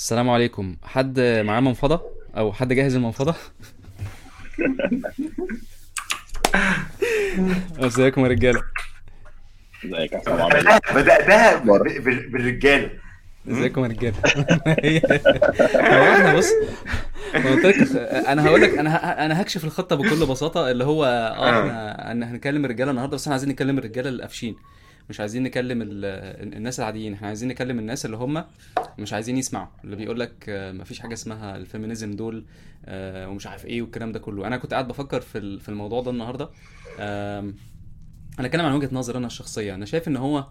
السلام عليكم. حد معاه منفضة؟ أو حد جاهز المنفضة ازيكم يا رجالة. ازيك يا حسام عامل إيه؟ بدأ- بدأها ب- أخبارك؟ ب- بالرجالة. ازيكم يا رجالة. هي هو إحنا بص أنا هقول لك أنا ه- أنا هكشف الخطة بكل بساطة اللي هو آه إحنا هنكلم الرجالة النهارده بس إحنا عايزين نكلم الرجالة القافشين. مش عايزين نكلم ال- الناس العاديين. إحنا عايزين نكلم الناس اللي هم مش عايزين يسمعوا. اللي بيقول لك مفيش حاجة اسمها ال feminism دول آه، ومش عارف إيه والكلام ده كله. أنا كنت قاعد بفكر في في الموضوع ده النهارده. أنا أتكلم عن وجهة نظر أنا الشخصية. أنا شايف إن هو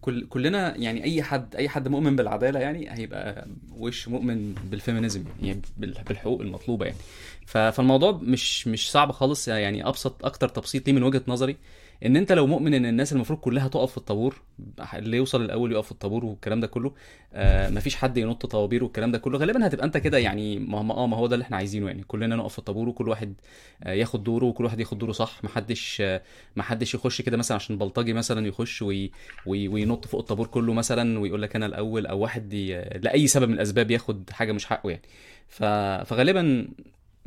كل كلنا يعني أي حد أي حد مؤمن بالعدالة يعني هيبقى وش مؤمن بال feminism يعني بال- بالحقوق المطلوبة يعني. فالموضوع مش مش صعب خالص يعني أبسط أكتر تبسيط ليه من وجهة نظري. إن أنت لو مؤمن إن الناس المفروض كلها تقف في الطابور اللي يوصل الأول يقف في الطابور والكلام ده كله آه مفيش حد ينط طوابير والكلام ده كله غالبا هتبقى أنت كده يعني ما آه ما هو ده اللي إحنا عايزينه يعني كلنا نقف في الطابور وكل واحد آه ياخد دوره وكل واحد ياخد دوره صح محدش آه محدش يخش كده مثلا عشان بلطجي مثلا يخش وي وي وينط فوق الطابور كله مثلا ويقول لك أنا الأول أو واحد. لأي سبب من الأسباب ياخد حاجة مش حقه يعني. فغالبا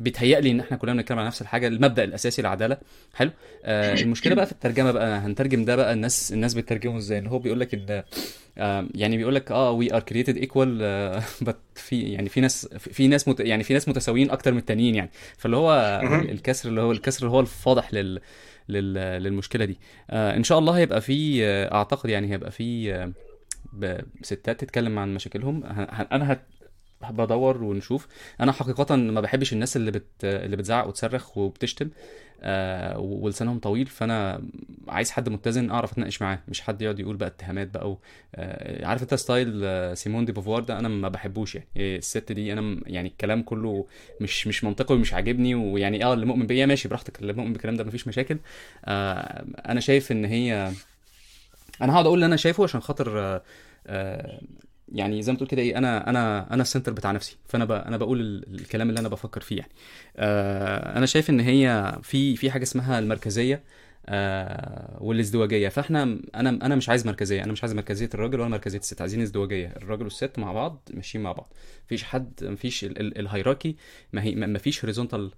بيتهيألي إن إحنا كلنا بنتكلم عن نفس الحاجة المبدأ الأساسي العدالة. حلو. آه المشكلة بقى في الترجمة بقى هنترجم ده بقى الناس الناس بتترجمه إزاي؟ إن هو بيقول لك إن آه يعني بيقول لك آه we are created equal بت في يعني في ناس في ناس مت يعني في ناس متساويين أكتر من التانيين يعني. فاللي هو. الكسر اللي هو الكسر اللي هو الفاضح لل لل للمشكلة دي. آه إن شاء الله هيبقى في آه، أعتقد يعني هيبقى في آه، ستات تتكلم عن مشاكلهم. أنا بدور ونشوف. أنا حقيقة ما بحبش الناس اللي بت اللي بتزعق وتصرخ وبتشتم آه ولسانهم طويل. فانا عايز حد متزن اعرف اتناقش معاه. مش حد يقعد يقول بقى اتهامات بقى و... آه عارف انت style آه، سيمون دي بوفوار ده أنا ما بحبوش يعني. إيه، الست دي أنا يعني الكلام كله مش مش منطقي ومش عاجبني ويعني آه اللي مؤمن بيا ماشي براحتك. اللي مؤمن بالكلام ده مفيش مشاكل. آه أنا شايف ان هي أنا هقعد أقول اللي أنا شايفه عشان خاطر آه، آه، يعني زي ما تقول كده إيه أنا أنا أنا ال center بتاع نفسي. فأنا. أنا بقول ال- الكلام اللي أنا بفكر فيه يعني. آه، أنا شايف إن هي في في حاجة اسمها المركزية آه، والازدواجية. فإحنا أنا أنا مش عايز مركزية. أنا مش عايز مركزية الراجل ولا مركزية الست. عايزين ازدواجية. الراجل والست مع بعض ماشيين مع بعض. مفيش حد مفيش ال- ال- ال hierarchy ما هي ما فيش horizontal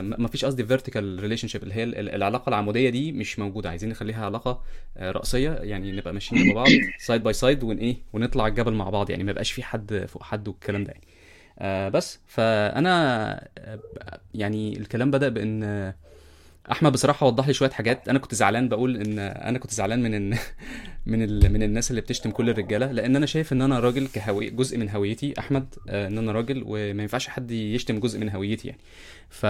ما فيش قصدي vertical relationship اللي هي ال- ال- العلاقة العمودية دي مش موجودة. عايزين نخليها علاقة آه، رأسية يعني نبقى ماشيين جنب بعض side by side ون إيه ونطلع الجبل مع بعض يعني ما يبقاش في حد فوق حد والكلام ده يعني. آه بس فأنا آه، يعني الكلام بدأ بإن آه، أحمد بصراحة وضح لي شوية حاجات. أنا كنت زعلان بقول إن أنا كنت زعلان من إن من ال... من الناس اللي بتشتم كل الرجالة لأن أنا شايف إن أنا راجل كهوي جزء من هويتي. أحمد آه، إن أنا راجل وما ينفعش حد يشتم جزء من هويتي يعني. ف...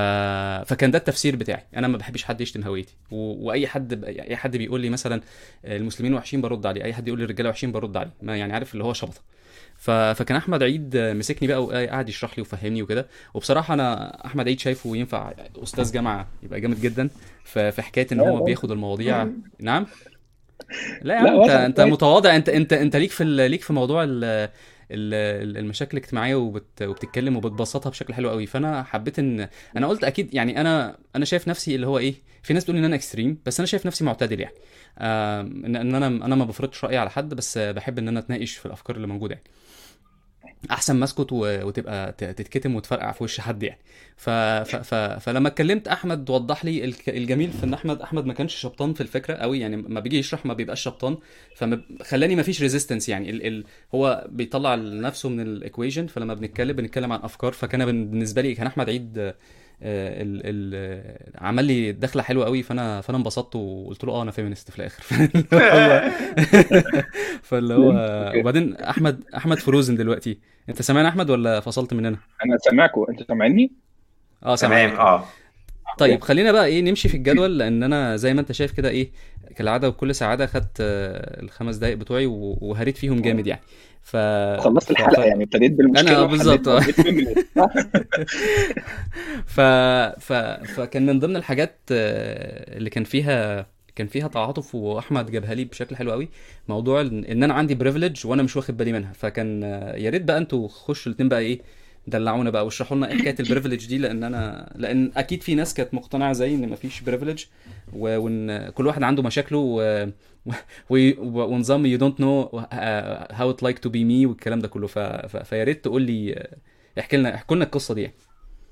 فكان ده التفسير بتاعي. أنا ما بحبش حد يشتم هويتي. و... وأي حد ب... أي حد بيقول لي مثلا آه، المسلمين وحشين برد عليه. أي حد يقول لي الرجالة وحشين برد عليه. ما يعني عارف اللي هو شبطة. ف... فكان أحمد عيد مسكني بقى وقعد يشرح لي وفهمني وكده. وبصراحة أنا أحمد عيد شايفه ينفع أستاذ جامعة يبقى جامد جدا ف... في حكاية إن هو. بياخد المواضيع. نعم؟ لا يا عم انت أنت. متواضع. انت انت أنت ليك في ال- ليك في موضوع ال ال- المشاكل الاجتماعية وبت وبتتكلم وبتبسطها بشكل حلو قوي. فأنا حبيت ان أنا قلت أكيد يعني أنا أنا شايف نفسي اللي هو إيه في ناس بتقول إن أنا extreme بس أنا شايف نفسي معتدل يعني. إن أنا أنا ما بفرضش رأيي على حد بس بحب إن أنا أتناقش في الأفكار اللي موجودة يعني. أحسن ما اسكت وتبقى تتكتم وتفرقع في وش حد يعني. ف... ف... ف... فلما اتكلمت أحمد وضح لي الجميل في إن احمد أحمد ما كانش شبطان في الفكرة قوي يعني ما بيجي يشرح ما بيبقاش شبطان. فخلاني ما فيش resistance يعني. ال... ال... هو بيطلع نفسه من ال equation فلما بنتكلم بنتكلم عن أفكار. فكان بالنسبة لي كان أحمد عيد ال... ال... عمل لي دخلة حلوة قوي فانا فأنا انبسطت وقلت له آه أنا فيمينست في الآخر. فاللي هو. وبعدين احمد أحمد فروزن دلوقتي أنت سامعني أحمد ولا فصلت مننا؟ أنا سامعكم أنت سامعني؟ آه تمام سامعك آه. طيب خلينا بقى إيه نمشي في الجدول لأن أنا زي ما أنت شايف كده إيه كالعادة وبكل سعادة خدت آه، الخمس دقايق بتوعي وهريت فيهم جامد يعني. ف خلصت. الحلقة ف... يعني ابتديت بالمشكلة أنا بالظبط؟ ف... ف... فكان من ضمن الحاجات آه، اللي كان فيها كان فيها تعاطف وأحمد جابها لي بشكل حلو قوي موضوع إن أنا عندي privilege وأنا مش واخد بالي منها فكان آه، يا ريت بقى أنتوا خشوا الاتنين بقى إيه دلعونا بقى واشرحوا لنا إيه حكاية ال privilege دي لأن أنا لأن أكيد في ناس كانت مقتنعة زي إن مفيش privilege وإن كل واحد عنده مشاكله و... و... ونظام you don't know how it like to be me والكلام ده كله ف... ف... فيا ريت تقول لي احكي لنا احكوا لنا القصة دي.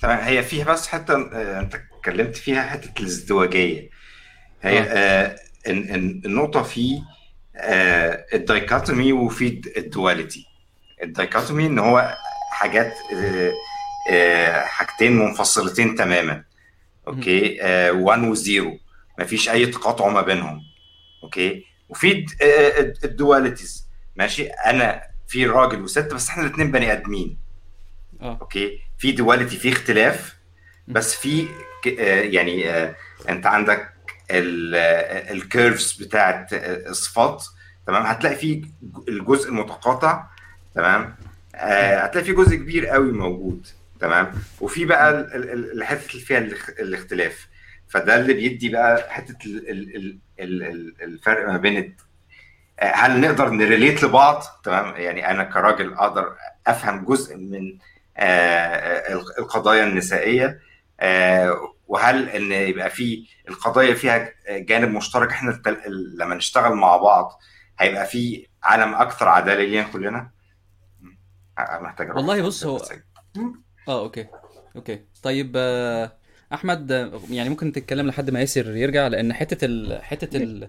تمام هي فيها بس حتة آه، أنت اتكلمت فيها حتة الازدواجية هي آه. آه النقطة في آه ال dichotomy وفي ال duality ال dichotomy إن هو حاجات آه آه حاجتين منفصلتين تماما. okay؟ آه 1 و zero مفيش أي تقاطع ما بينهم. okay؟ وفي آه، ال dualities. ماشي؟ أنا في راجل وست بس إحنا الاثنين بني آدمين. okay؟ في duality في اختلاف. بس في آه، يعني آه، أنت عندك ال curves بتاعت آه، الصفات. تمام؟ هتلاقي في الجزء المتقاطع. تمام؟ آه، هتلاقي في جزء كبير قوي موجود تمام؟ وفي بقى ال- ال- ال- الحته اللي فيها الاخ- الاختلاف. فده اللي بيدي بقى حتة ال- ال- ال- ال- ال- الفرق ما بين آه، هل نقدر ن relate لبعض؟ تمام؟ يعني أنا كراجل أقدر أفهم جزء من آه، القضايا النسائية آه، وهل إن يبقى في القضايا فيها جانب مشترك؟ إحنا لما نشتغل مع بعض هيبقى في عالم أكثر عدالة لينا كلنا؟ آه، محتاج أروح والله بص هو- آه okay okay. طيب آه، أحمد آه، يعني ممكن تتكلم لحد ما ياسر يرجع لأن حتة ال حتة ال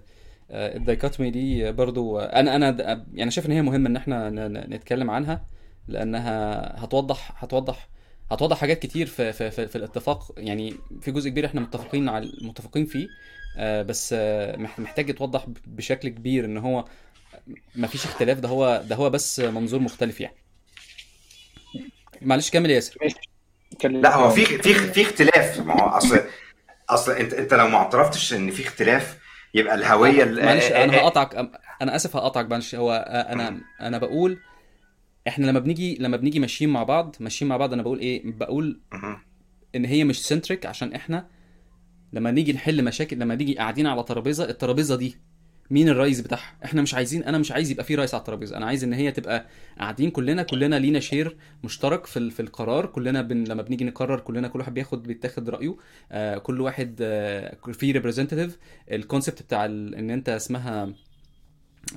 آه، الدايكوتومي دي برضو آه، أنا أنا يعني شايف إن هي مهمه إن إحنا نتكلم عنها لأنها هتوضح هتوضح هتوضح حاجات كتير في في في, في الاتفاق يعني في جزء كبير إحنا متفقين على متفقين فيه آه، بس آه، مح- محتاج يتوضح بشكل كبير إن هو مفيش اختلاف ده هو ده هو بس منظور مختلف يعني. معلش كمل يا ياسر. لا هو في في في اختلاف. ما هو أصل أصل أنت أنت لو ما اعترفتش إن في اختلاف يبقى الهوية ال- معلش آه، أنا آه، هقطعك. أنا آسف هقطعك معلش. هو أنا أنا بقول إحنا لما بنيجي لما بنيجي ماشيين مع بعض ماشيين مع بعض أنا بقول إيه؟ بقول. إن هي مش centric عشان إحنا لما نيجي نحل مشاكل لما نيجي قاعدين على ترابيزة الترابيزة دي مين الرئيس بتاعها؟ إحنا مش عايزين أنا مش عايز يبقى في رئيس على الترابيزة. أنا عايز ان هي تبقى قاعدين كلنا كلنا لينا share مشترك في في القرار. كلنا بن لما بنيجي نقرر كلنا كل واحد بياخد بيتاخد رأيه. آه كل واحد آه في representative ال concept بتاع ال- ان انت اسمها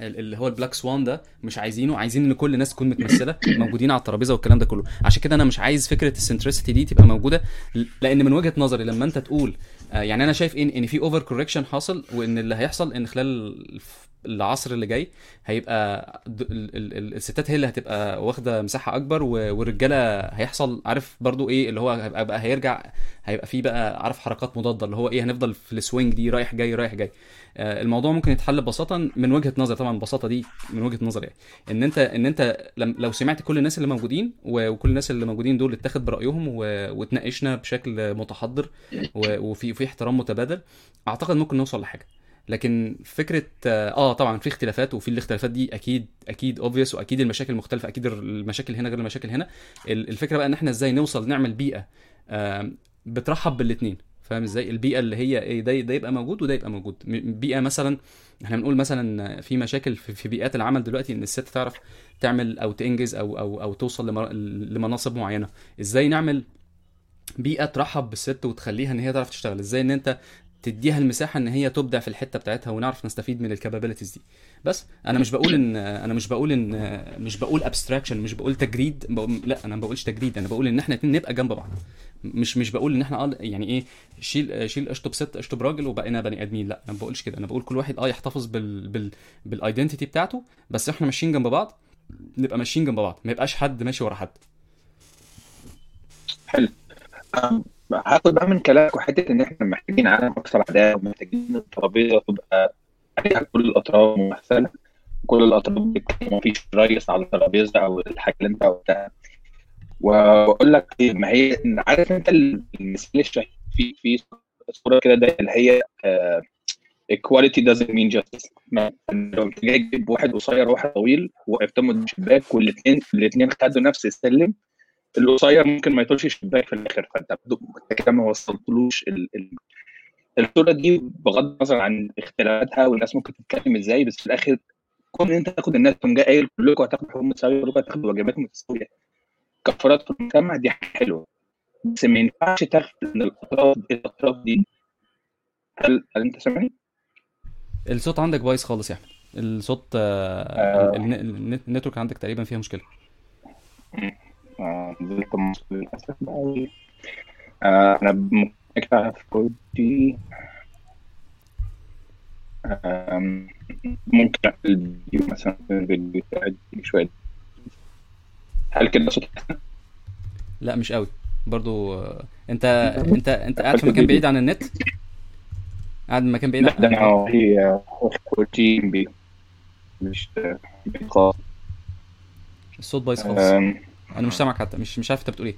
ال- اللي هو ال black swan ده مش عايزينه. عايزين ان كل الناس تكون متمثلة موجودين على الترابيزة والكلام ده كله. عشان كده أنا مش عايز فكرة ال centricity دي تبقى موجودة لأن من وجهة نظري لما انت تقول يعني أنا شايف ان إن في over correction حاصل وإن اللي هيحصل إن خلال العصر اللي جاي هيبقى الستات هي اللي هتبقى واخدة مساحة أكبر والرجالة هيحصل عارف برضو إيه اللي هو هيبقى بقى هيرجع هيبقى في بقى عارف حركات مضادة اللي هو إيه هنفضل في ال swing دي رايح جاي رايح جاي. آه، الموضوع ممكن يتحل ببساطة من وجهة نظري طبعا البساطه دي من وجهة نظري يعني. إن انت إن أنت لو سمعت كل الناس اللي موجودين وكل الناس اللي موجودين دول اتاخد برأيهم و- واتناقشنا بشكل متحضر وفي في احترام متبادل أعتقد ممكن نوصل لحاجة. لكن فكرة آه آه، طبعا في اختلافات وفي الاختلافات دي أكيد أكيد obvious وأكيد المشاكل مختلفة أكيد المشاكل هنا غير المشاكل هنا. ال- الفكرة بقى إن إحنا إزاي نوصل نعمل بيئة بترحب بالاثنين فاهم إزاي؟ البيئة اللي هي إيه ده ده يبقى موجود وده يبقى موجود. بيئة مثلا إحنا بنقول مثلا في مشاكل في بيئات العمل دلوقتي إن الست تعرف تعمل أو تنجز أو أو أو توصل لمناصب معينة. إزاي نعمل بيئة ترحب بالست وتخليها إن هي تعرف تشتغل؟ إزاي إن أنت تديها المساحة إن هي تبدع في الحتة بتاعتها ونعرف نستفيد من ال capabilities دي. بس أنا مش بقول ان أنا مش بقول ان مش بقول abstraction مش بقول تجريد لا أنا ما بقولش تجريد أنا بقول إن إحنا اتنين نبقى جنب بعض. مش مش بقول إن إحنا آه يعني إيه شيل شيل اشطب ست اشطب راجل وبقينا بني آدمين لا أنا ما بقولش كده. أنا بقول كل واحد آه يحتفظ بال بال بالايدنتيتي بتاعته بس إحنا ماشيين جنب بعض نبقى ماشيين جنب بعض. ما يبقاش حد ماشي ورا حد. حلو. هاخد بقى من كلامك وحتة إن إحنا محتاجين عالم أكثر عدالة ومحتاجين الترابيزه تبقى عليها كل الأطراف ممثله كل الأطراف بتتكلم مفيش رئيس على الترابيزة أو الحاجة اللي أنت قلتها وأقول لك إيه، ما هي عارف أنت المثال الشهير في في صورة كده ده اللي هي آه، equality doesn't mean justice. ما- لو أنت جاي تجيب واحد قصير وواحد طويل وقفتهم قدام الشباك والاثنين الاثنين خدوا نفس السلم القصير ممكن ما يطولش الشباك في الآخر فأنت كده ما وصلتلوش ال... ال... الصورة دي بغض النظر عن اختلافاتها والناس ممكن تتكلم إزاي بس في الآخر كون إن أنت تاخد الناس تقوم جاي قايل كلكم هتاخدوا حقوق متساوية كلكم هتاخدوا واجبات متساوية كفرات في المجتمع دي حاجة حلوة بس ما ينفعش تغفل إن الاطراف الاطراف دي هل هل أنت سامعني؟ الصوت عندك بايظ خالص يا أحمد الصوت آه، آه. الن- الن- النتورك عندك تقريبا فيها مشكلة نزلت مصر للأسف. بقى آه، أنا ممكن على 4 دي آم، ممكن اقفل الفيديو مثلا الفيديو يقعد شوية. هل كده صوت؟ لا مش قوي. برضو آه، انت انت انت قاعد في مكان. بعيد عن النت؟ قاعد في مكان بعيد لا عن ده أنا هي 4 جي بي مش الصوت بايظ خالص. أنا مش سامعك حتى مش مش عارف أنت بتقول إيه.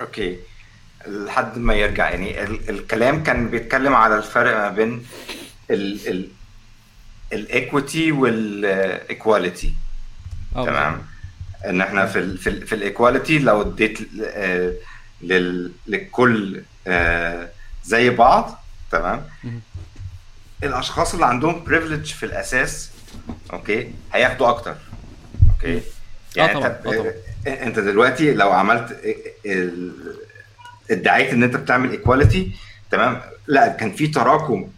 أوكي. لحد ما يرجع يعني ال الكلام كان بيتكلم على الفرق ما بين ال ال ال equity وال equality. تمام؟ إن إحنا في ال في ال في ال equality لو اديت آه، لل- للكل آه، زي بعض تمام. الأشخاص اللي عندهم privilege في الأساس okay هياخدوا أكتر okay؟ يعني طبعاً، أنت آه طبعاً. آه، أنت دلوقتي لو عملت ادعيت إن أنت بتعمل equality تمام؟ لا كان في تراكم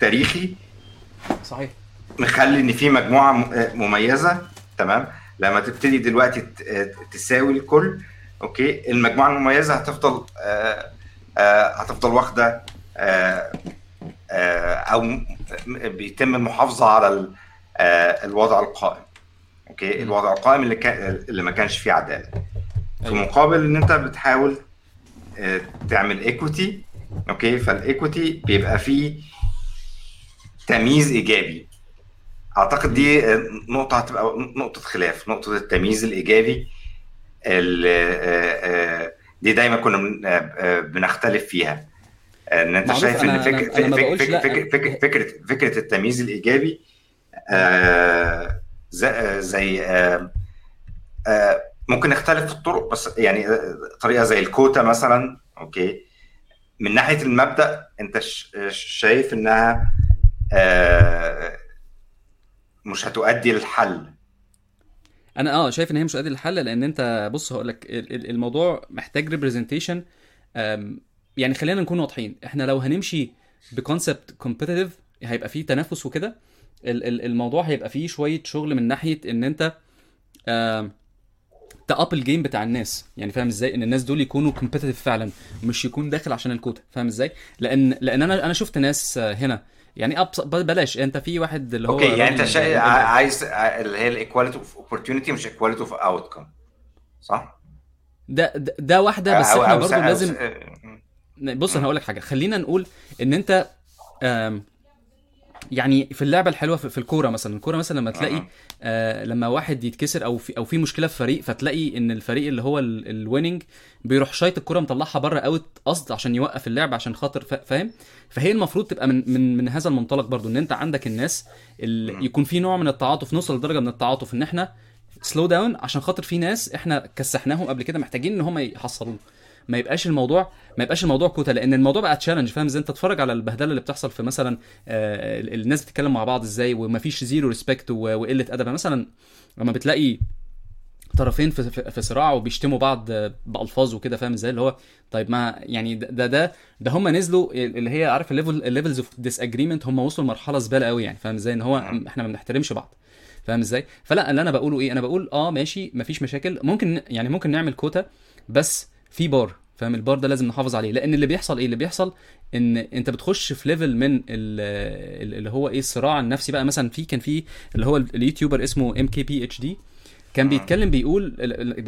تاريخي صحيح. مخلي إن في مجموعة م- مميزة تمام؟ لما تبتدي دلوقتي ت- تساوي الكل okay؟ المجموعة المميزة هتفضل آه، آه، هتفضل واخدة آه، آه، أو بيتم المحافظة على ال- آه، الوضع القائم okay. الوضع القائم اللي كان اللي ما كانش فيه عدالة. في أيوة. مقابل إن أنت بتحاول آه، تعمل equity okay؟ فال equity بيبقى فيه تمييز إيجابي. أعتقد دي آه، نقطة هتبقى نقطة خلاف. نقطة التمييز الإيجابي ال- آه، آه، دي دايما كنا بن- بنختلف فيها. إن أنت شايف إن أنا ما فكرة. فكرة التمييز الإيجابي زي ممكن نختلف في الطرق بس يعني طريقة زي الكوتا مثلا okay. من ناحية المبدأ أنت شايف إنها مش هتؤدي للحل. أنا آه شايف إن هي مش قادر الحل لأن أنت بص هقول لك ال- ال- الموضوع محتاج representation يعني خلينا نكون واضحين إحنا لو هنمشي ب concept competitive هيبقى فيه تنافس وكده. ال- ال- الموضوع هيبقى فيه شوية شغل من ناحية إن أنت تأب الجيم بتاع الناس. يعني فاهم إزاي؟ إن الناس دول يكونوا competitive فعلا مش يكون داخل عشان الكوتا. فاهم إزاي؟ لأن لأن أنا أنا شفت ناس آه، هنا يعني أبص... بلاش. أنت في واحد اللي هو okay يعني أنت شا... عايز اللي هي ال equality of opportunity مش equality of outcome صح؟ ده ده, ده واحدة بس أو- إحنا أو لازم بص أنا هقول لك حاجة. خلينا نقول إن أنت يعني في اللعبة الحلوة في, الكورة مثلا الكورة مثلا لما تلاقي أها. آه لما واحد يتكسر أو في أو في مشكلة في فريق فتلاقي إن الفريق اللي هو ال winning بيروح شايط الكورة مطلعها بره out قصد عشان يوقف اللعب عشان خاطر فا- فاهم فهي المفروض تبقى من من من هذا المنطلق برضو إن أنت عندك الناس اللي. يكون في نوع من التعاطف نوصل لدرجة من التعاطف إن إحنا slow down عشان خاطر في ناس إحنا كسحناهم قبل كده محتاجين إن هم يحصلونا ما يبقاش الموضوع ما يبقاش الموضوع كوتا لأن الموضوع بقى challenge فاهم إزاي؟ أنت تتفرج على البهدلة اللي بتحصل في مثلا آه ال- الناس بتتكلم مع بعض إزاي ومفيش zero respect وقلة أدب. مثلا لما بتلاقي طرفين في, في, في صراع وبيشتموا بعض بألفاظ وكده فاهم إزاي؟ اللي هو طيب ما يعني ده ده ده, هم نزلوا اللي هي عارف ال level ال levels of disagreement هم وصلوا لمرحلة زبالة قوي يعني فاهم إزاي؟ إن هو مم. إحنا ما بنحترمش بعض فاهم إزاي؟ فلا اللي أنا بقوله إيه؟ أنا بقول آه ماشي مفيش مشاكل ممكن يعني ممكن نعمل كوتا بس في بار فاهم؟ البار ده لازم نحافظ عليه. لأن اللي بيحصل إيه؟ اللي بيحصل إن أنت بتخش في level من ال- ال- اللي هو إيه؟ الصراع النفسي بقى. مثلا في كان في اللي هو ال YouTuber اسمه ام كي بي اتش دي كان آه. بيتكلم بيقول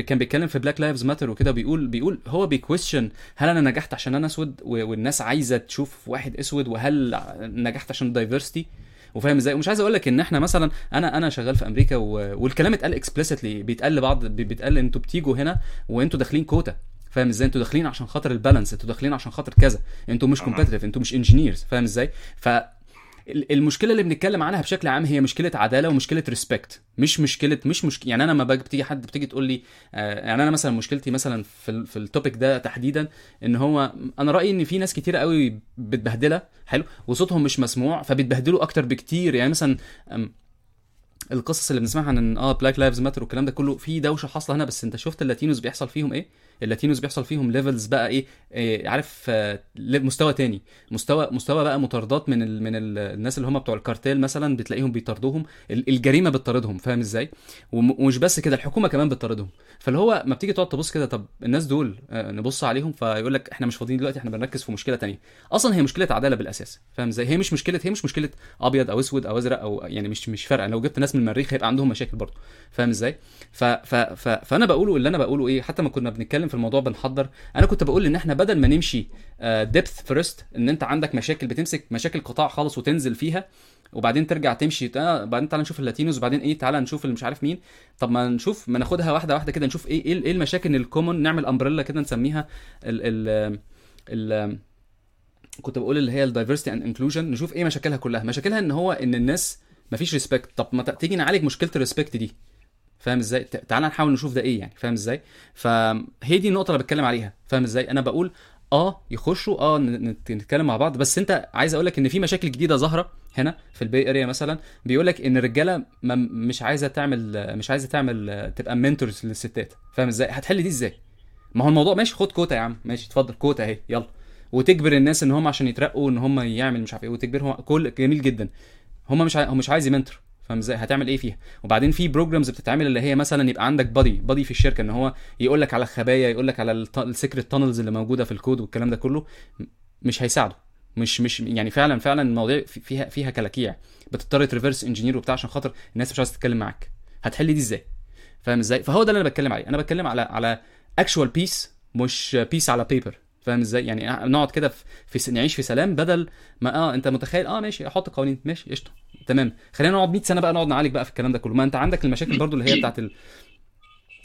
كان بيتكلم في Black Lives Matter وكده بيقول بيقول هو بي question هل أنا نجحت عشان أنا أسود و- والناس عايزة تشوف واحد أسود وهل نجحت عشان ال diversity وفاهم إزاي؟ ومش عايز أقول لك إن إحنا مثلا أنا أنا شغال في أمريكا و... والكلام اتقال explicitly بيتقال لبعض بي- بيتقال إنتوا بتيجوا هنا وإنتوا داخلين كوتا. فاهم إزاي؟ أنتوا داخلين عشان خاطر ال balance أنتوا داخلين عشان خاطر كذا. أنتوا مش. competitive أنتوا مش engineers فاهم إزاي؟ ف ال- المشكلة اللي بنتكلم عنها بشكل عام هي مشكلة عدالة ومشكلة respect مش مشكلة مش مش يعني أنا لما بتيجي حد بتيجي تقول لي آه، يعني أنا مثلا مشكلتي مثلا في ال- في ال topic ده تحديدا إن هو أنا رأيي إن في ناس كتير قوي بتبهدلها حلو وصوتهم مش مسموع فبيتبهدلوا أكتر بكتير. يعني مثلا القصص اللي بنسمعها عن آه Black Lives Matter والكلام ده كله في دوشة حاصلة هنا بس أنت شفت ال Latinos بيحصل فيهم إيه؟ ال Latinos بيحصل فيهم levels بقى إيه, إيه عارف آه، مستوى تاني. مستوى مستوى بقى مطاردات من ال من ال الناس اللي هم بتوع الكارتيل مثلا بتلاقيهم بيطاردوهم. ال- الجريمة بتطاردهم فاهم إزاي؟ وم- ومش بس كده الحكومة كمان بتطاردهم. فاللي هو ما بتيجي تقعد تبص كده طب الناس دول آه، نبص عليهم فيقول لك إحنا مش فاضيين دلوقتي إحنا بنركز في مشكلة تانية. أصلا هي مشكلة عدالة بالأساس فاهم إزاي؟ هي مش مشكلة هي مش مشكلة أبيض أو أسود أو أزرق أو يعني مش مش فارقة. لو جبت ناس من المريخ هيبقى عندهم مشاكل برضه فاهم إزاي؟ فأنا بقوله اللي أنا بقوله إيه حتى ما كنا بنتكلم في الموضوع بنحضر. أنا كنت بقول إن إحنا بدل ما نمشي depth first إن أنت عندك مشاكل بتمسك مشاكل قطاع خالص وتنزل فيها وبعدين ترجع تمشي آه بعدين تعالى نشوف ال Latinos وبعدين إيه تعالى نشوف اللي مش عارف مين. طب ما نشوف ما ناخدها واحدة واحدة كده نشوف إيه إيه إيه المشاكل ال common نعمل umbrella كده نسميها ال ال ال كنت بقول اللي هي ال diversity and inclusion نشوف إيه مشاكلها كلها. مشاكلها إن هو إن الناس مفيش respect طب ما تيجي نعالج مشكلة ال respect دي. فاهم إزاي؟ ت- تعالى نحاول نشوف ده إيه يعني فاهم إزاي؟ فهي دي النقطة اللي بتكلم عليها فاهم إزاي؟ أنا بقول آه يخشوا آه نتكلم مع بعض بس انت عايز أقول لك ان في مشاكل جديدة ظاهرة هنا في ال Bay Area مثلا بيقول لك ان الرجالة مش عايزة تعمل مش عايزة تعمل تبقى mentors للستات فاهم إزاي؟ هتحل دي إزاي؟ ما هو الموضوع ماشي خد كوتا يا عم ماشي اتفضل كوتا اهي يلا. وتجبر الناس ان هم عشان يترقوا ان هم يعمل مش عارف إيه وتجبرهم كل جميل جدا. هم مش. هو مش عايز ي mentor فاهم إزاي هتعمل إيه فيها؟ وبعدين في programs بتتعمل اللي هي مثلا يبقى عندك buddy buddy في الشركة إن هو يقول لك على الخبايا يقول لك على ال secret tunnels اللي موجودة في الكود والكلام ده كله مش هيساعده. مش مش يعني فعلا فعلا المواضيع في- فيها فيها كلاكيع. بتضطر ت reverse engineer وبتاع عشان خاطر الناس مش عايزة تتكلم معاك. هتحل دي إزاي؟ فاهم إزاي؟ فهو ده اللي أنا بتكلم عليه. أنا بتكلم على على actual peace مش peace على paper فاهم إزاي؟ يعني نقعد كده في, في نعيش في سلام بدل ما آه أنت متخيل؟ آه ماشي أحط قوانين. ماشي قشطة. تمام. خلينا نقعد 100 سنة بقى نقعد نعالج بقى في الكلام ده كله. ما انت عندك المشاكل برضو اللي هي بتاعت ال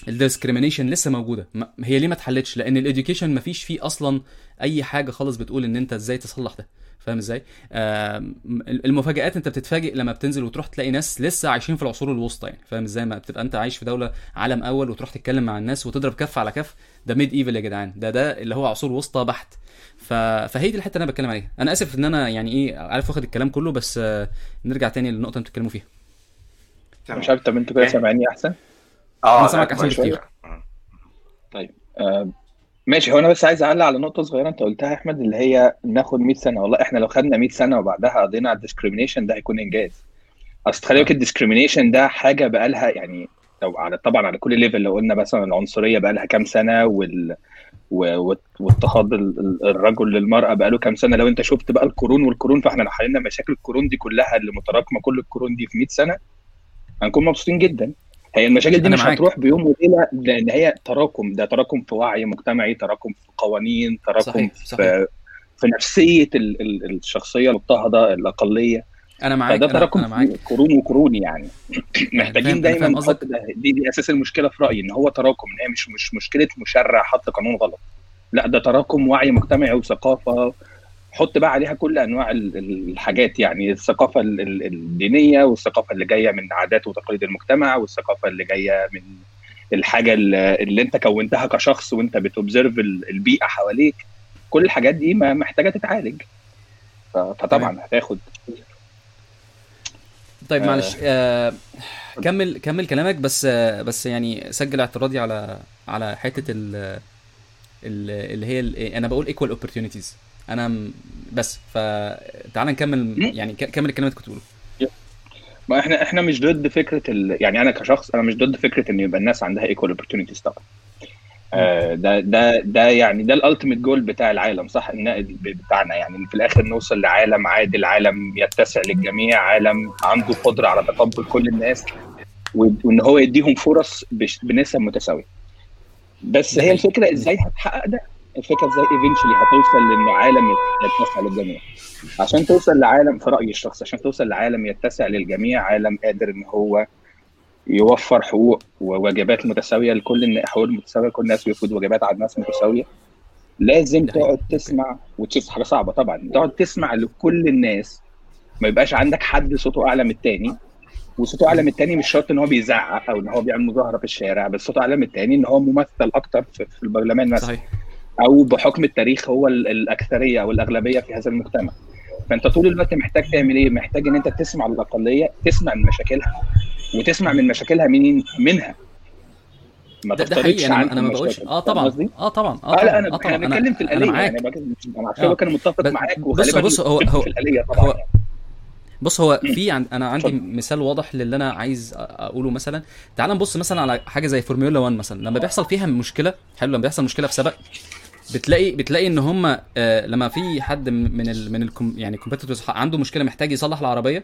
ال discrimination لسه موجودة. ما- هي ليه ما اتحلتش؟ لأن ال education ما فيش فيه أصلا أي حاجة خالص بتقول إن أنت إزاي تصلح ده. فاهم إزاي؟ آم، المفاجآت أنت بتتفاجئ لما بتنزل وتروح تلاقي ناس لسه عايشين في العصور الوسطى يعني. فاهم إزاي؟ ما بتبقى أنت عايش في دولة عالم أول وتروح تتكلم مع الناس وتضرب كف على كف. ده medieval يا جدعان. ده ده اللي هو عصور وسطى بحت. ف... فهي دي الحتة اللي أنا بتكلم عليها أنا آسف إن أنا يعني إيه عارف واخد الكلام كله بس آه، نرجع تاني للنقطة اللي بتتكلموا فيها. مش عارف طب أنتوا كده إيه؟ سامعيني أحسن؟ آه لا، سامعك أحسن كويس. بكتير. آه. آه ماشي هو أنا بس عايز أعلق على نقطة صغيرة أنت قلتها يا أحمد اللي هي ناخد 100 سنة والله إحنا لو خدنا 100 سنة وبعدها قضينا على ال discrimination ده هيكون إنجاز أصل خلي بالك ال discrimination ده حاجة بقى لها يعني لو على طبعا على كل level لو قلنا مثلا العنصرية بقى لها كام سنة وال واضطهاد ال- ال- الرجل للمرأة بقى له كام سنة لو انت شفت بقى القرون والقرون فاحنا لو حلينا مشاكل القرون دي كلها اللي متراكمة كل القرون دي في 100 سنة هنكون مبسوطين جدا هي المشاكل دي مش معاك. هتروح بيوم وليلة لأن هي تراكم ده تراكم في وعي مجتمعي تراكم في قوانين تراكم صحيح، في صحيح. في نفسية ال- ال- الشخصية المضطهده الأقلية أنا معاك فده تراكم أنا معاك. قرون وقرون يعني. فاهم- محتاجين دايما نحط دي, دي أساس المشكلة في رأيي إن هو تراكم إن هي مش مش مشكلة مشرع حط قانون غلط. لا ده تراكم وعي مجتمعي وثقافة. حط بقى عليها كل أنواع ال- ال- الحاجات يعني الثقافة ال- ال- الدينية والثقافة اللي جاية من عادات وتقاليد المجتمع والثقافة اللي جاية من الحاجة اللي أنت كونتها كشخص وأنت بتوبزرف ال- البيئة حواليك. كل الحاجات دي ما محتاجة تتعالج. فطبعا هتاخد طيب آه. معلش آه كمل كمل كلامك بس آه بس يعني سجل اعتراضي على على حتة ال ال- اللي هي ال- أنا بقول equal opportunities أنا م- بس فتعال نكمل يعني كمل الكلام اللي كنت بتقوله. ما إحنا إحنا مش ضد فكرة ال... يعني أنا كشخص أنا مش ضد فكرة إن يبقى الناس عندها equal opportunities طبعا. ده ده ده يعني ده ال ultimate goal بتاع العالم صح؟ بتاعنا يعني في الآخر نوصل لعالم عادل عالم يتسع للجميع عالم عنده قدرة على تقبل كل الناس وإن هو يديهم فرص بنسب متساوية. بس هي. الفكرة إزاي هتحقق ده؟ الفكرة إزاي eventually هتوصل لأن عالم يتسع للجميع؟ عشان توصل لعالم في رأيي الشخصي عشان توصل لعالم يتسع للجميع عالم قادر إن هو يوفر حقوق وواجبات متساوية لكل الناس حقوق متساوية لكل الناس ويفرض واجبات على الناس متساوية. لازم. تقعد تسمع وتشوف حاجة صعبة طبعا. تقعد تسمع لكل الناس. ما يبقاش عندك حد صوته أعلى من التاني. وصوته أعلى من التاني مش شرط إن هو بيزعق أو إن هو بيعمل مظاهرة في الشارع بس صوته أعلى من التاني إن هو ممثل أكتر في, البرلمان مثلا. صحيح. أو بحكم التاريخ هو ال- الأكثرية أو الأغلبية في هذا المجتمع. فأنت طول الوقت محتاج تعمل إيه؟ محتاج إن أنت تسمع الأقلية تسمع من مشاكلها وتسمع من مشاكلها منين منها ما ده, ده حقيقي أنا عنهم أنا ما بقولش مشاكل. آه طبعا؟ آه طبعا آه لا انا إحنا طبعا بنتكلم في أنا الاليه معاك يعني أنا عشان آه. كده متفق معاك بص بص هو هو في الآلية طبعا هو بص هو. في عند أنا عندي. مثال واضح للي أنا عايز أقوله مثلا تعال نبص مثلا على حاجة زي فورمولا 1 مثلا لما بيحصل فيها مشكلة حلو لما بيحصل مشكلة في سباق بتلاقي بتلاقي إن هم آه لما في حد من ال من الكم يعني competitors عنده مشكلة محتاج يصلح العربية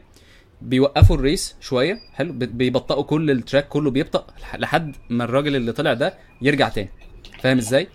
بيوقفوا ال race شوية حلو بي- بيبطئوا كل ال track كله بيبطأ لح- لحد ما الراجل اللي طلع ده يرجع تاني. فاهم إزاي؟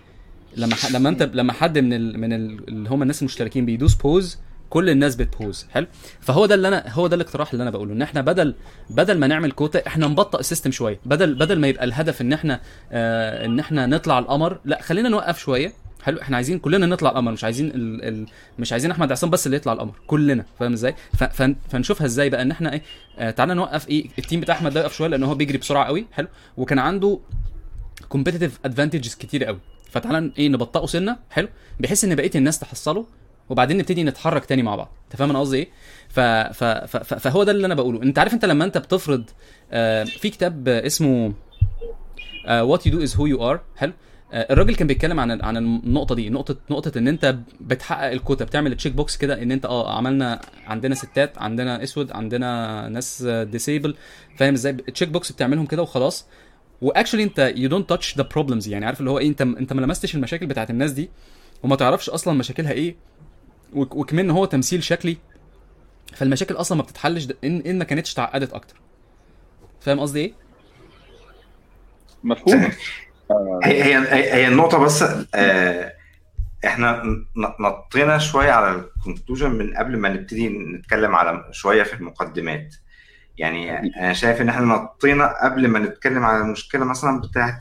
لما ح... لما انت لما حد من ال... من ال... اللي هم الناس المشتركين بيدوس pause كل الناس بت pause حلو؟ فهو ده اللي أنا هو ده الاقتراح اللي أنا بقوله إن إحنا بدل بدل ما نعمل كوتا إحنا نبطئ ال system شوية. بدل بدل ما يبقى الهدف إن إحنا آه إن إحنا نطلع القمر لأ خلينا نوقف شوية. حلو إحنا عايزين كلنا نطلع القمر مش عايزين ال... ال... مش عايزين أحمد عصام بس اللي يطلع القمر كلنا فاهم إزاي؟ ف... ف... فنشوفها إزاي بقى إن إحنا إيه آه تعالى نوقف إيه ال team بتاع أحمد ده يقف شوية لأن هو بيجري بسرعة قوي حلو؟ وكان عنده competitive advantages كتير قوي فتعالى إيه نبطئه سنة حلو؟ بحيث إن بقية الناس تحصله وبعدين نبتدي نتحرك تاني مع بعض أنت فاهم أنا قصدي إيه؟ ف... ف... ف... فهو ده اللي أنا بقوله. أنت عارف أنت لما أنت بتفرض آه في كتاب اسمه What You Do Is Who You Are حلو؟ الراجل كان بيتكلم عن عن النقطة دي نقطة نقطة إن أنت بتحقق الكوتا بتعمل check box كده إن أنت آه عملنا عندنا ستات عندنا أسود عندنا ناس disabled فاهم إزاي؟ ال check box بتعملهم كده وخلاص. و actually أنت you don't touch the problems يعني عارف اللي هو إيه؟ أنت أنت ما لمستش المشاكل بتاعت الناس دي وما تعرفش أصلا مشاكلها إيه وك- وكمان هو تمثيل شكلي. فالمشاكل أصلا ما بتتحلش إن إن ما كانتش تعقدت أكتر. فاهم قصدي إيه؟ مفهوم. هي هي هي النقطة بس آه إحنا نطينا شوية على ال conclusion من قبل ما نبتدي نتكلم على شوية في المقدمات. يعني أنا شايف إن إحنا نطينا قبل ما نتكلم على المشكلة مثلا بتاعت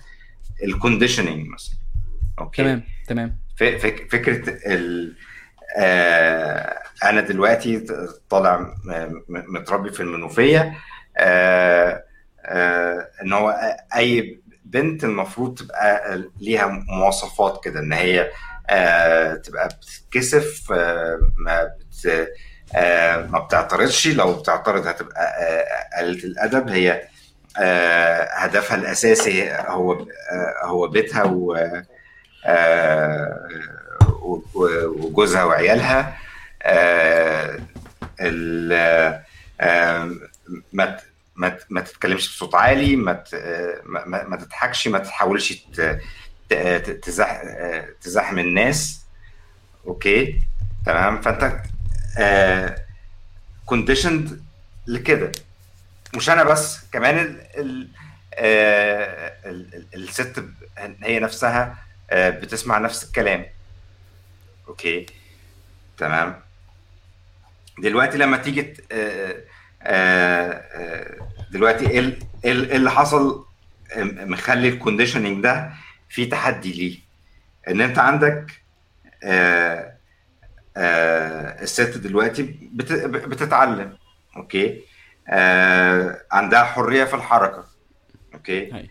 ال conditioning مثلا. okay؟ تمام تمام. ف- فك- فكرة ال آه أنا دلوقتي طالع متربي في المنوفية آه آه إن هو أي بنت المفروض تبقى ليها مواصفات كده إن هي آه تبقى بتتكسف آه ما بت آه ما بتعترضش. لو بتعترض هتبقى آه قليلة الأدب. هي آه هدفها الأساسي هو آه هو بيتها و وجوزها وعيالها. ال- ما ما ما تتكلمش بصوت عالي ما آه، ما- تضحكش ما تحاولش تزح آه، تزاحم الناس. okay؟ تمام؟ فأنت conditioned لكده. مش أنا بس كمان ال ال آه، ال- ال- الست هي نفسها آه، بتسمع نفس الكلام. okay؟ تمام؟ دلوقتي لما تيجي آه، آه، آه، دلوقتي إيه ال- إيه ال- إيه اللي حصل؟ م- مخلي ال conditioning ده في تحدي ليه. إن أنت عندك آه، آه، الست دلوقتي بت- بتتعلم okay؟ آه، عندها حرية في الحركة okay؟ هاي.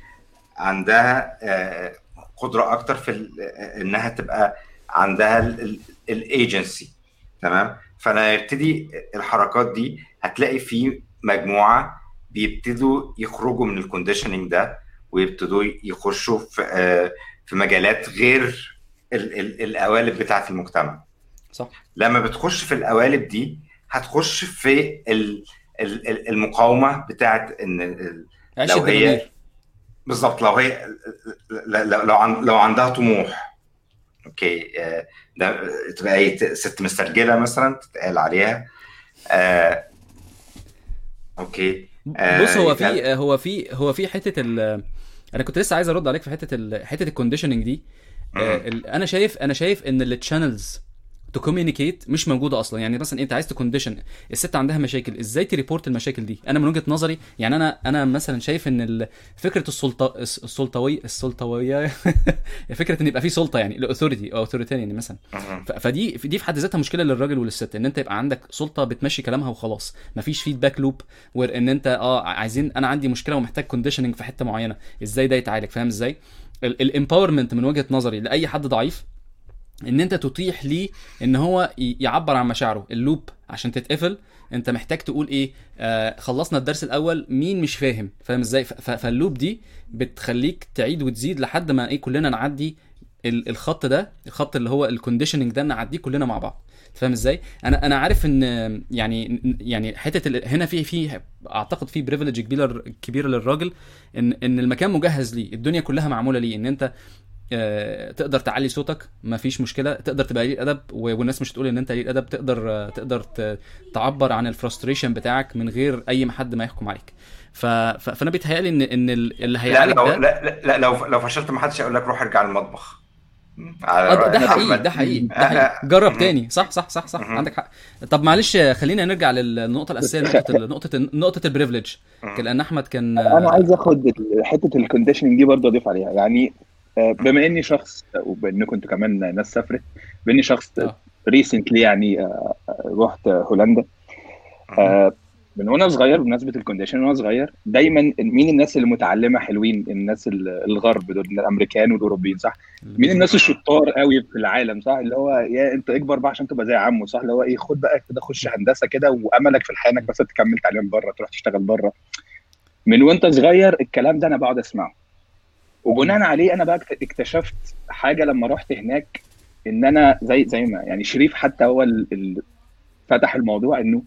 عندها آه، قدرة أكتر في إنها تبقى عندها الايجنسي تمام؟ فأنا يبتدي الحركات دي هتلاقي في مجموعة بيبتدوا يخرجوا من ال conditioning ده ويبتدوا يخشوا في آه، في مجالات غير ال- ال- القوالب بتاعة المجتمع. صح. لما بتخش في القوالب دي هتخش في ال- ال- ال- المقاومة بتاعت إن لو هي بالظبط لو هي لو لو عن- لو عندها طموح. okay آه، ده تبقى إيه ست مسترجلة مثلا تتقال عليها. آه، okay. آه، بص هو كان- في هو في هو في حتة ال أنا كنت لسه عايز أرد عليك في حتة ال حتة ال conditioning دي. آه، أنا شايف أنا شايف إن ال channels to communicate مش موجودة أصلا. يعني مثلا أنت عايز ت condition الست عندها مشاكل إزاي ت report المشاكل دي؟ أنا من وجهة نظري يعني أنا أنا مثلا شايف إن فكرة السلطة السلطويه السلطوية فكرة إن يبقى في سلطة يعني ال authority أو authoritarian مثلا. فدي دي في حد ذاتها مشكلة للراجل وللست إن أنت يبقى عندك سلطة بتمشي كلامها وخلاص. مفيش feedback loop where إن أنت آه عايزين أنا عندي مشكلة ومحتاج conditioning في حتة معينة. إزاي ده يتعالج؟ فاهم إزاي؟ ال empowerment من وجهة نظري لأي حد ضعيف إن أنت تتيح ليه إن هو يعبر عن مشاعره. ال loop عشان تتقفل أنت محتاج تقول إيه؟ آه خلصنا الدرس الأول مين مش فاهم؟ فاهم إزاي؟ فال loop دي بتخليك تعيد وتزيد لحد ما إيه؟ كلنا نعدي ال- الخط ده الخط اللي هو ال conditioning ده نعديه كلنا مع بعض. فاهم إزاي؟ أنا أنا عارف إن يعني يعني حتة هنا في في أعتقد في privilege كبيره كبيره للراجل ان إن المكان مجهز ليه. الدنيا كلها معمولة ليه. إن أنت تقدر تعلي صوتك مفيش مشكلة تقدر تبقى قليل ادب والناس مش تقول إن أنت قليل ادب تقدر آه، تقدر تعبر عن ال frustration بتاعك من غير أي حد ما يحكم عليك ف... ف... فأنا بيتهيألي ان إن ال- اللي لا هيعالج لو ده لا, لا, لا لو لو فشلت ما حدش هيقول لك روح ارجع المطبخ على آه، ده- حقيقي. ده حقيقي ده آه، حقيقي آه. جرب. تاني صح صح صح صح. عندك حق طب معلش آه، خلينا نرجع للنقطة الأساسية نقطة نقطة نقطة ال privilege. لأن أحمد كان أنا عايز آخد حتة ال conditioning دي برضه أضيف عليها يعني آه، بما إني شخص وبما إنكم أنتوا كمان ناس سافرت بما إني شخص آه. recently يعني آه، رحت هولندا آه، من وأنا صغير بمناسبة ال condition وأنا صغير دايما مين الناس اللي متعلمه حلوين؟ الناس ال- الغرب دول الأمريكان والأوروبيين صح؟ مين الناس الشطار قوي في العالم صح؟ اللي هو يا أنت أكبر بقى عشان تبقى زي عمو صح؟ اللي هو إيه خد بقى كده خش هندسة كده وأملك في الحياة إنك بس تكمل تعليم بره تروح تشتغل بره. من وأنت صغير الكلام ده أنا بقعد أسمعه. وبناء عليه أنا بقى اكت- اكتشفت حاجة لما رحت هناك إن أنا زي زي ما يعني شريف حتى هو اللي فتح الموضوع إنه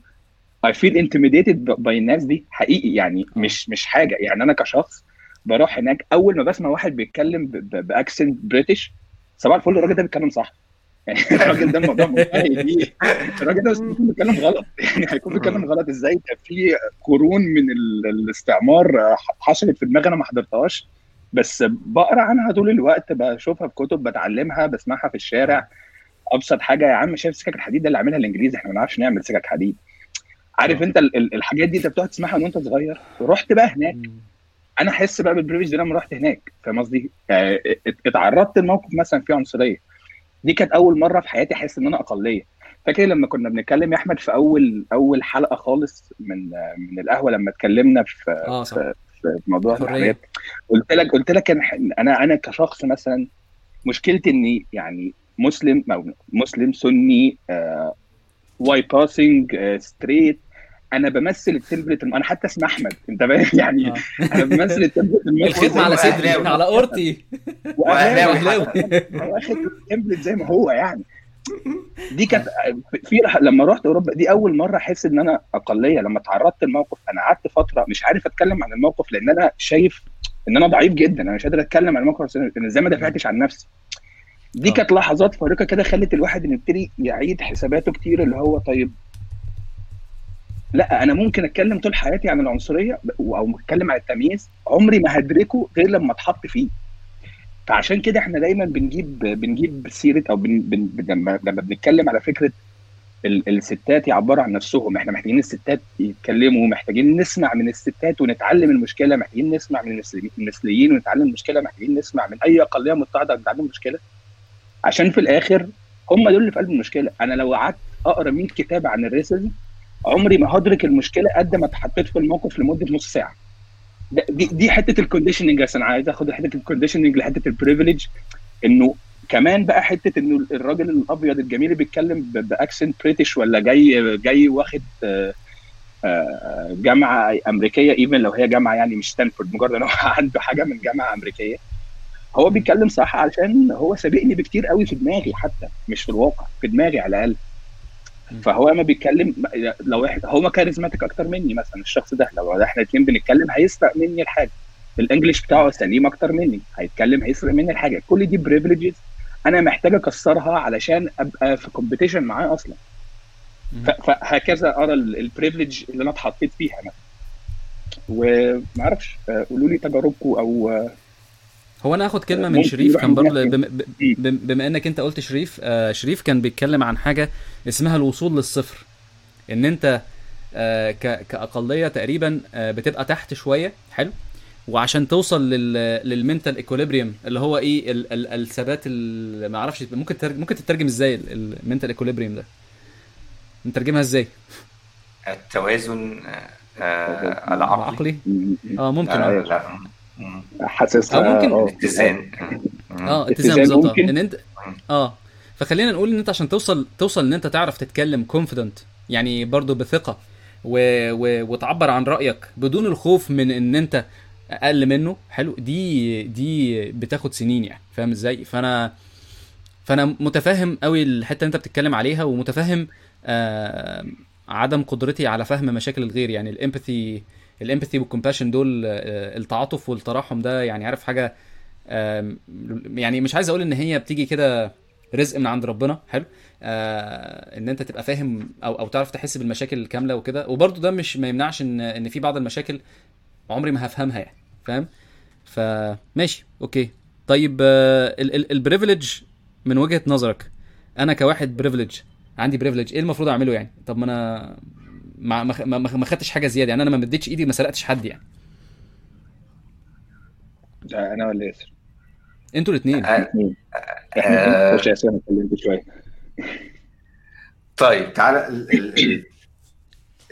I feel intimidated by الناس دي حقيقي يعني مش مش حاجة. يعني أنا كشخص بروح هناك أول ما بسمع واحد بيتكلم ب accent British صباح الفل الراجل ده بيتكلم صح. يعني الراجل ده الموضوع بيه الراجل ده بس بيكون بيتكلم غلط. يعني هيكون بيتكلم غلط إزاي؟ ده في قرون من ال- الاستعمار حصلت في دماغي أنا ما حضرتهاش. بس بقرأ عنها طول الوقت بشوفها في كتب بتعلمها بسمعها في الشارع. أبسط حاجة يا عم شايف سكك الحديد ده اللي عاملها الإنجليزي؟ إحنا ما نعرفش نعمل سكك حديد. عارف أنت ال- ال- الحاجات دي أنت بتقعد تسمعها وأنت صغير؟ رحت بقى هناك. أنا أحس بقى بال privilege ده لما رحت هناك فاهم قصدي؟ آه، ات- اتعرضت لموقف مثلا فيه عنصرية. دي كانت أول مرة في حياتي أحس إن أنا أقلية. فاكر لما كنا بنتكلم يا أحمد في اول أول حلقة خالص من آه، من القهوة لما اتكلمنا في آه صح. في في موضوع. الحريات قلت لك قلت لك أنا أنا كشخص مثلا مشكلتي إني يعني مسلم أو مسلم سني و I'm passing straight أنا بمثل ال template أنا حتى اسمي أحمد أنت فاهم يعني آه. أنا بمثل ال template الختم على صدري. على قورتي. واخد ال template زي ما هو يعني دي كانت في لما رحت أوروبا دي أول مرة أحس إن أنا أقلية. لما تعرضت لموقف أنا قعدت فترة مش عارف أتكلم عن الموقف لأن أنا شايف إن أنا ضعيف جدا. أنا مش قادر أتكلم عن الموقف أنا إزاي ما دافعتش عن نفسي. دي آه. كانت لحظات فارقة كده خلت الواحد يبتدي يعيد حساباته كتير اللي هو طيب لا أنا ممكن أتكلم طول حياتي عن العنصرية أو أتكلم عن التمييز عمري ما هدركه غير لما اتحط فيه. فعشان كده إحنا دايما بنجيب بنجيب سيرة أو بن بن لما لما بنتكلم على فكرة ال- الستات يعبروا عن نفسهم. إحنا محتاجين الستات يتكلموا محتاجين نسمع من الستات ونتعلم المشكلة محتاجين نسمع من المثلي- المثليين ونتعلم المشكلة محتاجين نسمع من أي اقليه مضطهده ونتعلم المشكلة عشان في الآخر هم دول اللي في قلب المشكلة. أنا لو قعدت أقرأ 100 كتاب عن ال racism عمري ما هدرك المشكلة قد ما اتحطيت في الموقف لمدة نص ساعة. دي دي حتة ال conditioning بس أنا عايز آخد حتة ال conditioning لحتة ال privilege إنه كمان بقى حتة إنه الراجل الأبيض الجميل اللي بيتكلم ب accent British ولا جاي جاي واخد آه، آه، جامعة أمريكية even لو هي جامعة يعني مش ستانفورد مجرد إن هو عنده حاجة من جامعة أمريكية. هو بيتكلم صح علشان هو سابقني بكتير قوي في دماغي حتى مش في الواقع في دماغي على الأقل. فهو لما بيتكلم لو إحنا هو charismatic أكتر مني مثلا الشخص ده لو إحنا الاثنين بنتكلم هيسرق مني الحاجة. ال English بتاعه سليم أكتر مني هيتكلم هيسرق مني الحاجة. كل دي privileges أنا محتاج أكسرها علشان أبقى في competition معاه أصلا. فهكذا أرى ال privilege اللي أنا اتحطيت فيها مثلا. ومعرفش آه، قولوا لي تجاربكم أو آه، هو أنا هاخد كلمة من شريف. كان برضه بما انك انت قلت شريف آه شريف كان بيتكلم عن حاجة اسمها الوصول للصفر. ان انت آه ك- كأقلية تقريبا آه بتبقى تحت شوية حلو؟ وعشان توصل لل لل mental equilibrium اللي هو إيه ال ال الثبات ال- ما أعرفش ممكن ترجم ممكن تترجم إزاي ال mental equilibrium ده؟ نترجمها إزاي؟ التوازن آه، آه، العقلي. آه ممكن لا آه لا. حاسسها أو ممكن آه اتزان. آه اتزان بالظبط. إن انت آه. فخلينا نقول إن أنت عشان توصل توصل إن أنت تعرف تتكلم كونفيدنت يعني برضو بثقة و... و... وتعبر عن رأيك بدون الخوف من إن أنت أقل منه. حلو. دي دي بتاخد سنين يعني. فاهم إزاي؟ فانا فأنا متفهم قوي الحتة اللي أنت بتتكلم عليها ومتفهم آه عدم قدرتي على فهم مشاكل الغير. يعني الإمباثي الإمباثي والكومباشن دول آه التعاطف والتراحم ده يعني عارف حاجة يعني مش عايز أقول إن هي بتيجي كده رزق من عند ربنا حلو؟ آه إن أنت تبقى فاهم أو أو تعرف تحس بالمشاكل الكاملة وكده. وبرده ده مش ما يمنعش إن إن في بعض المشاكل عمري ما هفهمها يعني فاهم؟ فماشي okay. طيب آه ال privilege من وجهة نظرك أنا كواحد privileged عندي privilege إيه المفروض أعمله يعني؟ طب ما أنا ما ما ما, ما خدتش حاجة زيادة. يعني أنا ما مديتش إيدي ما سرقتش حد يعني. ده أنا ولا ياسر؟ أنتوا الاثنين آه، آه، إحنا خش يا ياسر أنا اتكلمت شوية. طيب تعالى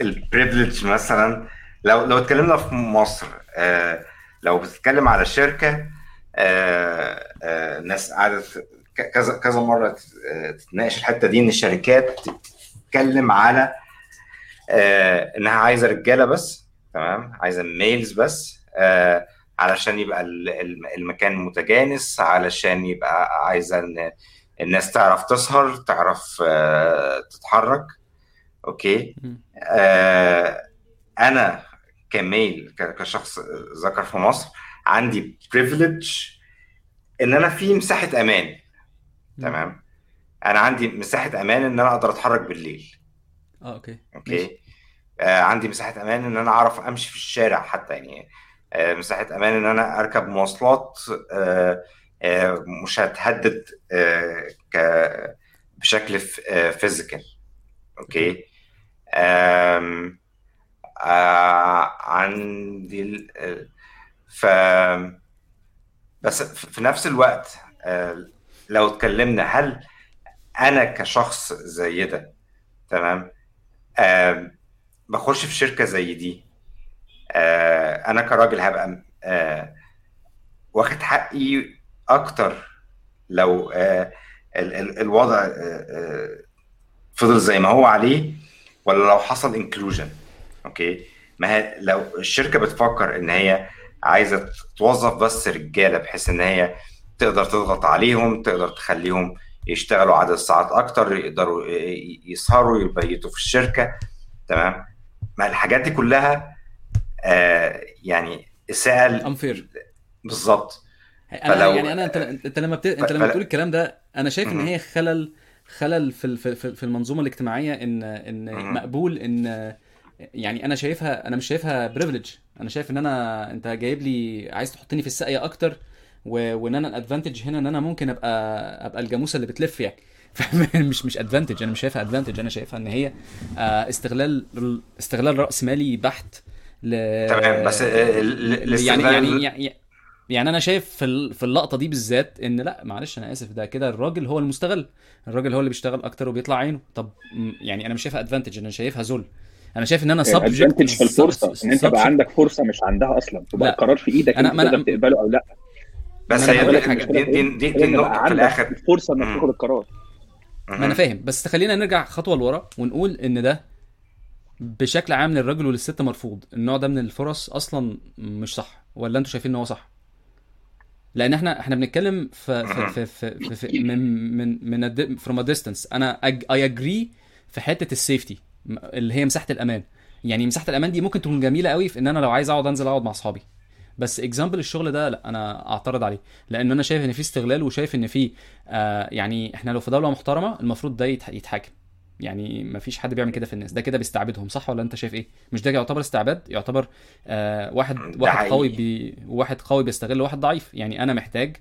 ال privilege مثلا. لو لو اتكلمنا في مصر آه، لو بتتكلم على شركة آه، آه، ناس قعدت ك- كذا كذا مرة ت- آه، تتناقش الحتة دي إن الشركات بتتكلم على آه، إنها عايزة رجالة بس تمام؟ عايزة ميلز بس آه، علشان يبقى ال- الم- المكان متجانس علشان يبقى عايزة إن الناس تعرف تسهر تعرف آه، تتحرك. okay. آه، أنا ك male كشخص ذكر في مصر عندي privilege إن أنا في مساحة أمان. تمام؟ أنا عندي مساحة أمان إن أنا أقدر أتحرك بالليل. آه okay. okay؟ آه عندي مساحة أمان إن أنا أعرف أمشي في الشارع حتى يعني آه مساحة أمان إن أنا أركب مواصلات آه آه مش هتهدد آه بشكل physical okay؟ آه عندي آه، ف بس في نفس الوقت آه لو اتكلمنا هل أنا كشخص زي ده تمام؟ آه بخش في شركة زي دي. آه أنا كراجل هبقى آه واخد حقي أكتر لو آه ال- ال- الوضع فضل زي ما هو عليه ولا لو حصل inclusion okay؟ ما لو الشركة بتفكر إن هي عايزة توظف بس رجالة بحيث إن هي تقدر تضغط عليهم تقدر تخليهم يشتغلوا عدد ساعات أكتر يقدروا يسهروا يبيتوا في الشركة. تمام؟ ما الحاجات دي كلها آه يعني اساءه unfair بالظبط أنا فلو- يعني أنا انت انت لما بت... أنت لما بتقول الكلام ده أنا شايف إن. هي خلل خلل في في المنظومة الاجتماعية ان إن. مقبول إن يعني أنا شايفها أنا مش شايفها privilege أنا شايف إن أنا أنت جايب لي عايز تحطني في الساقية أكتر و... وإن أنا ال advantage هنا إن أنا ممكن ابقى أبقى الجاموسة اللي بتلف يعني مش مش advantage أنا مش شايفها advantage أنا شايفها إن هي آه، استغلال استغلال رأس مالي بحت ل... تمام بس آه، يعني الاستغلال- يعني يعني يعني أنا شايف في ال- في اللقطة دي بالذات إن لأ معلش أنا آسف ده كده الراجل هو المستغل. الراجل هو اللي بيشتغل أكتر وبيطلع عينه. طب يعني أنا مش شايفها advantage أنا شايفها ذل. أنا شايف إن أنا subject ال advantage في الفرصة إن أنت بقى عندك فرصة مش عندها أصلا. تبقى لا. القرار في إيدك أنا- تقدر تقبله أو لأ. بس هي دي. دي دي, دي, دي إن بقى النقطة في الآخر. الفرصه إنك. تاخد القرار. ما أنا فاهم. بس خلينا نرجع خطوة لورا ونقول إن ده بشكل عام للراجل وللست مرفوض. النوع ده من الفرص أصلا مش صح. ولا أنتوا شايفين إن هو صح؟ لأن إحنا إحنا بنتكلم في في في, في, في من من من from a distance أنا I agree في حتة ال safety اللي هي مساحة الأمان. يعني مساحة الأمان دي ممكن تكون جميلة قوي في إن أنا لو عايز أقعد أنزل أقعد مع أصحابي. بس example الشغل ده لا أنا أعترض عليه. لأن أنا شايف إن في استغلال وشايف إن في آه يعني إحنا لو في دولة محترمة المفروض ده يتح- يتحاكم. يعني ما فيش حد بيعمل كده في الناس. ده كده بيستعبدهم صح ولا أنت شايف إيه؟ مش ده يعتبر استعباد؟ يعتبر آه واحد واحد. قوي بي واحد قوي بيستغل واحد ضعيف. يعني أنا محتاج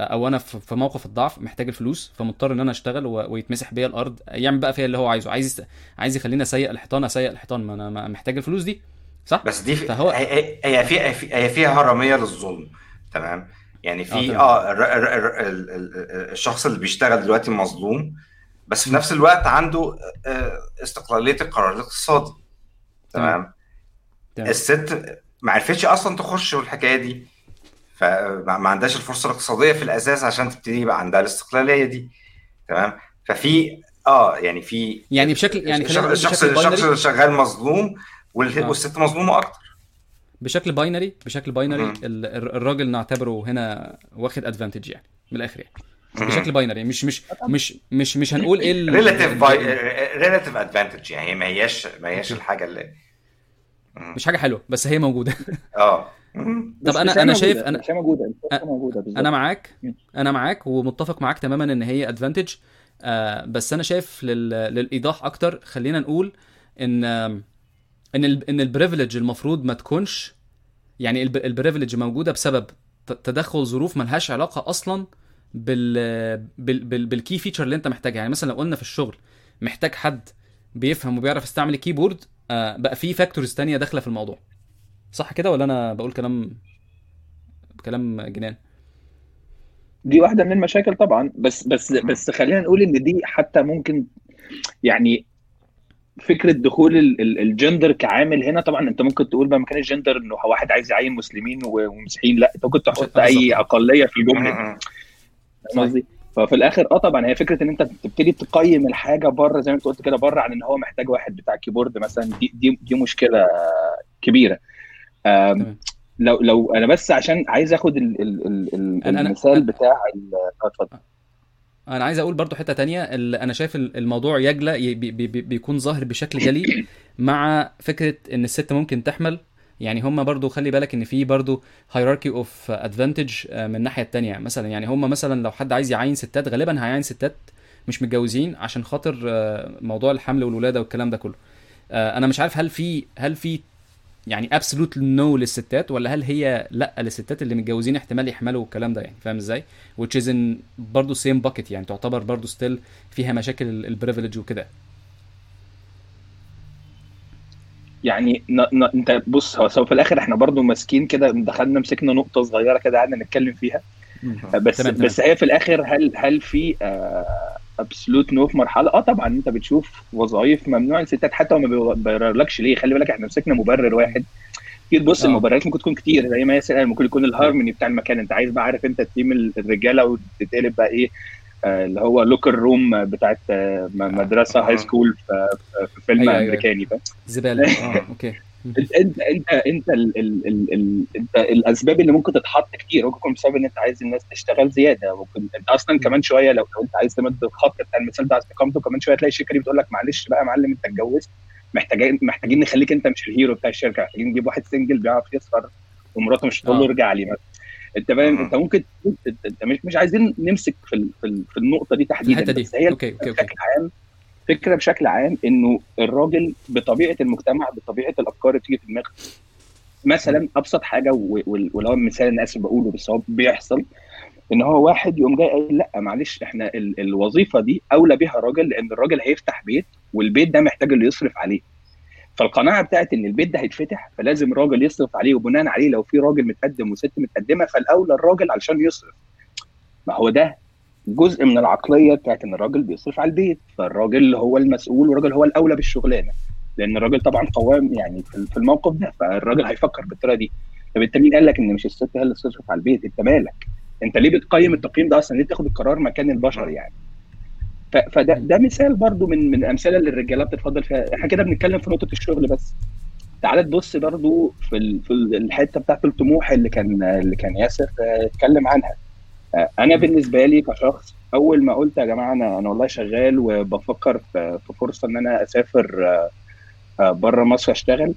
أو أنا في موقف الضعف محتاج الفلوس فمضطر إن أنا أشتغل ويتمسح بيا الأرض. يعمل بقى فيها اللي هو عايزه. عايز عايز يخليني اسيق الحيطان اسيق الحيطان. ما أنا محتاج الفلوس دي. صح بس دي في فهو- هي هي- هي فيها هي فيها هرمية للظلم تمام يعني آه، في. آه الر- الر- الر- ال- ال- الشخص اللي بيشتغل دلوقتي مظلوم بس في نفس الوقت عنده آه، استقلالية القرار الاقتصادي تمام. الست ما عرفتش أصلا تخش الحكاية دي فما ما عندهاش الفرصة الاقتصادية في الاساس عشان تبتدي يبقى عندها الاستقلالية دي تمام ففي آه يعني في يعني بشكل يعني الشخص الشخص اللي شغال مظلوم آه. والست مظلومة أكتر. بشكل باينري بشكل باينري الراجل نعتبره هنا واخد advantage يعني من الآخر يعني. بشكل binary مش مش مش مش مش هنقول إيه ال- ريلاتيف ريلاتيف ادفانتج يعني هي ما هياش ما هياش. الحاجة اللي مش حاجة حلوة بس هي موجودة. آه. طب أنا موجودة، شايف- أنا- مش موجودة موجودة أنا معاك. أنا معاك ومتفق معاك تماما إن هي advantage آه بس أنا شايف لل... للإيضاح أكتر خلينا نقول إن إن ال... إن ال privilege المفروض ما تكونش يعني الب... ال privilege موجودة بسبب تدخل ظروف ملهاش علاقة أصلا بال... بال... بال... بال key feature اللي أنت محتاجها. يعني مثلا لو قلنا في الشغل محتاج حد بيفهم وبيعرف يستعمل ال keyboard آه بقى في factors تانية داخلة في الموضوع. صح كده ولا أنا بقول كلام كلام جنان؟ دي واحدة من المشاكل طبعا. بس بس بس خلينا نقول إن دي حتى ممكن يعني فكرة دخول ال- ال- الجندر كعامل هنا طبعا أنت ممكن تقول بقى مكان الجندر إنه واحد عايز يعين مسلمين ومسيحيين لا أنت ممكن تحط. أي أقلية في الجملة قصدي؟ ففي الآخر آه طبعا هي فكرة إن أنت تبتدي تقيم الحاجة بره زي ما أنت قلت كده بره عن إن هو محتاج واحد بتاع كيبورد مثلا دي دي, دي مشكلة كبيرة. لو لو أنا بس عشان عايز آخد ال ال ال المثال بتاع آه، اتفضل أنا عايز أقول برضو حتة تانية. أنا شايف ال- الموضوع بجلاء بي- بي- بي- بيكون ظاهر بشكل جلي مع فكرة إن الست ممكن تحمل. يعني هم برضو خلي بالك إن في برضو hierarchy of advantage من الناحية التانية. مثلا يعني هم مثلا لو حد عايز يعين ستات غالبا هيعين ستات مش متجوزين عشان خاطر آه، موضوع الحمل والولادة والكلام ده كله. آه، أنا مش عارف هل في هل في يعني absolute no للستات ولا هل هي لا للستات اللي متجوزين احتمال يحملوا والكلام ده يعني؟ فاهم إزاي؟ Which is in برضه same bucket يعني تعتبر برضه still فيها مشاكل ال privilege وكده. يعني ن... ن... انت بص هو في الآخر إحنا برضو ماسكين كده دخلنا مسكنا نقطة صغيرة كده قعدنا نتكلم فيها. بس تمام، تمام. بس هي في الآخر هل هل في absolute no في مرحلة. آه طبعا أنت بتشوف وظائف ممنوع. الستات حتى وما بيبررلكش ليه؟ خلي بالك إحنا مسكنا مبرر واحد. تيجي تبص آه. المبررات ممكن تكون كتير. زي ما ياسر قال ممكن يكون الهارموني بتاع المكان. أنت عايز بقى عارف أنت team ال- الرجالة وتتقلب بقى إيه آه، اللي هو locker room بتاعت آه، مدرسة آه. high school في في فيلم أيوة، أيوة. أمريكاني فاهم؟ زبالة. آه okay. انت انت انت انت ال ال ال ال انت الأسباب اللي ممكن تتحط كتير ممكن بسبب إن أنت عايز الناس تشتغل زيادة ممكن أنت أصلا كمان شوية لو, أنت عايز تمد الخط بتاع المثال ده استقامته كمان شوية تلاقي الشركة دي بتقول لك معلش بقى يا معلم أنت اتجوزت محتاجين محتاجين نخليك أنت مش ال hero بتاع الشركة محتاجين نجيب واحد single بيعرف يسهر ومراته مش تقول له آه. ارجع لي مثلا أنت فاهم؟ مم. أنت ممكن أنت مش مش عايزين نمسك في ال- في, ال- في النقطة دي تحديدا الحتة دي. بس هي okay okay okay. بشكل عام فكره بشكل عام إنه الراجل بطبيعة المجتمع بطبيعة الأفكار اللي بتيجي في دماغه مثلا أبسط حاجة ولو مثال أنا اسف بقوله بس هو بيحصل إن هو واحد يقوم جاي قايل لأ معلش إحنا ال- الوظيفة دي أولى بيها راجل لأن الراجل هيفتح بيت والبيت ده محتاج اللي يصرف عليه. فالقناعة بتاعت إن البيت ده هيتفتح فلازم راجل يصرف عليه وبناء عليه لو في راجل متقدم وست متقدمة فالأولى الراجل علشان يصرف. ما هو ده جزء من العقلية بتاعت إن الراجل بيصرف على البيت فالراجل هو المسؤول والراجل هو الأولى بالشغلانة. لأن الراجل طبعا قوام يعني في الموقف ده فالراجل هيفكر بالطريقة دي. مين قال لك إن مش الست هي اللي تصرف على البيت أنت مالك؟ أنت ليه بتقيم التقييم ده أصلا؟ ليه تاخد القرار مكان البشر يعني؟ فده ده مثال برضو من من الامثله اللي الرجالة بتتفضل فيها. إحنا كده بنتكلم في نقطة الشغل بس. تعال تبص برضو في في الحتة بتاعت الطموح اللي كان اللي كان ياسر آه، اتكلم عنها. أنا بالنسبة لي كشخص أول ما قلت يا جماعة أنا أنا والله شغال وبفكر في فرصة إن أنا أسافر بره مصر أشتغل.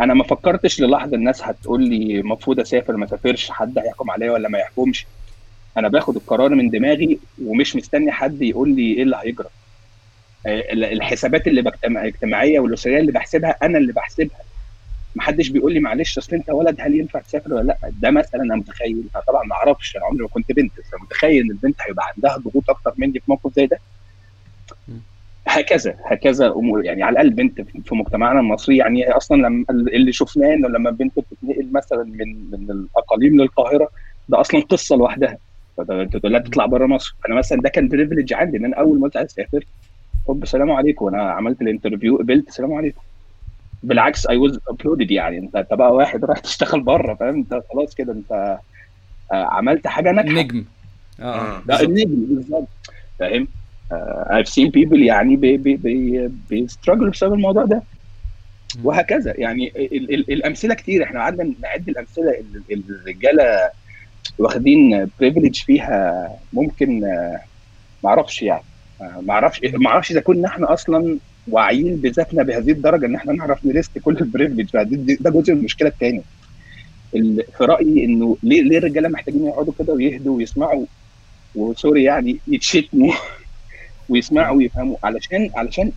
أنا ما فكرتش للحظة الناس هتقول لي المفروض أسافر ما أسافرش حد هيحكم عليا ولا ما يحكمش. أنا باخد القرار من دماغي ومش مستني حد يقول لي إيه اللي هيجرى. آه، الحسابات اللي الاجتماعيه والأسرية اللي بحسبها أنا اللي بحسبها. محدش بيقول لي معلش أصل أنت ولد هل ينفع تسافر ولا لأ؟ ده مثلا أنا متخيل. طبعا ما أعرفش أنا عمري ما كنت بنت بس متخيل إن البنت هيبقى عندها ضغوط أكتر مني في موقف زي ده. هكذا هكذا أمور يعني على الأقل بنت في مجتمعنا المصري يعني أصلا لما اللي شفناه إنه لما بنت بتتنقل مثلا من من الأقاليم للقاهرة ده أصلا قصة لوحدها. انت لما تطلع بره مصر. أنا مثلا ده كان privilege عندي إن أنا أول ما أسافر طب السلام عليكم. أنا عملت ال interview قبلت السلام عليكم. بالعكس I was applauded يعني. انت أنت بقى واحد رايح تشتغل بره فاهم؟ انت خلاص كده انت آه، عملت حاجة ناجحة. نجم. آه. ده النجم بالظبط. فاهم؟ I've seen people يعني بي بي بي بي struggle بسبب الموضوع ده. وهكذا. يعني ال ال الأمثلة كتير. إحنا قعدنا نعد الأمثلة الرجالة واخدين privilege فيها ممكن ما أعرفش يعني. ما أعرفش ما أعرفش إذا كنا إحنا أصلا واعيين بذاتنا بهذه الدرجة إن إحنا نعرف نريست كل ال privilege ده جزء من المشكلة الثاني في رأيي إنه ليه ليه الرجالة محتاجين يقعدوا كده ويهدوا ويسمعوا؟ و sorry يعني يتشتموا ويسمعوا ويفهموا. علشان علشان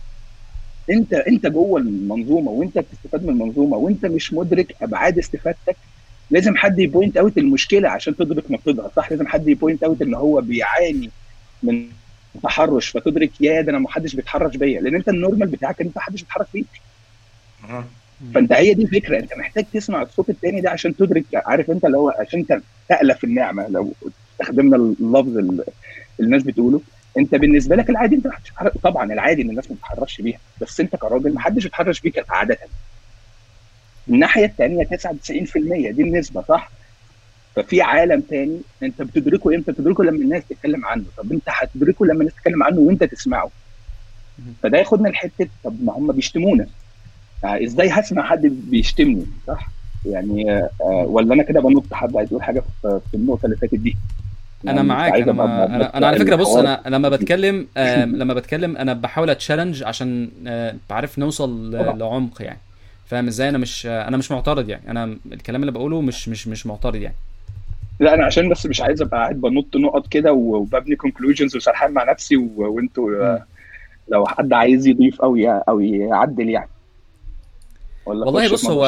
انت أنت جوه المنظومة وأنت بتستفاد من المنظومة وأنت مش مدرك أبعاد استفادتك لازم حد ي point out المشكلة عشان تدرك نقيضها صح؟ لازم حد ي point out إن هو بيعاني من تحرش. فتدرك يا ده أنا ما حدش بيتحرش بيا. لأن أنت ال normal بتاعك إن أنت حدش بيتحرش فيك. فأنت هي دي الفكرة. أنت محتاج تسمع الصوت الثاني ده عشان تدرك عارف أنت اللي هو عشان تألف النعمة لو استخدمنا اللفظ اللي الناس بتقوله. أنت بالنسبة لك العادي أنت طبعا العادي إن الناس ما تتحرش بيها. بس أنت كراجل ما حدش بيتحرش بيك عادة. الناحية الثانية 99% دي النسبة صح؟ ففي عالم تاني انت بتدركه إمتى؟ بتدركه لما الناس تتكلم عنه. طب انت هتدركه لما الناس تتكلم عنه وانت تسمعه. فده ياخدنا لحتة طب ما هم بيشتمونا. يعني إزاي هسمع حد بيشتمني؟ صح؟ يعني آه ولا أنا كده بنط حد عايز يقول حاجة في النقطة اللي فاتت دي؟ أنا يعني معاك. أنا, ما أنا, أنا على فكرة بص أنا لما بتكلم آه لما بتكلم أنا بحاول أتشالنج عشان آه بعرف نوصل لعمق يعني. فاهم إزاي؟ أنا مش أنا مش معترض يعني. أنا الكلام اللي بقوله مش مش مش معترض يعني. لا أنا عشان بس مش عايز أبقى قاعد بنط نقط كده وببني كونكلوجنز وسرحان مع نفسي وإنتوا لو حد عايز يضيف أو أو يعدل يعني. ولا والله بص هو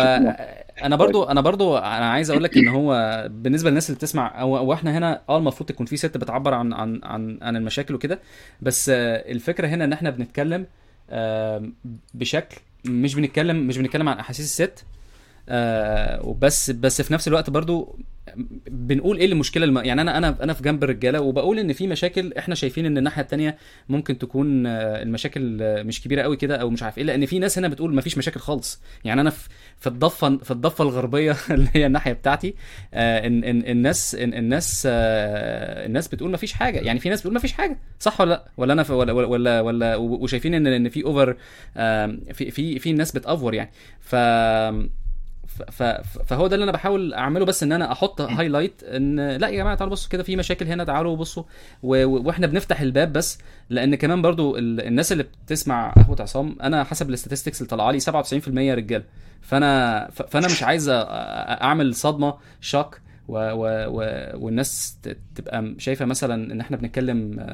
أنا برضو أنا برضو أنا عايز أقول لك إن هو بالنسبة للناس اللي بتسمع أو, إحنا هنا آه المفروض تكون في ست بتعبر عن عن عن, عن المشاكل وكده بس الفكرة هنا إن إحنا بنتكلم بشكل مش بنتكلم مش بنتكلم عن أحاسيس الست آه وبس بس في نفس الوقت برضو بنقول إيه المشكلة الم... يعني أنا أنا أنا في جنب الرجالة وبقول إن في مشاكل إحنا شايفين إن الناحية الثانية ممكن تكون المشاكل مش كبيرة قوي كده أو مش عارف إيه لأن في ناس هنا بتقول ما فيش مشاكل خالص. يعني أنا في في الضفة في الضفة الغربية اللي هي الناحية بتاعتي آه إن إن الناس إن الناس آه الناس بتقول ما فيش حاجة. يعني في ناس بتقول ما فيش حاجة صح ولا لأ؟ ولا أنا ولا ولا ولا وشايفين إن إن في over آه في في في ناس بتأفور يعني. ف فهو ده اللي أنا بحاول أعمله بس إن أنا أحط highlight إن لا يا جماعة تعالوا بصوا كده في مشاكل هنا تعالوا بصوا وإحنا بنفتح الباب بس لأن كمان برضو الناس اللي بتسمع قهوة عصام أنا حسب ال statistics اللي طالعة لي 97% رجاله فأنا فأنا مش عايز أعمل صدمة shock و و و والناس تبقى شايفة مثلا إن إحنا بنتكلم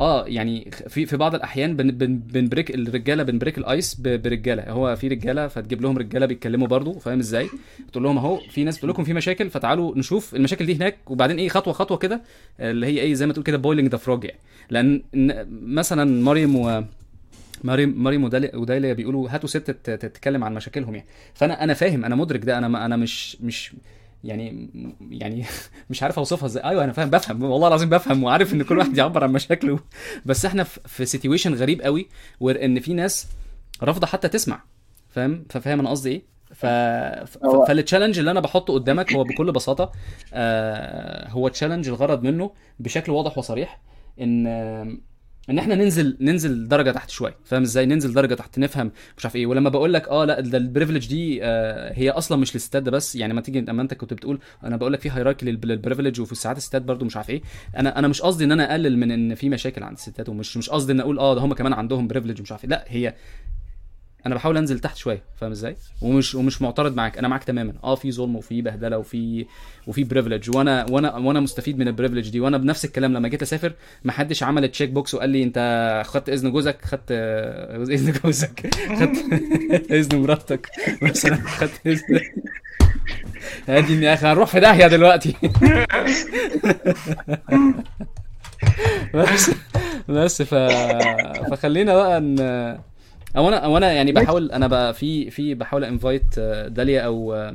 آه يعني في في بعض الأحيان بن بن بن break الرجالة بن break ال ice برجالة. هو في رجالة فتجيب لهم رجالة بيتكلموا برضو فاهم إزاي؟ تقول لهم أهو في ناس بتقول لكم في مشاكل فتعالوا نشوف المشاكل دي هناك وبعدين إيه خطوة خطوة كده اللي هي إيه زي ما تقول كده boiling the frog يعني. لأن مثلا مريم و مريم مريم وداليا بيقولوا هاتوا ست تتكلم عن مشاكلهم يعني. فأنا أنا فاهم أنا مدرك ده أنا أنا مش مش يعني يعني مش عارف أوصفها إزاي. أيوه أنا فاهم بفهم والله العظيم بفهم وعارف إن كل واحد يعبر عن مشاكله. بس إحنا في situation غريب قوي وان في ناس رافضة حتى تسمع فاهم؟ ففاهم أنا قصدي إيه؟ ف... فال challenge اللي أنا بحطه قدامك هو بكل بساطة آه هو challenge الغرض منه بشكل واضح وصريح إن ان إحنا ننزل ننزل درجة تحت شوية فاهم إزاي؟ ننزل درجة تحت نفهم مش عارف إيه. ولما بقول لك آه لا ده ال privilege دي آه هي أصلا مش للستات ده بس. يعني ما تيجي اما انت كنت بتقول أنا بقول لك في hierarchy لل privilege وفي ساعات الستات برضو مش عارف إيه. أنا أنا مش قصدي ان أنا اقلل من ان في مشاكل عند الستات ومش مش قصدي ان أقول آه ده هم كمان عندهم privilege مش عارف إيه. لا هي أنا بحاول انزل تحت شوية فاهم إزاي؟ ومش ومش معترض معاك أنا معاك تماما. آه في ظلم وفي بهدلة وفي وفي privilege وأنا وأنا وأنا مستفيد من ال privilege دي. وأنا بنفس الكلام لما جيت اسافر ما حدش عمل check box وقال لي أنت خدت إذن جوزك خدت إذن جوزك. خدت إذن مراتك. مثلا خدت إذن. ادي يا أخي هنروح في داهية دلوقتي. بس بس ف... فخلينا بقى ان أو أنا أو أنا يعني بحاول أنا بقى في في بحاول انفايت داليا أو آه،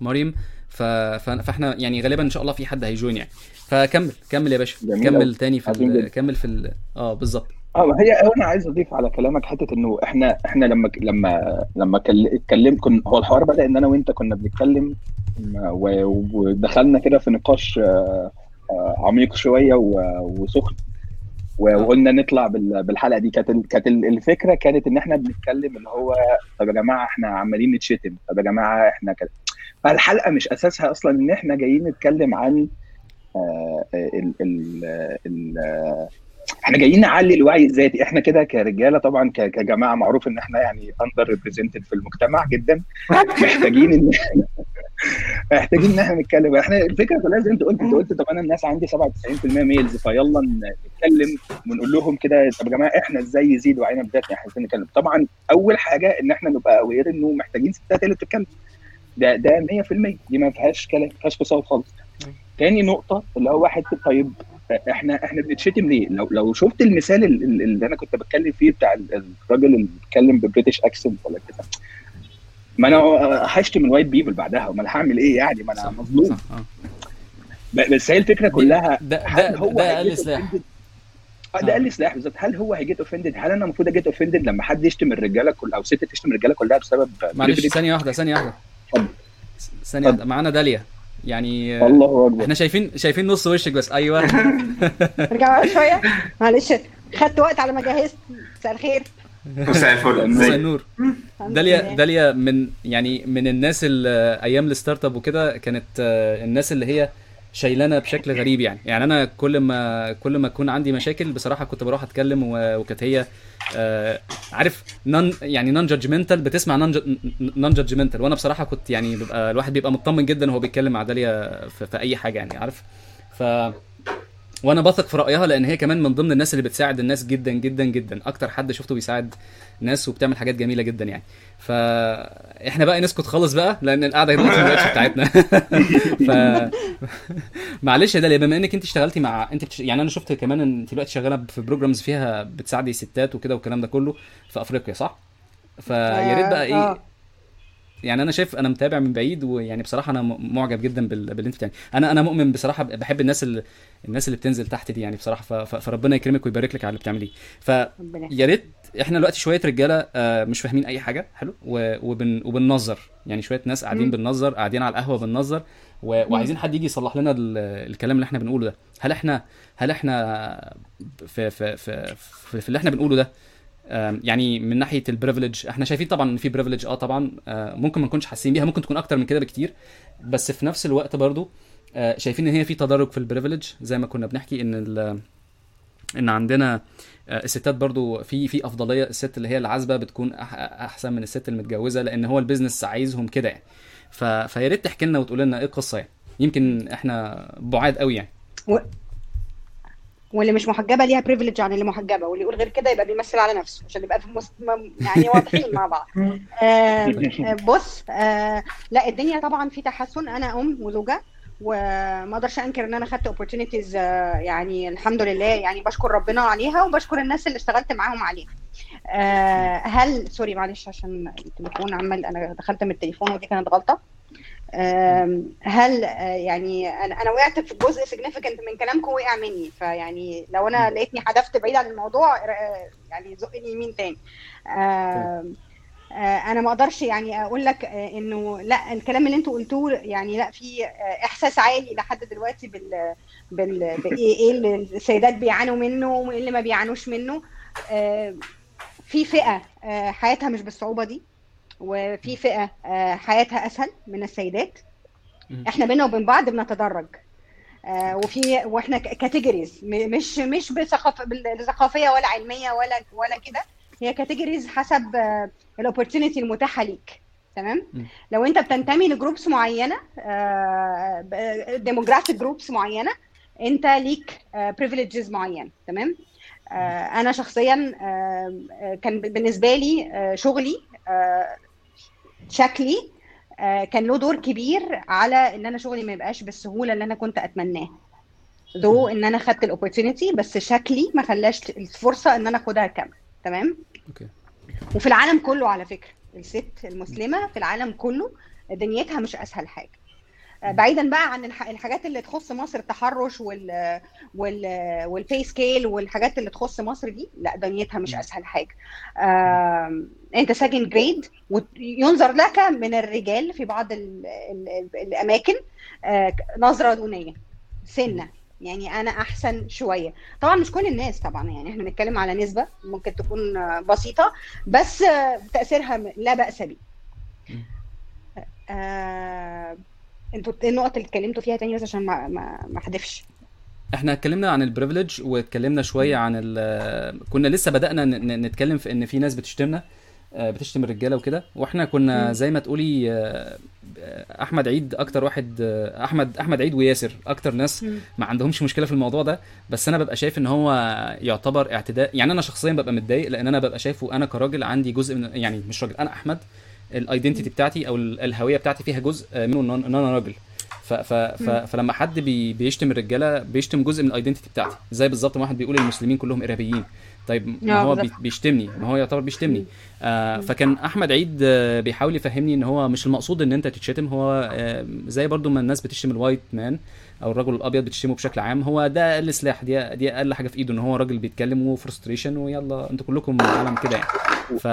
مريم. فإحنا يعني غالبا إن شاء الله في حد هيجوين يعني فكمل كمل يا باشا كمل. تاني في. كمل في ال... آه بالظبط آه هي أنا عايز أضيف على كلامك حتة إنه إحنا إحنا لما لما لما كل- اتكلمت كن هو الحوار بدأ إن أنا وأنت كنا بنتكلم ودخلنا كده في نقاش آه، آه، عميق شوية وسخن وقلنا نطلع بال- بالحلقة دي. كانت كانت ال- الفكرة كانت إن إحنا بنتكلم اللي هو طب يا جماعة إحنا عمالين نتشتم. طب يا جماعة إحنا كده. فالحلقة مش أساسها أصلا إن إحنا جايين نتكلم عن آه، ال ال ال آه، إحنا جايين نعلي الوعي الذاتي. إحنا كده كرجاله طبعا كجماعة معروف إن إحنا يعني under represented في المجتمع جدا. محتاجين إن محتاجين إن إحنا نتكلم. إحنا الفكرة كلها زي انت قلت انت قلت طب أنا الناس عندي 97% males ف يلا نتكلم ونقول لهم كده طب يا جماعة إحنا إزاي يزيد وعينا بذاتنا إحنا إزاي نتكلم. طبعا أول حاجة إن إحنا نبقى aware إنه محتاجين ستات اللي بتتكلم. ده ده 100% دي ما فيهاش كلام ما فيهاش خالص. تاني نقطة اللي هو حتة طيب إحنا إحنا بنتشتم ليه؟ لو لو شفت المثال ال- ال- اللي أنا كنت بتكلم فيه بتاع ال- الراجل اللي بيتكلم ب British accent ولا كده. ما أنا هشتم ال white people بعدها ما أنا هعمل إيه يعني؟ ما أنا مظلوم. آه. بس هي الفكرة كلها ده هل هو ده أقل سلاح؟ آه ده أقل سلاح بالظبط. هل هو هي get offended هل أنا المفروض ا get offended لما حد يشتم الرجالة كل أو ست تشتم الرجالة كلها بسبب معلش؟ ثانية واحدة ثانية واحدة. ثانية. واحدة. معانا داليا. يعني الله أكبر. إحنا شايفين شايفين نص وشك بس. أيوه. ارجع شوية. معلش. خدت وقت على ما جهزت. مساء الخير. مساء الفل. مساء النور. داليا. داليا من يعني من الناس اللي أيام ال startup وكده كانت آه، الناس اللي هي شايلانا بشكل غريب يعني. يعني أنا كل ما كل ما يكون عندي مشاكل بصراحة كنت بروح أتكلم وكانت هي آه، عارف non يعني non judgmental بتسمع non judgmental وأنا بصراحة كنت يعني ببقى الواحد بيبقى مطمن جدا وهو بيتكلم مع داليا في, في أي حاجة يعني عارف؟ ف وأنا بثق في رأيها لأن هي كمان من ضمن الناس اللي بتساعد الناس جدا جدا جدا أكتر حد شفته بيساعد ناس وبتعمل حاجات جميلة جدا يعني فاحنا بقى نسكت خالص بقى لأن القعدة دلوقتي ما بتاعتنا ف معلش يا داليا بما إنك أنت اشتغلتي مع أنت بتش... يعني أنا شفت كمان إن أنت دلوقتي شغالة في programs فيها بتساعدي ستات وكده والكلام ده كله في أفريقيا صح؟ فيا ريت بقى إيه آه. يعني أنا شايف أنا متابع من بعيد ويعني بصراحة أنا معجب جدا بال... باللي أنت بتعمليه أنا أنا مؤمن بصراحة بحب الناس اللي الناس اللي بتنزل تحت دي يعني بصراحة. فربنا يكرمك ويبارك لك على اللي بتعمليه. ف ربنا يا ريت إحنا دلوقتي شوية رجالة آه، مش فاهمين أي حاجة حلو؟ وبن وبننظر. يعني شوية ناس قاعدين. بننظر قاعدين على القهوة بننظر. وعايزين حد يجي يصلح لنا ال... الكلام اللي إحنا بنقوله ده. هل إحنا هل إحنا في في في في, في اللي إحنا بنقوله ده؟ يعني من ناحية ال privilege إحنا شايفين طبعا إن في privilege آه طبعا آه، ممكن ما نكونش حاسين بيها ممكن تكون أكتر من كده بكتير. بس في نفس الوقت برضو شايفين إن هي في تدرج في ال privilege زي ما كنا بنحكي إن ال... إن عندنا آه، الستات برضو في في أفضلية. الست اللي هي العازبة بتكون أحسن من الست المتجوزة لأن هو ال business عايزهم كده. يعني ف... فيا ريت تحكي لنا وتقول لنا إيه القصة يعني. يمكن إحنا بعاد قوي يعني. واللي مش محجبة ليها privilege عن اللي محجبة واللي يقول غير كده يبقى بيمثل على نفسه عشان نبقى في يعني واضحين مع بعض. آه بص آه لا الدنيا طبعا في تحسن. أنا أم وزوجه وما أقدرش انكر ان أنا خدت opportunities يعني الحمد لله يعني بشكر ربنا عليها وبشكر الناس اللي اشتغلت معاهم عليها. آه هل sorry معلش عشان التليفون عمال أنا دخلت من التليفون ودي كانت غلطة. هل آه، يعني أنا أنا وقعت في جزء سيجنيفيكانت من كلامكم وقع مني. فيعني لو أنا لقيتني حدفت بعيد عن الموضوع آه، يعني زقني يمين تاني. آه، أنا ما أقدرش يعني أقول لك آه، إنه لأ الكلام اللي أنتوا قلتوه يعني لأ في آه، إحساس عالي لحد دلوقتي بال بال بايه إيه اللي السيدات بيعانوا منه وإيه اللي ما بيعانوش منه. آه، في فئة آه، حياتها مش بالصعوبة دي وفي فئة آه، حياتها أسهل من السيدات. إحنا بينا وبين بعض بنتدرج. آه، وفي وإحنا categories مش مش بال ثقافية ولا علمية ولا ولا كده. هي categories حسب ال opportunity المتاحة ليك. تمام. لو انت بتنتمي ل groups معينة demographic groups معينة انت ليك privileges معينه تمام؟ آه، أنا شخصيا آه، آه، كان بالنسبة لي آه، شغلي آه، شكلي آه، كان له دور كبير على إن أنا شغلي ما يبقاش بالسهولة اللي أنا كنت أتمناه. though إن أنا خدت ال opportunity بس شكلي ما خلاش الفرصة إن أنا أخدها كاملة. تمام؟ okay. وفي العالم كله على فكرة الست المسلمة في العالم كله دنيتها مش أسهل حاجة. آه، بعيدا بقى عن الح- الحاجات اللي تخص مصر التحرش وال وال وال pay scale والحاجات اللي تخص مصر دي لا دنيتها مش أسهل حاجة. أنت second grade وينظر لك من الرجال في بعض ال ال ال الأماكن آه، نظرة دونية سنة. يعني أنا أحسن شوية. طبعا مش كل الناس طبعا يعني إحنا بنتكلم على نسبة ممكن تكون بسيطة بس تأثيرها لا بأس به آه، أنتوا إيه النقط اللي اتكلمتوا فيها تاني بس عشان ما ما ما أحدفش. إحنا اتكلمنا عن البريفليج واتكلمنا شوية عن ال كنا لسه ن- نتكلم في إن في ناس بتشتمنا. آه، بتشتم الرجالة وكده. وإحنا كنا. زي ما تقولي آه، آه، أحمد عيد أكتر واحد آه، أحمد أحمد عيد وياسر أكتر ناس. ما عندهمش مشكلة في الموضوع ده. بس أنا ببقى شايف إن هو يعتبر اعتداء. يعني أنا شخصيا ببقى متضايق لأن أنا ببقى شايفه أنا كراجل عندي جزء من يعني مش راجل أنا أحمد ال identity بتاعتي أو ال- الهوية بتاعتي فيها جزء آه، منه إن أنا راجل. ف ف ف مم. فلما حد بي بيشتم الرجالة بيشتم جزء من ال identity بتاعتي. زي بالظبط ما واحد بيقول المسلمين كلهم إرهابيين. طيب ما آه، هو. بيشتمني ما هو يعتبر بيشتمني. آه فكان أحمد عيد آه بيحاول يفهمني إن هو مش المقصود إن أنت تتشتم هو آه زي برضو ما الناس بتشتم ال white man أو الرجل الأبيض بتشتمه بشكل عام هو ده أقل سلاح دي دي أقل حاجة في إيده إن هو راجل بيتكلم و frustration ويلا أنتوا كلكم عالم كده يعني. ف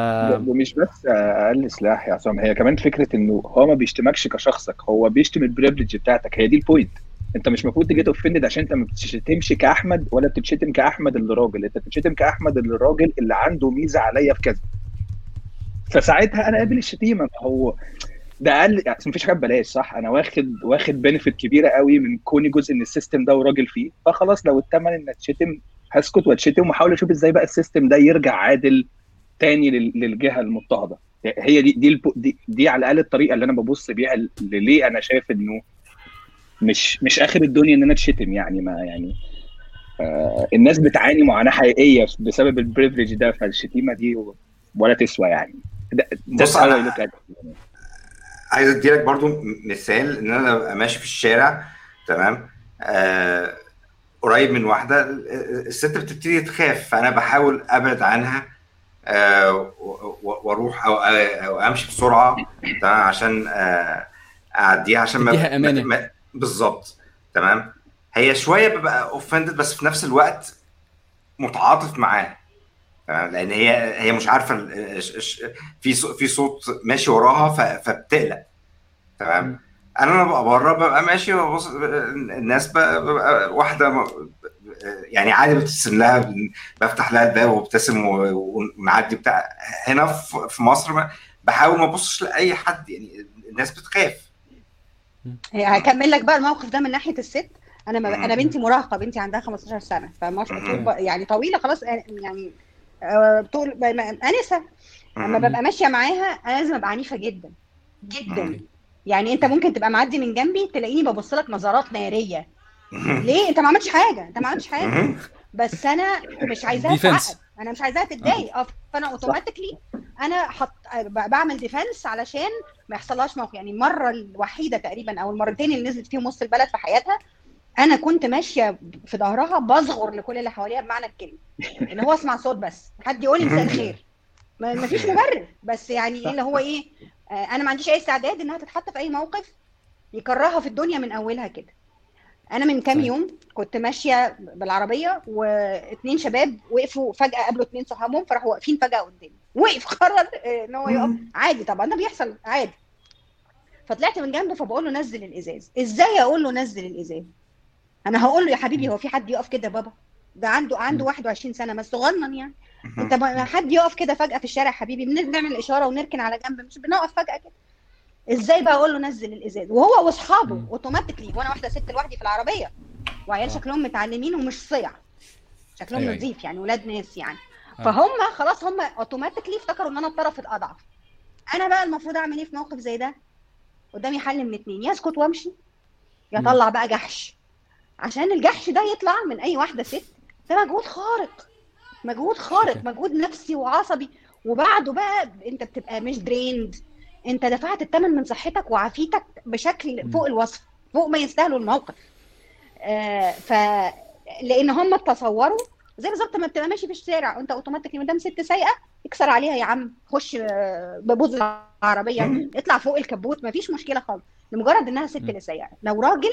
ومش بس أقل سلاح يا عصام هي كمان فكرة إنه هو ما بيشتمكش كشخصك هو بيشتم ال privilege بتاعتك هي دي ال point انت مش المفروض تجي offended عشان انت ما بتشتمش كأحمد ولا بتتشتم كأحمد اللي راجل انت بتتشتم كأحمد اللي راجل اللي عنده ميزة عليا في كذا. فساعتها أنا قابل الشتيمة. ما هو ده أقل يعني مفيش حاجة ببلاش صح؟ أنا واخد واخد benefit كبيرة قوي من كوني جزء من ال system ده وراجل فيه. فخلاص لو الثمن إن أتشتم هسكت وأتشتم وأحاول أشوف إزاي بقى ال system ده يرجع عادل تاني لل- للجهة المضطهدة. هي دي دي, دي دي على الأقل الطريقة اللي أنا ببص بيها ليه أنا شايف إنه مش مش آخر الدنيا إن أنا أتشتم يعني ما يعني آه الناس بتعاني معاناة حقيقية بسبب ال privilege ده فالشتيمة دي ولا تسوى يعني. ده بص، at it. عايز أديلك برضو مثال إن أنا أبقى ماشي في الشارع تمام؟ آه قريب من واحدة ال- ال- الست بتبتدي تخاف فأنا بحاول أبعد عنها آه وأروح أو أو أمشي بسرعة تمام؟ عشان آه أعديها عشان ما- ما- بالظبط. تمام؟ هي شوية ببقى اوفندد بس في نفس الوقت متعاطف معاه. تمام؟ لأن هي هي مش عارفة في في صوت ماشي وراها فبتقلق. تمام؟ أنا لما ببقى بره ببقى ماشي وببص الناس بقى ببقى واحدة يعني عادي بتبتسم لها بفتح لها الباب وابتسم ونعدي بتاع. هنا في مصر بحاول ما أبصش لأي حد يعني الناس بتخاف. هكمل لك بقى الموقف ده من ناحية الست. أنا ما. أنا بنتي مراهقة بنتي عندها 15 سنة فمش يعني طويلة خلاص يعني آه، طول أنسة. لما ببقى ماشية معاها أنا لازم أبقى عنيفة جدا. جدا. يعني أنت ممكن تبقى معدي من جنبي تلاقيني ببص لك نظرات نارية. ليه؟ أنت ما عملتش حاجة. أنت ما عملتش حاجة. بس أنا مش عايزاها تتعقد أنا مش عايزاها تتضايق آه. فأنا automatically أنا حط بعمل defense علشان ما يحصلهاش موقف. يعني المرة الوحيدة تقريبا أو المرتين اللي نزلت فيهم وسط البلد في حياتها أنا كنت ماشية في ظهرها بصغر لكل اللي حواليها بمعنى الكلمة. اللي هو اسمع صوت بس. حد يقول لي مساء الخير. ما فيش مبرر. بس يعني إيه اللي هو إيه؟ آه أنا ما عنديش أي استعداد إنها تتحط في أي موقف يكرهها في الدنيا من أولها كده. أنا من كام. يوم كنت ماشية بالعربية واثنين شباب وقفوا فجأة قابلوا اثنين صحابهم فراحوا واقفين فجأة قدامي. وقف قرر آه، إن هو يقف. عادي طبعا ده بيحصل عادي. فطلعت من جنبه فبقول له نزل الإزاز. إزاي أقول له نزل الإزاز؟ أنا هقول له يا حبيبي هو في حد يقف كده بابا؟ ده عنده عنده 21 سنة بس صغنن يعني. انت حد يقف كده فجأة في الشارع حبيبي؟ بن- بنعمل اشاره ونركن على جنب مش بنقف فجأة كده. إزاي بقى أقول له نزل الازاز؟ وهو واصحابه. automatically وأنا واحدة ست لوحدي في العربية. وعيال آه. شكلهم متعلمين ومش صيع. شكلهم أيوة، نظيف يعني ولاد ناس يعني. فهم خلاص هم automatically افتكروا إن أنا الطرف الأضعف. أنا بقى المفروض أعمل إيه في موقف زي ده؟ قدامي حل من اتنين يسكت وأمشي يطلع بقى جحش. عشان الجحش ده يطلع من أي واحدة ست ده مجهود خارق. مجهود خارق مجهود نفسي وعصبي. وبعده بقى أنت بتبقى مش drained انت دفعت الثمن من صحتك وعافيتك بشكل فوق الوصف فوق ما يستاهلوا الموقف. آه ف لأن هم تصوروا زي بالظبط ما بتبقى ماشي في الشارع وانت automatically مدام ست سايقة اكسر عليها يا عم خش آه، ببوز العربية اطلع فوق الكبوت مفيش مشكلة خالص. لمجرد إنها ست اللي سايقة. لو راجل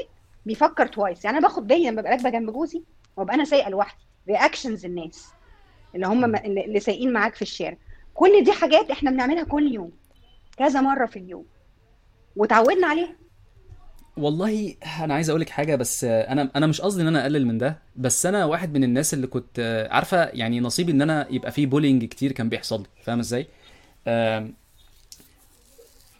بيفكر twice يعني أنا باخد بالي لما ببقى راكبة جنب جوزي وأبقى أنا سايقة لوحدي reactions الناس اللي هم اللي سايقين معاك في الشارع. كل دي حاجات إحنا بنعملها كل يوم. كذا مرة في اليوم. وتعودنا عليها. والله أنا عايز أقول لك حاجة بس أنا أنا مش قصدي إن أنا أقلل من ده بس أنا واحد من الناس اللي كنت عارفة يعني نصيبي إن أنا يبقى فيه bullying كتير كان بيحصل لي فاهم إزاي؟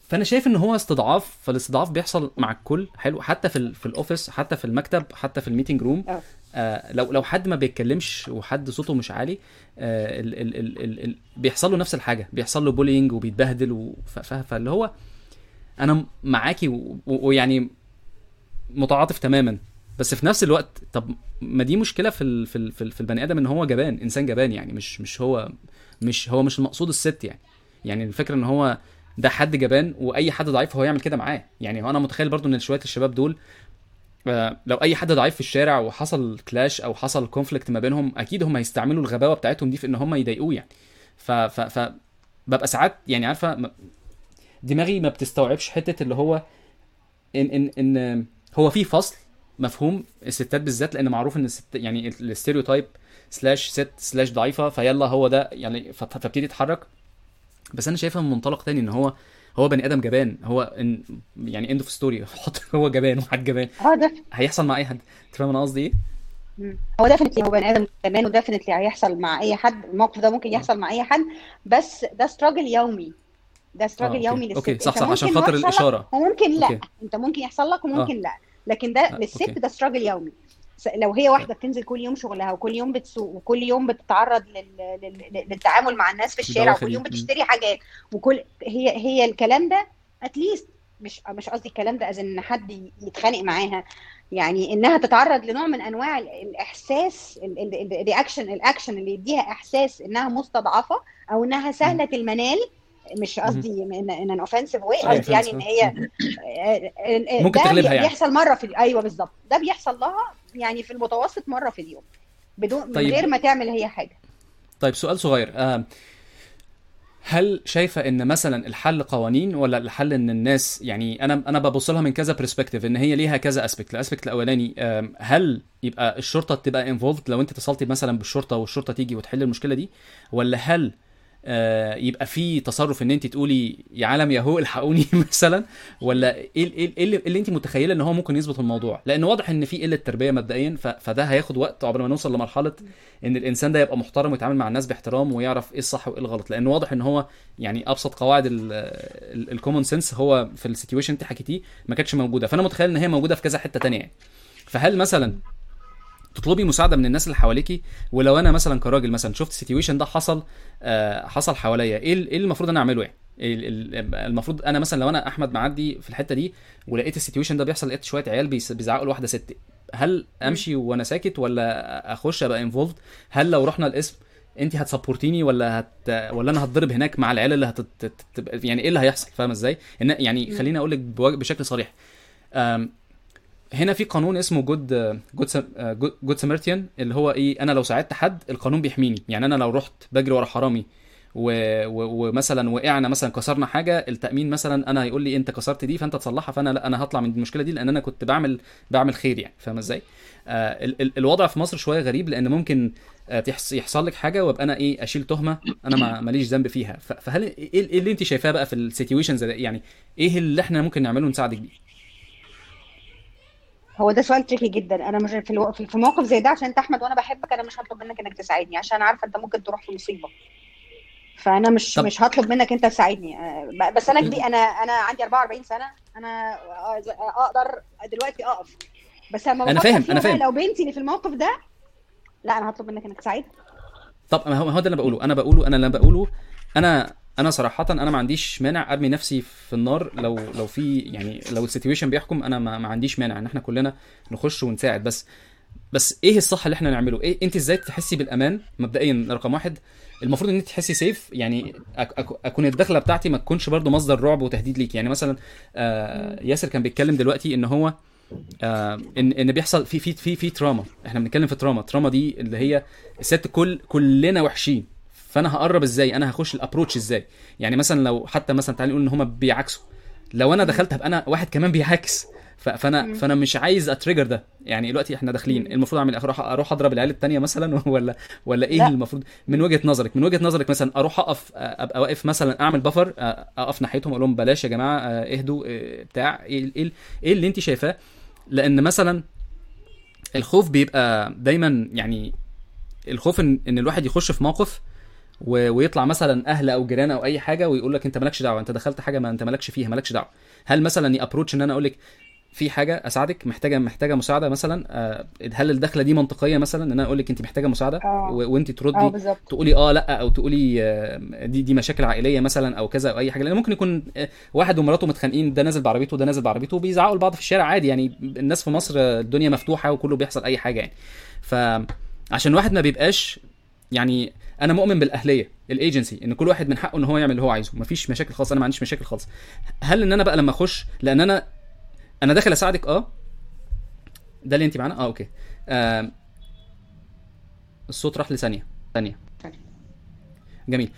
فأنا شايف إن هو استضعاف فالاستضعاف بيحصل مع الكل. حلو. حتى في ال- في ال office حتى في المكتب حتى في ال meeting room آه. آه لو لو حد ما بيتكلمش وحد صوته مش عالي آه ال ال ال ال ال بيحصل له نفس الحاجة. بيحصل له bullying وبيتبهدل فاللي هو أنا معاكي ويعني متعاطف تماما. بس في نفس الوقت طب ما دي مشكلة في ال في ال في, ال في البني آدم إن هو جبان إنسان جبان يعني مش مش هو مش هو مش المقصود الست يعني. يعني الفكرة إن هو ده حد جبان وأي حد ضعيف هو يعمل كده معاه. يعني هو أنا متخيل برضو إن شوية الشباب دول آه، لو أي حد ضعيف في الشارع وحصل clash أو حصل conflict ما بينهم أكيد هم هيستعملوا الغباوة بتاعتهم دي في إن هم يضايقوه يعني. ف ف ف ببقى ساعات يعني عارفة دماغي ما بتستوعبش حتة اللي هو إن إن إن هو في فصل مفهوم الستات بالذات لأن معروف إن الست يعني ال stereotype slash ست slash ضعيفة فيلا هو ده يعني فابتدي يتحرك. بس أنا شايفها من منطلق تاني إن هو هو بني آدم جبان. هو إن يعني end of story حط هو جبان وحد جبان. آه ده. هيحصل مع أي حد؟ انت فاهم أنا قصدي إيه؟ هو definitely هو بني آدم كمان و definitely هيحصل مع أي حد. الموقف ده ممكن يحصل مع أي حد بس ده struggle يومي. ده آه، struggle okay. يومي للست. okay، صح، صح، عشان خاطر الإشارة. وممكن لا. okay. إنت ممكن يحصل لك وممكن لا. لكن ده آه، للست. ده struggle يومي. لو هي واحدة بتنزل كل يوم شغلها وكل يوم بتسوق وكل يوم بتتعرض لل... لل... للتعامل مع الناس في الشارع وكل يوم. بتشتري حاجات وكل هي هي الكلام ده at least مش مش قصدي الكلام ده إن حد يتخانق معاها يعني إنها تتعرض لنوع من أنواع ال- الإحساس ال reaction ال action اللي يديها إحساس إنها مستضعفة أو إنها سهلة المنال مش قصدي ان ان offensive واي قصدي يعني. إن هي آه، آه، ممكن ده تغلبها يعني. بيحصل مرة في أيوه بالظبط ده بيحصل لها يعني في المتوسط مرة في اليوم بدون من طيب. غير ما تعمل هي حاجة طيب سؤال صغير آه، هل شايفة إن مثلا الحل قوانين ولا الحل إن الناس يعني أنا أنا ببص لها من كذا perspective إن هي ليها كذا aspect ال aspect الأولاني هل يبقى الشرطة تبقى involved لو أنت اتصلتي مثلا بالشرطة والشرطة تيجي وتحل المشكلة دي ولا هل يبقى في تصرف إن أنت تقولي يا عالم يا هو الحقوني مثلا. ولا إيه إيه إيه اللي, اللي أنت متخيلة إن هو ممكن يظبط الموضوع؟ لأن واضح إن في قلة تربية مبدئيا فده هياخد وقت عقبال ما نوصل لمرحلة إن الإنسان ده يبقى محترم ويتعامل مع الناس باحترام ويعرف إيه الصح وإيه الغلط. لأن واضح إن هو يعني أبسط قواعد ال common sense هو في ال situation أنت حكيتيه ما كانتش موجودة. فأنا متخيل إن هي موجودة في كذا حتة تانية يعني. فهل مثلا تطلبي مساعدة من الناس اللي حواليكي؟ ولو أنا مثلا كراجل مثلا شفت ال situation ده حصل آه حصل حواليا إيه إيه المفروض أنا أعمله يعني؟ ال- المفروض أنا مثلا لو أنا أحمد معدي في الحتة دي ولقيت ال situation ده بيحصل لقيت شوية عيال بيزعقوا لواحدة ست هل أمشي وأنا ساكت ولا أخش أبقى involved هل لو رحنا القسم انت هت support يني ولا هت ولا أنا هتضرب هناك مع العيال اللي هت يعني إيه اللي هيحصل؟ فاهم إزاي. يعني خليني أقول لك بشكل صريح. هنا في قانون اسمه good good Good Samaritan اللي هو إيه أنا لو ساعدت حد القانون بيحميني يعني أنا لو رحت بجري ورا حرامي. ومثلا وقعنا مثلا كسرنا حاجة التأمين مثلا أنا هيقول لي أنت كسرت دي فأنت تصلحها فأنا لأ أنا هطلع من المشكلة دي لأن أنا كنت بعمل بعمل خير يعني فاهم إزاي آه ال... ال... الوضع في مصر شوية غريب لأن ممكن آه. يحصل لك حاجة وأبقى أنا إيه أشيل تهمة أنا ما ماليش ذنب فيها ف... فهل إيه إيه اللي أنت شايفاه بقى في السيتويشنز يعني إيه اللي إحنا ممكن نعمله نساعدك بيه هو ده سؤال تريكي جدا. أنا مش في ألو... في موقف زي ده عشان أنت أحمد وأنا بحبك أنا مش هطلب منك إنك تساعدني. عشان عارفة أنت ممكن تروح في مصيبة. فأنا مش طب- مش هطلب منك أنت تساعدني. آه، بس أنا كبير أنا أنا عندي 44 سنة. أنا أ- أقدر دلوقتي أقف. بس لما أنا بفكر فاهم، بقى فاهم. لو بنتي اللي في الموقف ده لا أنا هطلب منك إنك تساعدها طب ما هو ده اللي أنا بقوله. أنا بقوله أنا اللي بقوله أنا أنا صراحة أنا ما عنديش مانع ارمي نفسي في النار لو لو في يعني لو ال situation بيحكم أنا ما, ما عنديش مانع ان إحنا كلنا نخش ونساعد. بس بس إيه الصح اللي إحنا نعمله؟ إيه انت إزاي تحسي بالامان مبدئيا؟ رقم واحد المفروض ان انت تحسي safe يعني اكون الدخلة بتاعتي ما تكونش برضو مصدر رعب وتهديد ليك. يعني مثلا آه ياسر كان بيتكلم دلوقتي ان هو آه ان ان بيحصل في في في في trauma. إحنا بنتكلم في trauma. trauma دي اللي هي الست كل كلنا وحشين. فانا هقرب إزاي؟ أنا هخش ال approach إزاي؟ يعني مثلا لو حتى مثلا تعالى نقول إن هم بيعكسوا لو أنا دخلت هبقى أنا واحد كمان بيعكس فأنا فأنا مش عايز ا trigger ده. يعني دلوقتي إحنا داخلين. المفروض أعمل إيه؟ أروح أروح أضرب العيال التانية مثلا؟ ولا ولا إيه لا. المفروض؟ من وجهة نظرك. من وجهة نظرك مثلا أروح أقف أبقى واقف مثلا أعمل بفر أقف ناحيتهم أقول لهم بلاش يا جماعة اهدوا بتاع. إيه إيه إيه اللي انت شايفاه؟ لأن مثلا الخوف بيبقى دايما يعني الخوف ان إن الواحد يخش في موقف و- ويطلع مثلا أهل أو جيران أو أي حاجة ويقول لك أنت مالكش دعوة أنت دخلت حاجة ما أنت مالكش فيها مالكش دعوة. هل مثلا ابروتش إن أنا أقول لك في حاجة أساعدك محتاجة محتاجة مساعدة مثلا؟ آه، هل الدخلة دي منطقية مثلا إن أنا أقول لك أنت محتاجة مساعدة؟ آه. و- وأنت تردي بالظبط. تقولي آه لأ أو تقولي آه، دي دي مشاكل عائلية مثلا أو كذا أو أي حاجة. لأن ممكن يكون آه، واحد ومراته متخانقين ده نازل بعربيته وده نازل بعربيته وبيزعقوا لبعض في الشارع عادي. يعني الناس في مصر آه، الدنيا مفتوحة وكله بيحصل أي حاجة يعني. فعشان الواحد ما بيبقاش يعني أنا مؤمن بالاهليه الايجنسي ان كل واحد من حقه ان هو يعمل اللي هو عايزه مفيش مشاكل خالص أنا ما عنديش مشاكل خالص. هل ان أنا بقى لما اخش لأن أنا أنا داخل اساعدك آه؟ ده اللي انت معانا؟ آه okay. آه الصوت راح لثانية. ثانية. جميل.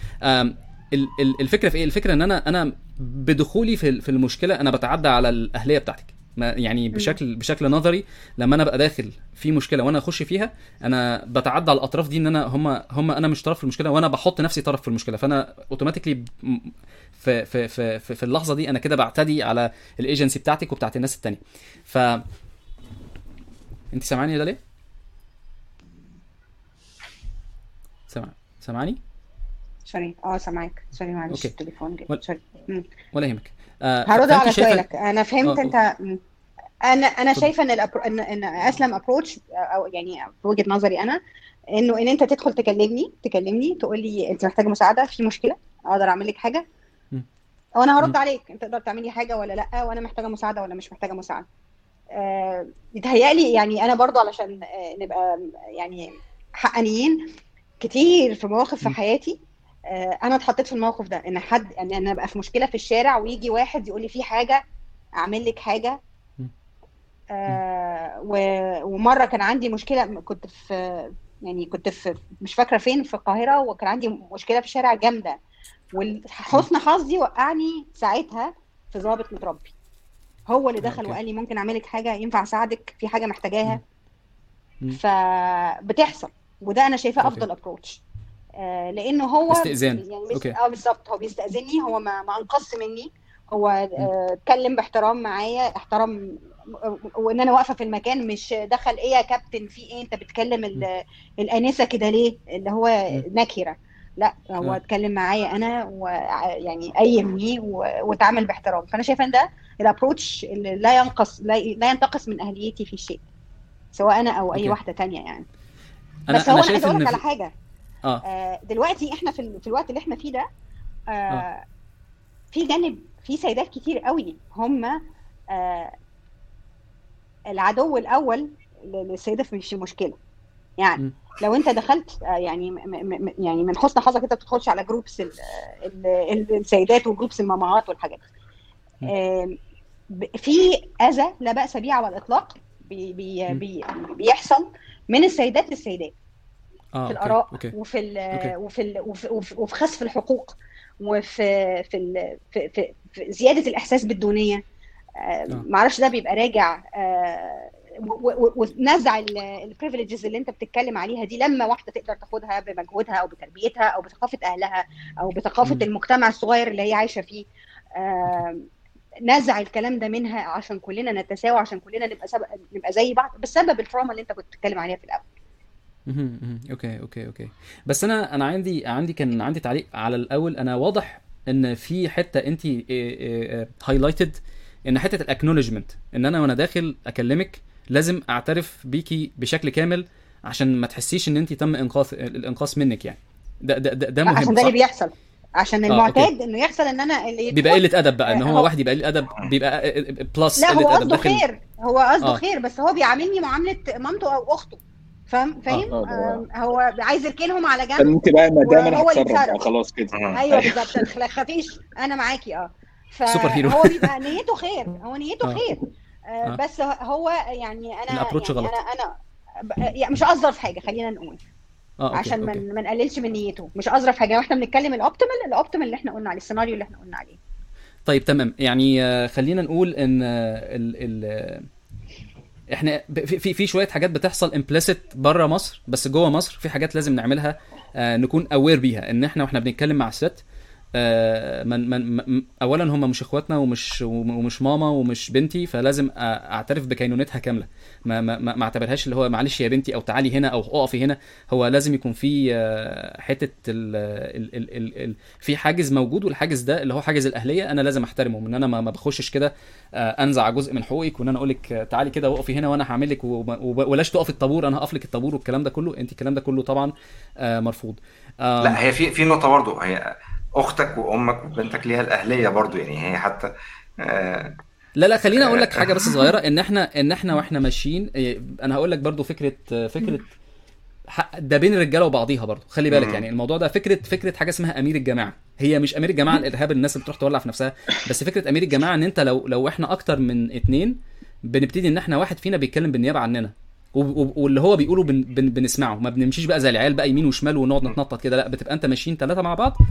ال- الفكرة في إيه؟ الفكرة ان أنا أنا بدخولي في المشكلة أنا بتعدى على الاهلية بتاعتك. ما يعني بشكل بشكل نظري لما أنا ابقى داخل في مشكلة وأنا أخش فيها أنا بتعدى على الأطراف دي إن أنا هم هم أنا مش طرف في المشكلة وأنا بحط نفسي طرف في المشكلة فأنا automatically في في في في, في اللحظة دي أنا كده بعتدي على الايجنسي بتاعتك وبتاعت الناس التانية ف أنت سامعاني ده ليه؟ سامع سامعاني؟ sorry آه سامعاك sorry معلش. التليفون جه ولا- sorry. ولا يهمك آه هرد على شايفة- سؤالك أنا فهمت آه، أنت. أنا أنا. شايفة إن ال appro... ان إن أسلم approach أو يعني في وجهة نظري أنا إنه إن أنت تدخل تكلمني تكلمني تقول لي أنت محتاجة مساعدة في مشكلة أقدر أعمل لك حاجة. وأنا هرد. عليك أنت تقدر تعملي حاجة ولا لأ وأنا محتاجة مساعدة ولا مش محتاجة مساعدة يتهيألي يعني أنا برضو علشان آه، نبقى يعني حقانيين كتير في مواقف في. حياتي آه، أنا اتحطيت في الموقف ده إن حد إن أنا أبقى في مشكلة في الشارع ويجي واحد يقول لي في حاجة أعمل لك حاجة. آه ومرة كان عندي مشكلة كنت في يعني كنت في مش فاكرة فين في القاهرة وكان عندي مشكلة في الشارع جامدة. وحسن حظي وقعني ساعتها في ضابط متربي. هو اللي دخل. وقال لي ممكن اعمل لك حاجة ينفع أساعدك؟ في حاجة محتاجاها. فبتحصل وده أنا شايفاه. أفضل ابروتش آه لأنه هو استئذان. يعني. آه بالظبط. هو بيستاذني هو ما ما انقص مني. هو آه، اتكلم باحترام معايا احترام وإن أنا واقفة في المكان مش دخل إيه يا كابتن في إيه أنت بتكلم ال- الأنسة كده ليه اللي هو نكرة لا هو آه. اتكلم معايا أنا ويعني قيمني واتعامل باحترام فأنا شايفة إن ده ال approach اللي لا ينقص لا, ينتقص من أهليتي في شيء سواء أنا أو أي okay. واحدة تانية يعني أنا بس هو أنا عايزة شايف أقول لك على. حاجة آه آه، دلوقتي إحنا في ال- في الوقت اللي إحنا فيه ده آه، آه. في جانب في سيدات كتير قوي هم آه، العدو الأول للسيدة في في مشكلة يعني م. لو أنت دخلت آه، يعني يعني من حسن حظك أنت بتدخلش على groups ال- ال- ال- السيدات و groups المامهات والحاجات ب- في أذى لا بأس به على الإطلاق بي بي. بي بيحصل من السيدات للسيدات آه في الآراء وفي ال okay. وفي ال وفي, وفي, خسف الحقوق وفي في, في, في, في زيادة الإحساس بالدونية آه، آه. معرفش ده بيبقى راجع آه، ونزع ال privileges اللي انت بتتكلم عليها دي لما واحدة تقدر تاخدها بمجهودها أو بتربيتها أو بثقافة أهلها أو بثقافة مم. المجتمع الصغير اللي هي عايشة فيه. آه، نزع الكلام ده منها عشان كلنا نتساوى عشان كلنا نبقى سب... نبقى زي بعض بسبب ال trauma اللي انت كنت بتتكلم عليها في الأول. okay okay okay. بس أنا أنا عندي عندي كان عندي تعليق على الأول. أنا واضح إن في حتة انت highlighted إن حتة ال acknowledgment إن أنا وأنا داخل أكلمك لازم أعترف بيكي بشكل كامل عشان ما تحسيش إن انت تم انقاذ الإنقاص منك يعني. ده ده ده, ده مهم عشان ده اللي؟ بيحصل. عشان آه، المعتاد إنه يحصل إن أنا اللي بيبقى قلة أدب بقى إن هو هو- واحد يبقى قلة أدب بيبقى بس لا هو قصده داخل. خير. هو قصده آه. خير بس هو بيعاملني معاملة مامته أو أخته. فاهم؟ فاهم؟ آه، آه. آه. هو عايز يركنهم على جنب فأنت بقى ما دام أنا هتصرف خلاص كده. أيوه بالظبط. ما تخافيش أنا معاكي آه. super hero. فهو بيبقى نيته خير هو نيته آه. خير آه آه. بس هو يعني أنا ال approach يعني غلط. أنا أنا يعني مش أظرف حاجة خلينا نقول okay عشان ما ما نقللش من نيته مش أظرف حاجة وإحنا بنتكلم ال optimal ال optimal اللي إحنا قلنا عليه السيناريو اللي إحنا قلنا عليه طيب تمام يعني آه، خلينا نقول إن آه، ال ال آه، إحنا في في شوية حاجات بتحصل implicit بره مصر بس جوه مصر في حاجات لازم نعملها آه، نكون aware بيها إن إحنا وإحنا بنتكلم مع الست آه، من من من اولا هم مش إخواتنا ومش ومش ماما ومش بنتي فلازم أعترف بكينونتها كاملة. ما ما ما أعتبرهاش اللي هو معلش يا بنتي أو تعالي هنا أو اقفي هنا. هو لازم يكون في آه، حتة ال ال ال ال ال في حاجز موجود والحاجز ده اللي هو حاجز الأهلية أنا لازم احترمه إن أنا ما بخشش كده آه، أنزع جزء من حقوقك وإن أنا أقول لك آه، تعالي كده وقفي هنا وأنا هعمل لك وما- وب- ولاش تقفي الطابور أنا هقف لك الطابور والكلام ده كله. أنت الكلام ده كله طبعا آه، مرفوض. لا هي في في نقطة برضو هي أختك وأمك وبنتك ليها الأهلية برضو يعني هي حتى آه لا لا خليني أقول لك حاجة بس صغيرة. إن إحنا إن إحنا وإحنا ماشيين إيه، أنا هقول لك برضو فكرة فكرة ده بين الرجالة وبعضيها برضو. خلي بالك. يعني الموضوع ده فكرة فكرة حاجة اسمها أمير الجماعة. هي مش أمير الجماعة الارهاب الناس اللي بتروح تولع في نفسها بس فكرة أمير الجماعة إن أنت لو لو إحنا أكتر من اتنين بنبتدي إن إحنا واحد فينا بيتكلم بالنيابة عننا. واللي هو بيقوله بن بن بنسمعه. ما بنمشيش بقى زي العيال بقى يمين وشمال ونقعد نتنطط كده. لا بتبقى أنت ماشيين ثلاثة مع بعض آه،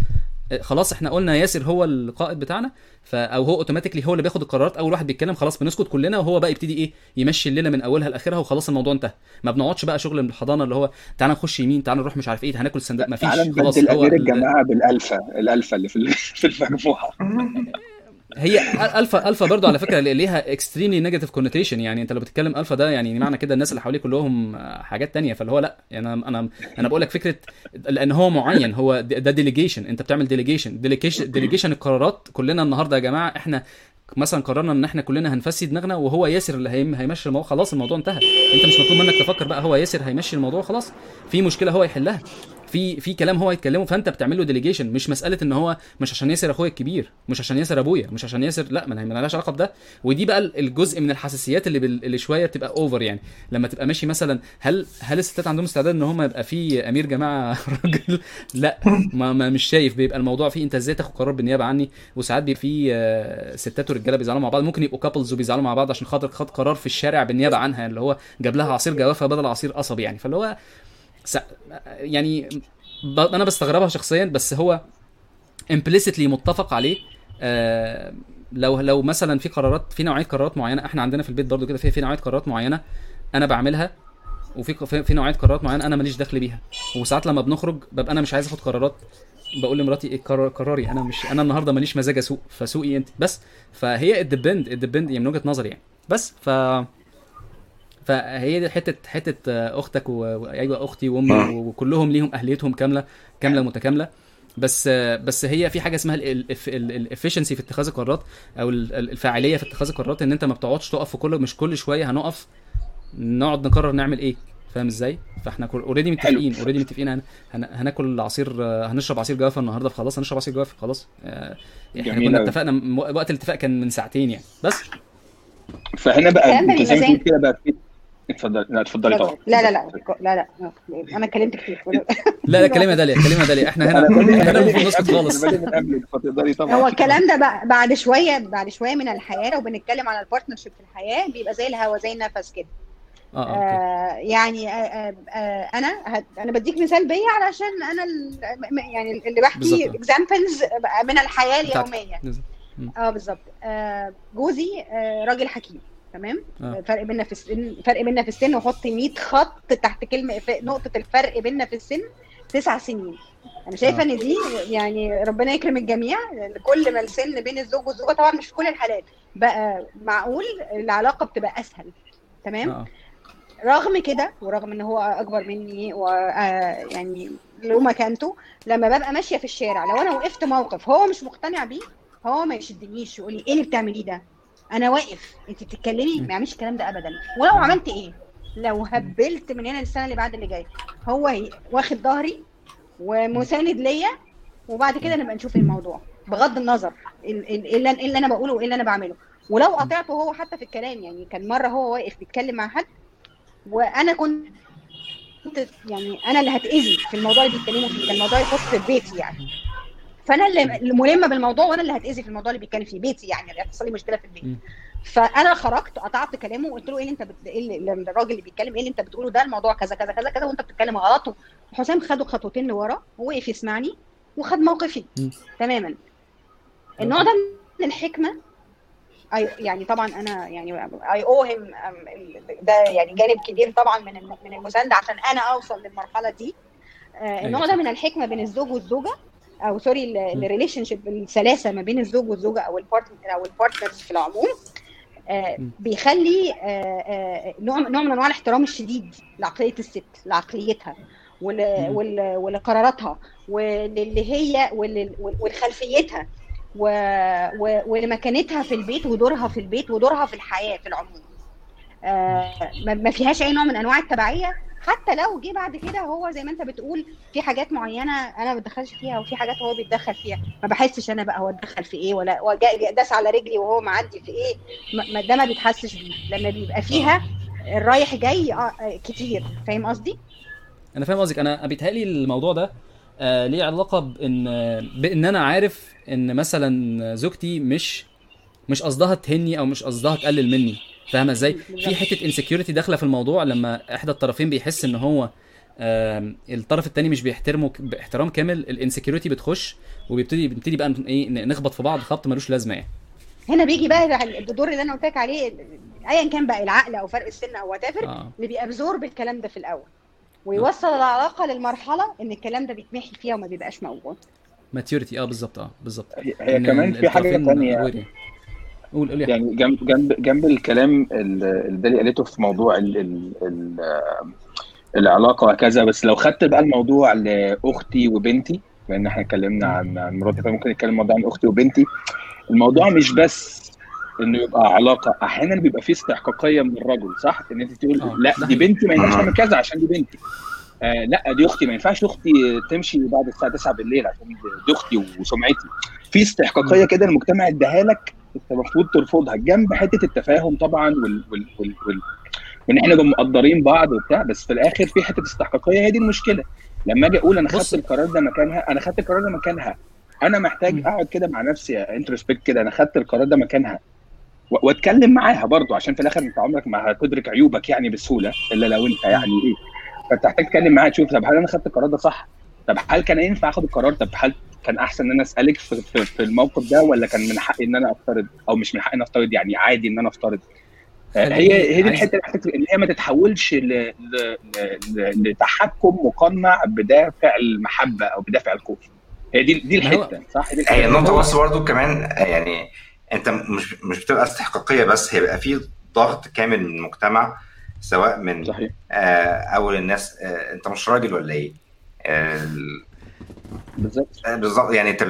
خلاص إحنا قلنا ياسر هو القائد بتاعنا ف أو هو اوتوماتيكلي هو اللي بياخد القرارات أول واحد بيتكلم خلاص بنسكت كلنا وهو بقى يبتدي إيه يمشي الليلة من أولها لآخرها وخلاص الموضوع انتهى. ما بنقعدش بقى شغل الحضانة اللي هو تعالى نخش يمين تعالى نروح مش عارف إيه هناكل سندوتش ما فيش خلاص هو الجماعة بال alpha ال alpha اللي في في المجموعة. هي alpha alpha برضو على فكرة ليها extremely negative connotation يعني انت لو بتتكلم ألفا ده يعني معنى كده الناس اللي حواليه كلهم حاجات تانية. فاللي هو لا يعني أنا أنا أنا بقول لك فكرة لأن هو معين هو ده delegation انت بتعمل delegation delegation القرارات كلنا النهارده يا جماعة إحنا مثلا قررنا إن إحنا كلنا هنفصل دماغنا وهو ياسر اللي هيم- هيمشي الموضوع. خلاص الموضوع انتهى. انت مش مطلوب منك تفكر بقى هو ياسر هيمشي الموضوع خلاص. في مشكلة هو يحلها. في في كلام هو يتكلمه فأنت بتعمل له delegation مش مسألة إن هو مش عشان ياسر أخويا الكبير مش عشان ياسر أبويا مش عشان ياسر لأ ما لهاش علاقة بده. ودي بقى الجزء من الحساسيات اللي بال... اللي شوية بتبقى over يعني. لما تبقى ماشي مثلا هل هل الستات عندهم استعداد إن هم يبقى في أمير جماعة راجل؟ لأ ما, ما مش شايف. بيبقى الموضوع فيه أنت إزاي تاخد قرار بالنيابة عني؟ وساعات بيبقى في آه، ستات ورجالة بيزعلوا مع بعض. ممكن يبقوا كابلز وبيزعلوا مع بعض عشان خاطر خد قرار في الشارع بالنيابة عنها اللي هو جاب لها عصير جوافة بدل عصير قصب يعني. فاللي هو. يعني ب... أنا بستغربها شخصيا بس هو implicitly متفق عليه. آه لو لو مثلا في قرارات في نوعية قرارات معينة إحنا عندنا في البيت برضو كده في في نوعية قرارات معينة أنا بعملها وفي في, نوعية قرارات معينة أنا ماليش دخل بيها. وساعات لما بنخرج ببقى أنا مش عايز آخد قرارات بقول لمراتي قرار قراري أنا مش أنا النهارده ماليش مزاج أسوق فسوقي أنت. بس فهي ال depend ال depend يعني من وجهة نظري يعني. بس ف فهي دي حتة حتة آه، أختك و- وايوه أختي وأمي آه. وكلهم ليهم أهليتهم كاملة كاملة متكاملة. بس آه، بس هي في حاجة اسمها ال efficiency في اتخاذ القرارات أو ال- ال- الفاعلية في اتخاذ القرارات إن أنت ما بتقعدش تقف في كل مش كل شوية هنقف نقعد نقرر نعمل إيه. فاهم إزاي؟ فإحنا already متفقين already متفقين. هن... هن... هناكل عصير هنشرب عصير جوافة النهارده فخلاص هنشرب عصير جوافة خلاص. إحنا كنا. اتفقنا وقت الاتفاق كان من ساعتين يعني. بس. فهنا بقى كده بقى في اتفضلي لا اتفضلي طبعا. لا لا لا لا لا أنا اتكلمت كتير لا لا كلمه داليا كلمه داليا. إحنا هنا هنا المفروض نسكت خالص. فتقدري طبعا هو الكلام ده بقى بعد شوية بعد شوية من الحياة لو بنتكلم على ال partnership في الحياة بيبقى زي الهوا زي النفس كده. آه آه okay. آه يعني آه آه آه أنا هت- أنا بديك مثال بيا علشان أنا ال- يعني اللي بحكي. examples من الحياة. اليومية. بالظبط. آه بالظبط. آه جوزي آه راجل حكيم. تمام؟ آه. فرق بيننا في السن فرق بيننا في السن وحط 100 خط تحت كلمة نقطة الفرق بيننا في السن تسع سنين. أنا شايفة آه. إن دي يعني ربنا يكرم الجميع كل ما السن بين الزوج والزوجة طبعا مش في كل الحالات. بقى معقول العلاقة بتبقى أسهل. تمام؟ آه. رغم كده ورغم إن هو أكبر مني و آه، يعني له مكانته لما ببقى ماشية في الشارع لو أنا وقفت موقف هو مش مقتنع بيه هو ما يشدنيش يقول لي إيه اللي بتعمليه ده؟ أنا واقف. أنت بتتكلمي؟ ما يعملش الكلام ده ابدا. ولو عملت إيه؟ لو هبلت من هنا للسنة اللي بعد اللي جاية هو واخد ظهري ومساند ليا وبعد كده نبقى نشوف إيه الموضوع. بغض النظر ال- ال- إيه اللي إيه اللي أنا بقوله وإيه اللي أنا بعمله. ولو قطعته هو حتى في الكلام يعني كان مرة هو واقف بيتكلم مع حد وأنا كنت كنت يعني أنا اللي هتأذي في الموضوع اللي بيتكلموا فيه. كان الموضوع يخص بيتي يعني. فأنا اللي ملمة بالموضوع وأنا اللي هتأذي في الموضوع اللي بيتكلم فيه بيتي يعني اللي هيحصل لي مشكلة في البيت. فأنا خرجت قطعت كلامه وقلت له إيه اللي أنت بت... إيه اللي الراجل اللي بيتكلم إيه اللي أنت بتقوله ده؟ الموضوع كذا كذا كذا كذا وأنت بتتكلم غلط. وحسام خده خطوتين لورا ووقف يسمعني وخد موقفي. تماما. النوع ده من الحكمة يعني طبعا أنا يعني I owe him ده يعني جانب كبير طبعا من من المساندة عشان أنا أوصل للمرحلة دي. آه، النوع ده من الحكمة بين الزوج والزوجة أو sorry ال relationship السلاسة ما بين الزوج والزوجة أو ال partner أو ال partners في العموم آه،. بيخلي آه، آه، نوع نوع من أنواع الاحترام الشديد لعقلية الست لعقليتها ولقراراتها وللي هي ول- ول- ولخلفيتها ولمكانتها في البيت ودورها في البيت ودورها في الحياة في العموم. آه، ما فيهاش أي نوع من أنواع التبعية حتى لو جه بعد كده هو زي ما انت بتقول في حاجات معينة أنا ما بتدخلش فيها وفي حاجات هو بيتدخل فيها. ما بحسش أنا بقى هو اتدخل في إيه ولا داس على رجلي وهو معدي في إيه. ما- ده ما بيتحسش بيه. لما بيبقى فيها الرايح جاي آه، آه، كتير. فاهم قصدي؟ أنا فاهم قصدك. أنا بيتهيألي الموضوع ده آه ليه علاقة بإن بإن أنا عارف إن مثلا زوجتي مش مش قصدها تهني أو مش قصدها تقلل مني. فاهمة إزاي. في حتة insecurity داخلة في الموضوع لما إحدى الطرفين بيحس إن هو الطرف التاني مش بيحترمه باحترام كامل ال insecurity بتخش وبيبتدي بنبتدي بقى إيه نخبط في بعض خبط ملوش لازمة يعني. هنا بيجي بقى الدور اللي أنا قلت لك عليه ايا كان بقى العقل أو فرق السن أو وات آه. اللي بي absorb الكلام ده في الأول. ويوصل العلاقة للمرحلة إن الكلام ده بيتمحي فيها وما بيبقاش موجود. maturity آه بالظبط آه بالظبط. هي كمان في حاجة يعني. قول قول يعني جنب جنب جنب الكلام اللي داليا قالته في موضوع ال ال ال العلاقة وكذا بس لو خدت بقى الموضوع لأختي وبنتي بما ان إحنا اتكلمنا عن عن مراتي فممكن نتكلم الموضوع عن أختي وبنتي. الموضوع مش بس إنه يبقى علاقة أحيانا بيبقى فيه استحقاقية من الرجل صح؟ إن أنت تقول آه، لأ دي. بنتي ما ينفعش آه. تعمل كذا عشان دي بنتي. آه لأ دي أختي. ما ينفعش أختي تمشي بعد الساعة 9 بالليل عشان دي أختي وسمعتي. في استحقاقية كده المجتمع اداها لك انت المفروض ترفضها جنب حتة التفاهم طبعا وال وال وال, وال وان إحنا مقدرين بعض وبتاع بس في الآخر في حتة استحقاقية هي دي المشكلة لما آجي أقول أنا. خدت القرار ده مكانها أنا خدت القرار ده مكانها أنا محتاج. أقعد كده مع نفسي انتروسبكت كده أنا خدت القرار ده مكانها وأتكلم معاها برضو عشان في الآخر أنت عمرك ما هتدرك عيوبك يعني بسهولة إلا لو أنت يعني إيه فتحتاج تتكلم معاها تشوف طب هل أنا خدت القرار ده صح؟ طب هل كان ينفع أخد القرار؟ طب هل كان أحسن إن أنا أسألك في, في, في الموقف ده ولا كان من حقي إن أنا أفترض؟ أو مش من حقي إن أفترض يعني عادي إن أنا أفترض. آه، هي هي دي الحتة اللي هي ما تتحولش ل... ل... ل... لتحكم مقنع بدافع المحبة أو بدافع الخوف. هي دي دي الحتة صح؟ دي الحتة. هي النقطة هو- بس برضه كمان يعني أنت مش مش بتبقى استحقاقية بس هيبقى في ضغط كامل من المجتمع سواء من صحيح. آه، أول الناس آه، أنت مش راجل ولا إيه؟ آه، بالظبط آه، بالظبط يعني انت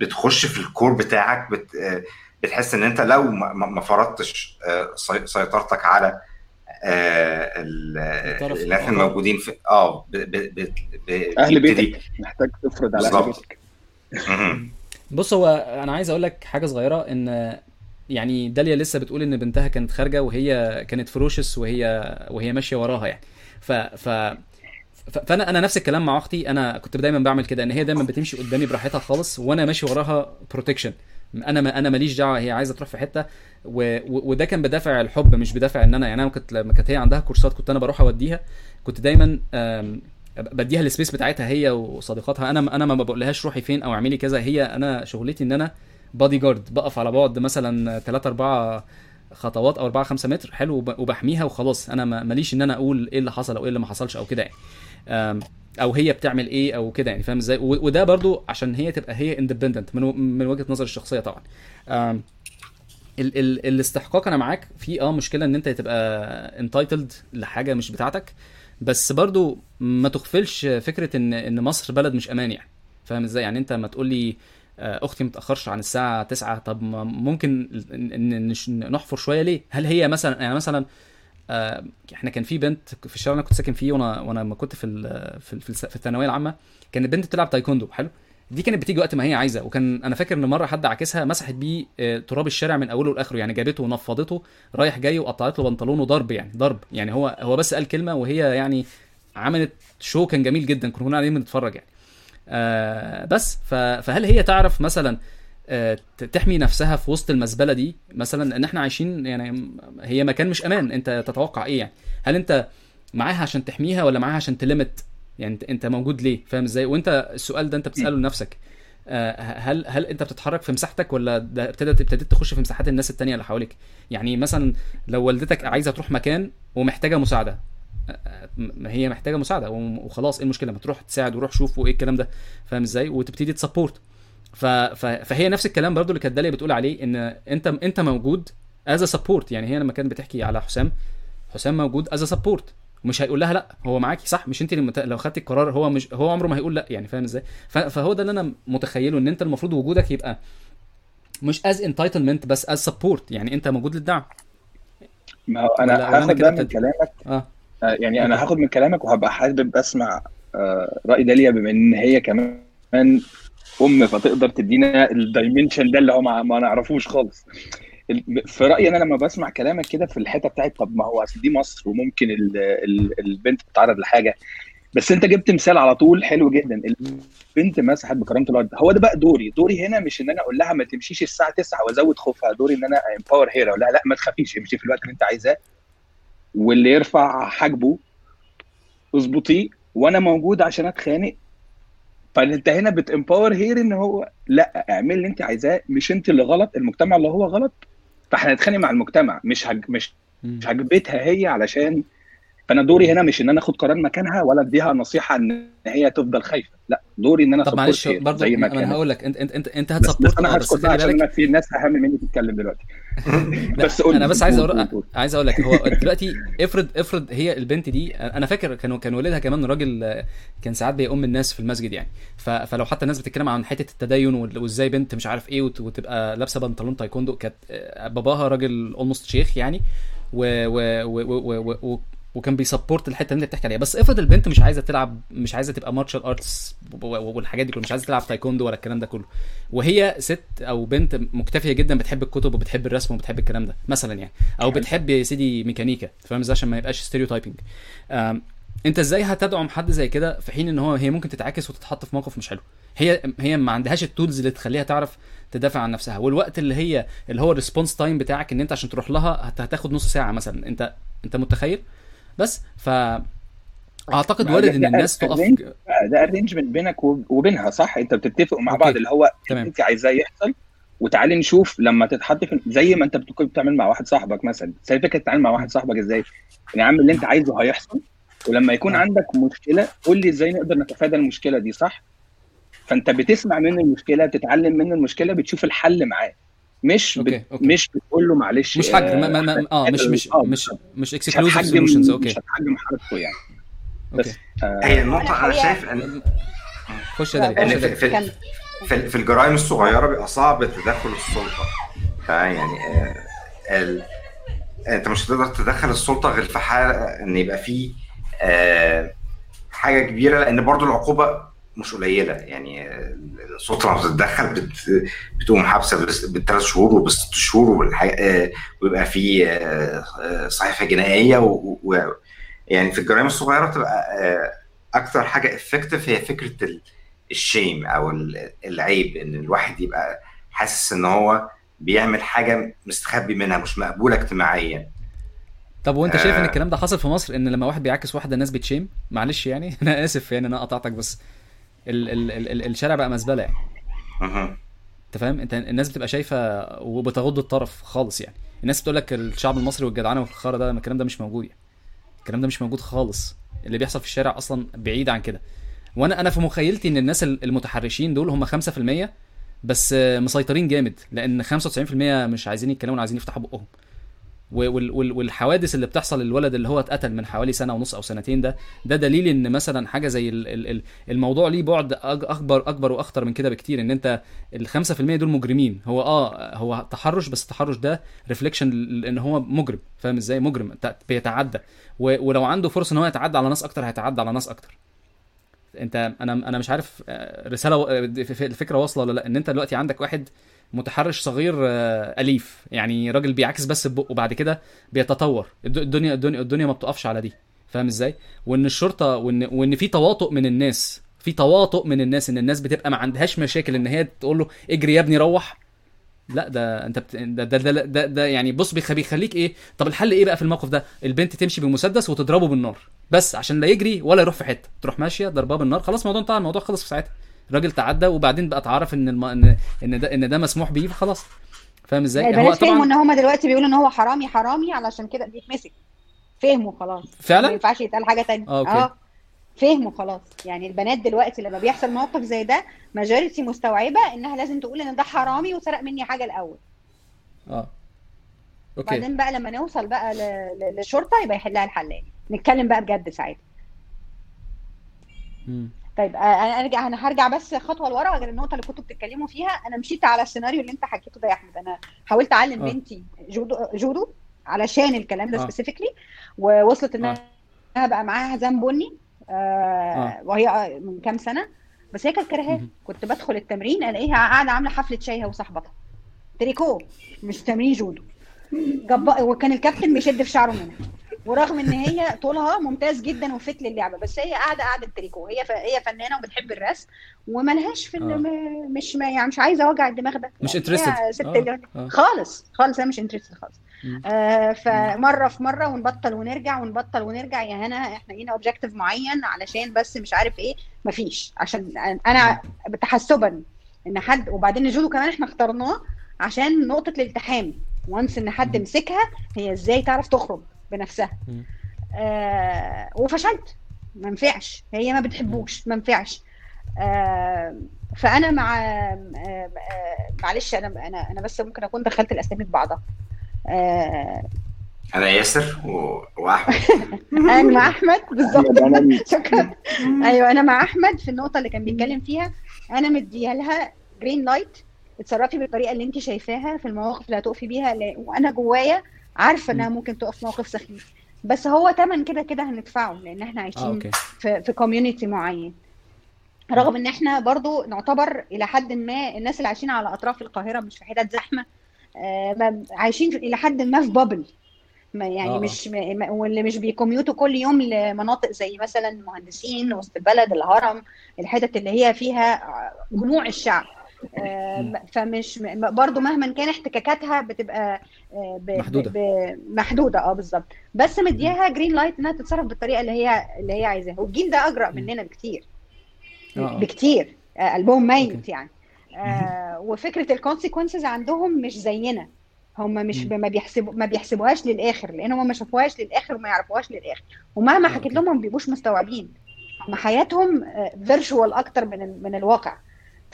بتخش في الكور بتاعك بت آه، بتحس ان انت لو ما فرضتش آه، سي- سيطرتك على ال- الطرف الناس الآخر. الموجودين في آه ب- ب- ب- ب- أهل بيتك محتاج تفرض على أهل بالظبط. بيتك. بص هو أنا عايز أقول لك حاجة صغيرة إن يعني داليا لسه بتقول إن بنتها كانت خارجة وهي كانت ferocious وهي وهي ماشية وراها يعني ف ف- فانا أنا نفس الكلام مع أختي. أنا كنت دايما بعمل كده إن هي دايما بتمشي قدامي براحتها خالص وأنا ماشي وراها protection أنا ما أنا ماليش دعوة هي عايزة تروح في حتة و... وده كان بدافع الحب مش بدافع إن أنا يعني أنا كنت لما كانت هي عندها كورسات كنت أنا بروح أوديها. كنت دايما بديها ال space بتاعتها هي وصديقاتها. أنا أنا ما بقولهاش روحي فين أو اعملي كذا. هي أنا شغلتي إن أنا بادي جارد بقف على بعد مثلا 3 4 خطوات أو 4 5 متر حلو وب- وبحميها وخلاص. أنا ما- ماليش إن أنا أقول إيه اللي حصل أو إيه اللي ما حصلش أو كده يعني. أو هي بتعمل إيه أو كده يعني فاهم إزاي؟ وده برضو عشان هي تبقى هي independent من من وجهة نظر الشخصية طبعا. ال ال الاستحقاق أنا معاك في آه مشكلة إن أنت تبقى انتايتلد لحاجة مش بتاعتك بس برضو ما تغفلش فكرة إن إن مصر بلد مش أمان يعني فاهم إزاي؟ يعني أنت ما تقول لي آه، أختي متاخرش عن الساعة 9 طب ممكن نحفر شوية ليه؟ هل هي مثلا يعني مثلا آه إحنا كان في بنت في الشارع اللي أنا كنت ساكن فيه وأنا وأنا لما كنت في في في الثانوية العامة كانت بنت بتلعب تايكوندو حلو؟ دي كانت بتيجي وقت ما هي عايزة وكان أنا فاكر إن مرة حد عاكسها مسحت بيه آه، تراب الشارع من أوله لآخره يعني جابته ونفضته رايح جاي وقطعت له بنطلونه ضرب يعني ضرب. يعني هو هو بس قال كلمة وهي يعني عملت شو كان جميل جدا كنا قاعدين بنتفرج يعني. آه بس فهل هي تعرف مثلا آه، تحمي نفسها في وسط المزبله دي مثلا ان إحنا عايشين يعني هي مكان مش أمان. أنت تتوقع إيه يعني؟ هل أنت معاها عشان تحميها ولا معاها عشان تلمت؟ يعني أنت- موجود ليه؟ فاهم إزاي؟ وأنت السؤال ده أنت بتسأله لنفسك. آه، هل هل أنت بتتحرك في مساحتك ولا ابتدت ابتديت تخش في مساحات الناس التانية اللي حواليك؟ يعني مثلا لو والدتك عايزة تروح مكان ومحتاجة مساعدة آه، هي محتاجة مساعدة وخلاص إيه المشكلة؟ ما تروح تساعد وروح شوف وإيه الكلام ده؟ فاهم إزاي؟ وتبتدي تسبورت. ف... ف... فهي نفس الكلام برضو اللي كانت داليا بتقول عليه إن أنت أنت موجود as support يعني هي لما كانت بتحكي على حسام حسام موجود as support ومش هيقول لها لا هو معاكي صح مش أنت اللي مت... لو خدتي القرار هو مش هو عمره ما هيقول لا يعني فاهم إزاي؟ ف... فهو ده اللي أنا متخيله إن أنت المفروض وجودك يبقى مش as entitlement بس as support يعني أنت موجود للدعم. ما هو أنا هاخد ده من؟ كلامك آه. آه، يعني أنا هاخد من كلامك وهبقى حابب أسمع آه، رأي داليا بما إن هي كمان أم فتقدر تدينا ال dimension ده اللي هو ما نعرفوش خالص. ال- في رأيي أنا لما بسمع كلامك كده في الحتة بتاعت طب ما هو أصل دي مصر وممكن ال ال البنت تتعرض لحاجة. بس أنت جبت مثال على طول حلو جدا. البنت مسحت بكرامة الأرض هو ده بقى دوري. دوري هنا مش إن أنا أقول لها ما تمشيش الساعة 9 وأزود خوفها. دوري إن أنا empower her لا لا ما تخافيش. امشي في الوقت اللي أنت عايزاه. واللي يرفع حاجبه اظبطيه. وأنا موجود عشان أتخانق. فانت هنا بت empower her ان هو لا اعمل اللي انت عايزاه مش انت اللي غلط المجتمع اللي هو غلط فاحنا نتخانق مع المجتمع مش هج... مش. مش هكبتها هي علشان فانا دوري هنا مش ان أنا اخد قرار مكانها ولا اديها نصيحة ان هي تفضل خايفة. لا دوري ان أنا طب معلش برضه زي ما أنا هقول لك أنت أنت أنت, أنت بس هت support أنا أه بس هسكت بقى خلي عشان أنا في ناس أهم مني تتكلم دلوقتي. بس قول أنا بس عايز قول- أقول قول- قول. عايز أقول لك هو دلوقتي افرض افرض هي البنت دي أنا فاكر كانوا كان والدها كمان راجل كان ساعات بيؤم الناس في المسجد يعني. فلو حتى الناس بتتكلم عن حتة التدين وإزاي بنت مش عارف إيه وت- وتبقى لابسة بنطلون تايكوندو كانت آه، باباها راجل almost شيخ يعني. و و و و و وكان بي support الحتة اللي انت بتحكي عليها. بس افرض البنت مش عايزة تلعب مش عايزة تبقى martial arts والحاجات دي كلها مش عايزة تلعب تايكوندو ولا الكلام ده كله. وهي ست أو بنت مكتفية جدا بتحب الكتب وبتحب الرسم وبتحب الكلام ده مثلا يعني. أو بتحب يا سيدي ميكانيكا فاهم؟ إزاي عشان ما يبقاش stereotyping انت إزاي هتدعم حد زي كده في حين ان هو هي ممكن تتعاكس وتتحط في موقف مش حلو؟ هي هي ما عندهاش ال tools اللي تخليها تعرف تدافع عن نفسها. والوقت اللي هي اللي هو ال response time بتاعك إن انت عشان تروح لها هت- هتاخد نص ساعة مثلا. انت انت متخيل؟ بس ف أعتقد وارد إن ده الناس تقف ده arrangement بينك وب- وبينها صح أنت بتتفقوا مع okay. بعض اللي هو تمام. أنت عايزاه يحصل وتعالي نشوف لما تتحط في زي ما أنت بتكون بتعمل مع واحد صاحبك مثلا زي فكرة تتعامل مع واحد صاحبك إزاي يا عم اللي أنت عايزه هيحصل ولما يكون آه. عندك مشكلة قول لي إزاي نقدر نتفادى المشكلة دي صح فأنت بتسمع منه المشكلة بتتعلم منه المشكلة بتشوف الحل معاه مش okay، بت... okay. مش بتقول له معلش مش حجر ما ما ما آه مش مش آه، مش مش مش exclusive solutions okay. مش هتحجم حركته يعني. okay. بس آه هي النقطة أنا الحقيقة- شايف إن خش يا في, في. في, في الجرائم الصغيرة بيبقى صعب تدخل السلطة. تمام يعني آه، ال... أنت مش هتقدر تدخل السلطة غير في حالة إن يبقى في آه، حاجة كبيرة لأن برضو العقوبة مش قليلة. يعني السلطة لما بتتدخل بت... بتقوم حابسة بال- بالثلاث شهور وبالست شهور آه، ويبقى في آه، آه، صحيفة جنائية و... و... يعني في الجرائم الصغيرة تبقى آه، أكتر حاجة افكتيف هي فكرة ال... الشيم أو ال- العيب إن الواحد يبقى حاسس إن هو بيعمل حاجة مستخبي منها مش مقبولة اجتماعيا. طب وأنت شايف إن. الكلام ده حاصل في مصر؟ إن لما واحد بيعكس واحدة الناس بتشيم معلش يعني أنا آسف يعني أنا قطعتك بس. ال ال ال ال الشارع بقى مزبلة يعني. مهم. أنت فاهم؟ أنت الناس بتبقى شايفة وبتغض الطرف خالص يعني. الناس بتقول لك الشعب المصري والجدعنه والخرا ده الكلام ده مش موجود يعني. الكلام ده مش موجود خالص. اللي بيحصل في الشارع أصلا بعيد عن كده. وأنا أنا في مخيلتي إن الناس المتحرشين دول هم 5% بس مسيطرين جامد لأن 95% مش عايزين يتكلموا عايزين يفتحوا بقهم. والحوادث اللي بتحصل للولد اللي هو اتقتل من حوالي سنة ونص أو سنتين ده ده دليل إن مثلا حاجة زي ال- ال- ال- الموضوع ليه بعد أكبر أكبر وأخطر من كده بكتير إن أنت ال 5% دول مجرمين. هو آه هو تحرش بس التحرش ده ريفليكشن إن هو مجرم. فاهم إزاي؟ مجرم. بيتعدى. ولو عنده فرصة إن هو يتعدى على ناس أكتر هيتعدى على ناس أكتر. أنت أنا أنا مش عارف آه، رسالة آه، الفكرة واصلة ولا لأ. إن أنت دلوقتي عندك واحد متحرش صغير آه، أليف. يعني راجل بيعكس بس ببقه وبعد كده بيتطور. الد- الدنيا الدنيا الدنيا ما بتقفش على دي. فاهم إزاي؟ وإن الشرطة وإن وإن في تواطؤ من الناس في تواطؤ من الناس إن الناس بتبقى ما عندهاش مشاكل إن هي تقول له اجري يا ابني روح. لا ده أنت بت... ده, ده, ده, ده, ده يعني بص بيخ- بيخليك إيه؟ طب الحل إيه بقى في الموقف ده؟ البنت تمشي بمسدس وتضربه بالنار. بس عشان لا يجري ولا يروح في حتة. تروح ماشية ضرباه بالنار خلاص الموضوع انتهى الموضوع خلص في ساعتها. الراجل تعدى وبعدين بقى اتعرف ان الم... ان ان ده ان ده مسموح بيه فخلاص. فاهم إزاي؟ البنات فهموا ان هم دلوقتي بيقولوا ان هو حرامي حرامي علشان كده بيتمسك. فهموا خلاص. فعلا؟ ما ينفعش يتقال حاجة آه، أوكي. آه. فهموا خلاص. يعني البنات دلوقتي لما بيحصل موقف زي ده majority مستوعبة إنها لازم تقول إن ده حرامي وسرق مني حاجة الأول. آه. okay. وبعدين بقى لما نوصل بقى ل- ل- للشرطه يبقى يحلها الحلال. نتكلم بقى بجد ساعتها. طيب آه، أنا أرجع أنا هرجع بس خطوة لورا غير النقطة اللي كنتوا بتتكلموا فيها أنا مشيت على السيناريو اللي أنت حكيته ده يا أحمد أنا حاولت أعلم آه. بنتي جودو جودو علشان الكلام ده آه. specifically ووصلت إنها آه. بقى معاها حزام بني آه آه. وهي من كام سنة بس هي كانت كرهاه. كنت بدخل التمرين ألاقيها قاعدة عاملة حفلة شاي هي وصاحبتها تريكو مش تمرين جودو جب... وكان الكابتن بيشد في شعره منها ورغم إن هي طولها ممتاز جدا وفت للعبة بس هي قاعدة قاعدة تريكو هي ف... هي فنانة وبتحب الرسم وملهاش في ال... آه. مش ما يعني مش عايزة اوجع الدماغ ده مش ست آه. آه. خالص خالص أنا مش interested خالص مم. آه فمرة في مرة ونبطل ونرجع ونبطل ونرجع يا هنا إحنا لينا objective معين علشان بس مش عارف إيه مفيش عشان أنا تحسبا إن حد وبعدين الجودو كمان إحنا اخترناه عشان نقطة الالتحام وانس إن حد. مسكها هي إزاي تعرف تخرج بنفسها. آه وفشلت. ما نفعش هي ما بتحبوش. ما نفعش آه فأنا مع آه آه معلش أنا أنا أنا بس ممكن أكون دخلت الأسامي في بعضها. آه أنا ياسر و... وأحمد. أنا مع أحمد بالظبط. شكرا. أيوه أنا مع أحمد في النقطة اللي كان بيتكلم فيها. أنا مديها لها green light اتصرفي بالطريقة اللي أنت شايفاها في المواقف اللي هتقفي بيها وأنا جوايا عارفة إنها ممكن تقف موقف سخيف. بس هو تمن كده كده هندفعه لأن إحنا آه عايشين okay. في في community معين. رغم إن إحنا برضو نعتبر إلى حد ما الناس اللي عايشين على أطراف القاهرة مش في حتت زحمة آه، عايشين في- إلى حد ما في bubble ما يعني آه، آه. مش ما- ما- واللي مش بي commute وا كل يوم لمناطق زي مثلا مهندسين وسط البلد الهرم الحتت اللي هي فيها جموع الشعب. آه، فمش م- برضو مهما كان احتكاكاتها بتبقى آه، ب- محدودة. ب- محدودة. آه بالظبط. بس مديها green light إنها تتصرف بالطريقة اللي هي اللي هي عايزاها. والجيل ده أجرأ مننا بكتير. آه، آه. بكتير. آه، قلبهم ميت okay. يعني. آه وفكرة ال consequences عندهم مش زينا. هم مش. ما بيحسبوا ما بيحسبوهاش للآخر لأن هم ما شافوهاش للآخر وما يعرفوهاش للآخر. ومهما آه، حكيت. لهم ما بيبقوش مستوعبين. هم حياتهم virtual أكتر من من الواقع.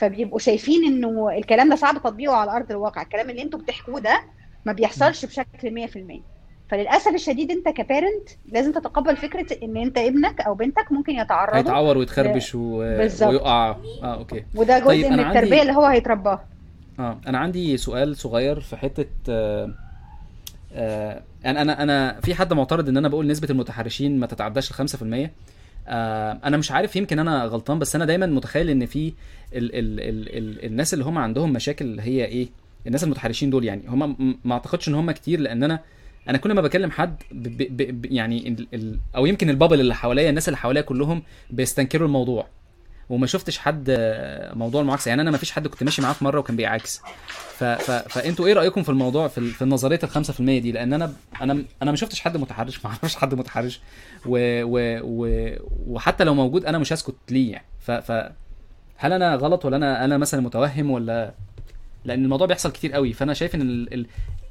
فبيبقوا شايفين إنه الكلام ده صعب تطبيقه على أرض الواقع. الكلام اللي أنتوا بتحكوه ده ما بيحصلش بشكل 100% فللأسف الشديد أنت ك parent لازم تتقبل فكرة إن أنت ابنك أو بنتك ممكن يتعرضوا هيتعور ويتخربش و... ويقع. آه okay. وده جزء طيب، من عندي- التربية اللي هو هيترباها آه أنا عندي سؤال صغير في حتة آه آه أنا أنا أنا في حد معترض إن أنا بقول نسبة المتحرشين ما تتعداش ال 5% آه أنا مش عارف يمكن أنا غلطان بس أنا دايما متخيل إن في ال ال ال ال الناس اللي هم عندهم مشاكل هي إيه؟ الناس المتحرشين دول يعني. هم ما أعتقدش إن هم كتير لأن أنا أنا كل ما بكلم حد ب ب ب يعني ال ال أو يمكن البابل اللي حواليا الناس اللي حواليا كلهم بيستنكروا الموضوع. وما شفتش حد آه، موضوع المعاكسة. يعني أنا ما فيش حد كنت ماشي معاه في مرة وكان بيعاكس. ف ف فانتوا إيه رأيكم في الموضوع في, في نظرية ال 5% دي؟ لأن أنا أنا أنا ما شفتش حد متحرش ما أعرفش حد متحرش و و و وحتى لو موجود أنا مش هسكت ليه يعني. ف ف هل أنا غلط ولا أنا أنا مثلا متوهم ولا؟ لأن الموضوع بيحصل كتير قوي. فأنا شايف إن ال... ال...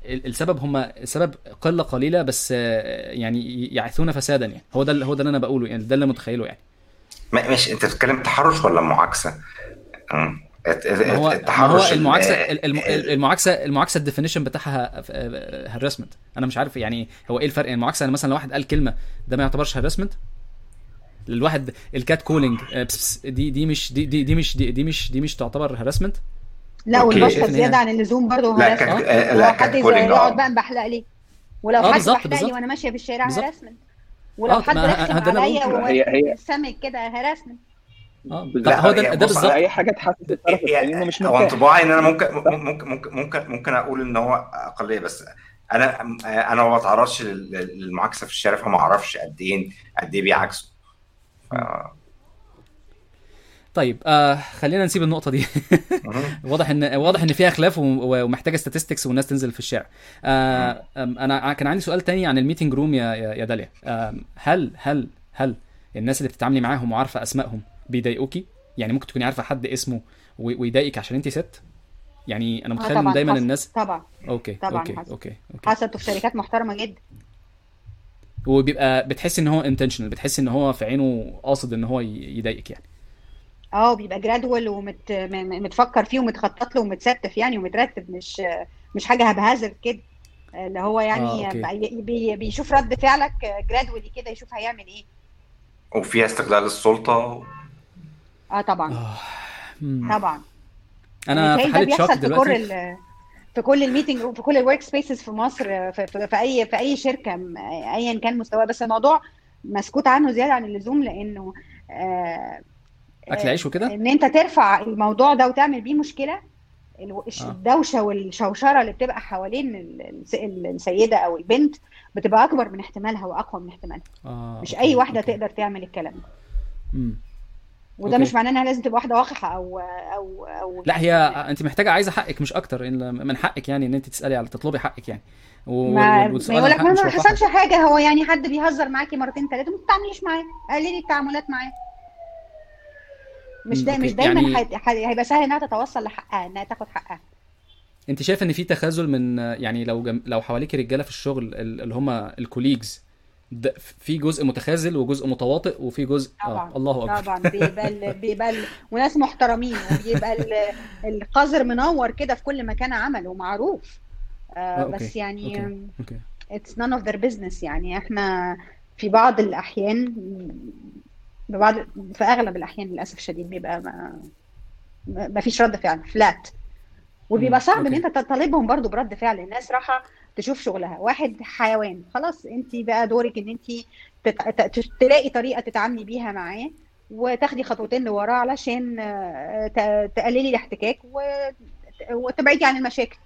ال- السبب هم السبب قلة قليلة بس يعني يعثون فسادا يعني. هو ده هو ده اللي أنا بقوله يعني ده اللي متخيله يعني. ما- ماشي. أنت بتتكلم تحرش ولا معاكسة؟ هو هو المعاكسه ال- ال- الم- ال- المعاكسه المعاكسة ال definition بتاعها harassment أنا مش عارف يعني هو إيه الفرق؟ المعاكسة يعني مثلا لو واحد قال كلمة ده ما يعتبرش harassment الواحد ال cat calling دي دي مش دي دي, دي مش دي, دي مش دي مش تعتبر harassment لا. والبص زيادة عن اللزوم برضه harassment آه، لو لا حد يقعد بقى مبحلق لي. ولو حد بحلق لي وأنا ماشية في الشارع. harassment ولو حد رخم أنا عليا وسامك كده هراسمنت آه. هو ده يعني ده بالظبط. أي حاجة تحسس الطرف الثاني إنه مش هو انطباعي إن أنا ممكن ممكن ممكن ممكن ممكن أقول إن هو أقلية بس أنا أنا ما بتعرضش لل- للمعاكسة في الشارع فما أعرفش قد إيه قد إيه بيعاكسوا. ف... طيب آه خلينا نسيب النقطة دي. واضح إن واضح إن فيها خلاف ومحتاجة statistics والناس تنزل في الشارع. آه أنا كان عندي سؤال تاني عن ال meeting room يا يا يا داليا. آم، هل هل هل الناس اللي بتتعاملي معاهم وعارفة أسمائهم بيضايقوكي؟ يعني ممكن تكوني عارفة حد اسمه ويضايقك عشان انت ست؟ يعني أنا آه متخيل إن دايما حصل. الناس طبعا. okay طبعا okay حصل. okay okay. حصلت في شركات محترمة جدا. وبيبقى بتحس إن هو intentional بتحس إن هو في عينه قاصد إن هو يضايقك يعني. آه بيبقى gradual ومتفكر فيه ومتخطط له ومتستف يعني ومترتب مش مش حاجة بهزر كده. اللي هو آه، يعني. بي- بي- بيشوف رد فعلك gradually كده يشوف هيعمل إيه. وفيها استغلال السلطة آه طبعا آه. طبعا أنا في متهيألي ده حالة شوك بيحصل في كل دلوقتي في كل ال meeting في كل ال work spaces في مصر في, في, في اي في أي شركة ايا كان مستواه بس الموضوع مسكوت عنه زيادة عن اللزوم لأنه آه أكل عيش وكده إن أنت ترفع الموضوع ده وتعمل بيه مشكلة آه. الدوشة والشوشرة اللي بتبقى حوالين ال- الس- السيدة أو البنت بتبقى أكبر من احتمالها وأقوى من احتمالها آه. مش. أي واحدة okay. تقدر تعمل الكلام ده. وده okay. مش معناه إنها لازم تبقى واحدة وقحه أو أو أو لا هي أنت محتاجة عايزة حقك مش أكتر إن من حقك يعني إن أنت تسألي على تطلبي حقك يعني و- ما يقول لك ما. حصلش حاجة هو يعني حد بيهزر معاكي مرتين ثلاثة ما تتعامليش معاه قللي التعاملات معاه مش مم، دا okay. مش دايما يعني- هي- هي- هيبقى سهل إنها تتوصل لحقها إنها تاخد حقها أنت شايف إن في تخاذل من يعني لو جم... لو حواليك رجالة في الشغل ال- اللي هم ال colleagues ده في جزء متخاذل وجزء متواطئ وفي جزء طبعا آه الله أكبر. طبعا. بيبقى ال- بيبقى ال- وناس محترمين وبيبقى ال- القذر منور كده في كل مكان عمل ومعروف. آه، آه okay. بس يعني okay okay. it's none of their business. يعني إحنا في بعض الأحيان ببعض في أغلب الأحيان للأسف الشديد بيبقى ما ما فيش رد فعل فلات وبيبقى صعب إن أوكي. أنت تطالبهم برضو برد فعل. الناس راحة تشوف شغلها. واحد حيوان. خلاص انت بقى دورك ان انت تت... تلاقي طريقة تتعاملي بيها معاه وتاخدي خطوتين لورا علشان آه، ت- تقللي الاحتكاك و... وتبعدي عن المشاكل.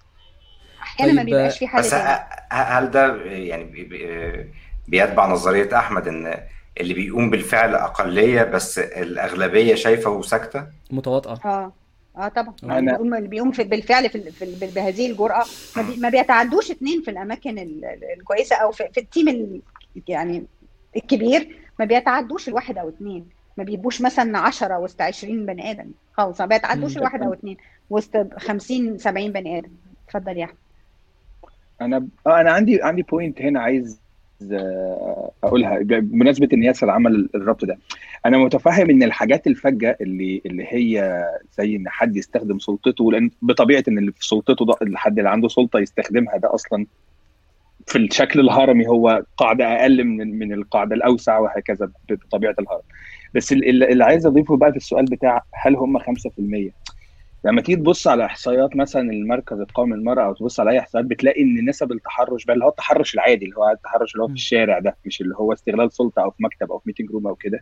أحيانا ما طيب، بيبقاش في حل بس تاني. هل ده يعني بي- بي- بيتبع نظرية أحمد إن اللي بيقوم بالفعل أقلية بس الأغلبية شايفة وساكتة؟ متواطئة. آه. آه طبعا. أنا- اللي بيقوم في بالفعل في, في بهذه الجرأة. ما, بي ما بيتعدوش اتنين في الأماكن ال- ال- الكويسة أو في, في ال team ال يعني الكبير. ما بيتعدوش الواحد أو اتنين. ما بيبقوش مثلا 10 وسط 20 بني آدم. خالص ما بيتعدوش. الواحد أو اتنين. وسط 50 70 بني آدم. اتفضل يا أحمد. أنا آه أنا عندي عندي بوينت هنا عايز آه، أقولها. بمناسبة إن ياسر عمل الربط ده أنا متفهم إن الحاجات الفجة اللي اللي هي زي إن حد يستخدم سلطته لأن بطبيعة إن اللي في سلطته ده الحد اللي عنده سلطة يستخدمها ده أصلا في الشكل الهرمي هو قاعدة أقل من من القاعدة الأوسع وهكذا بطبيعة الهرم. بس اللي اللي عايز أضيفه بقى في السؤال بتاع هل هم 5% لما تيجي تبص على إحصائيات مثلا المركز القومي للمرأة أو تبص على أي إحصائيات بتلاقي إن نسب التحرش بقى اللي هو التحرش العادي اللي هو التحرش اللي هو في. الشارع ده مش اللي هو استغلال سلطة أو في مكتب أو في meeting room أو كده.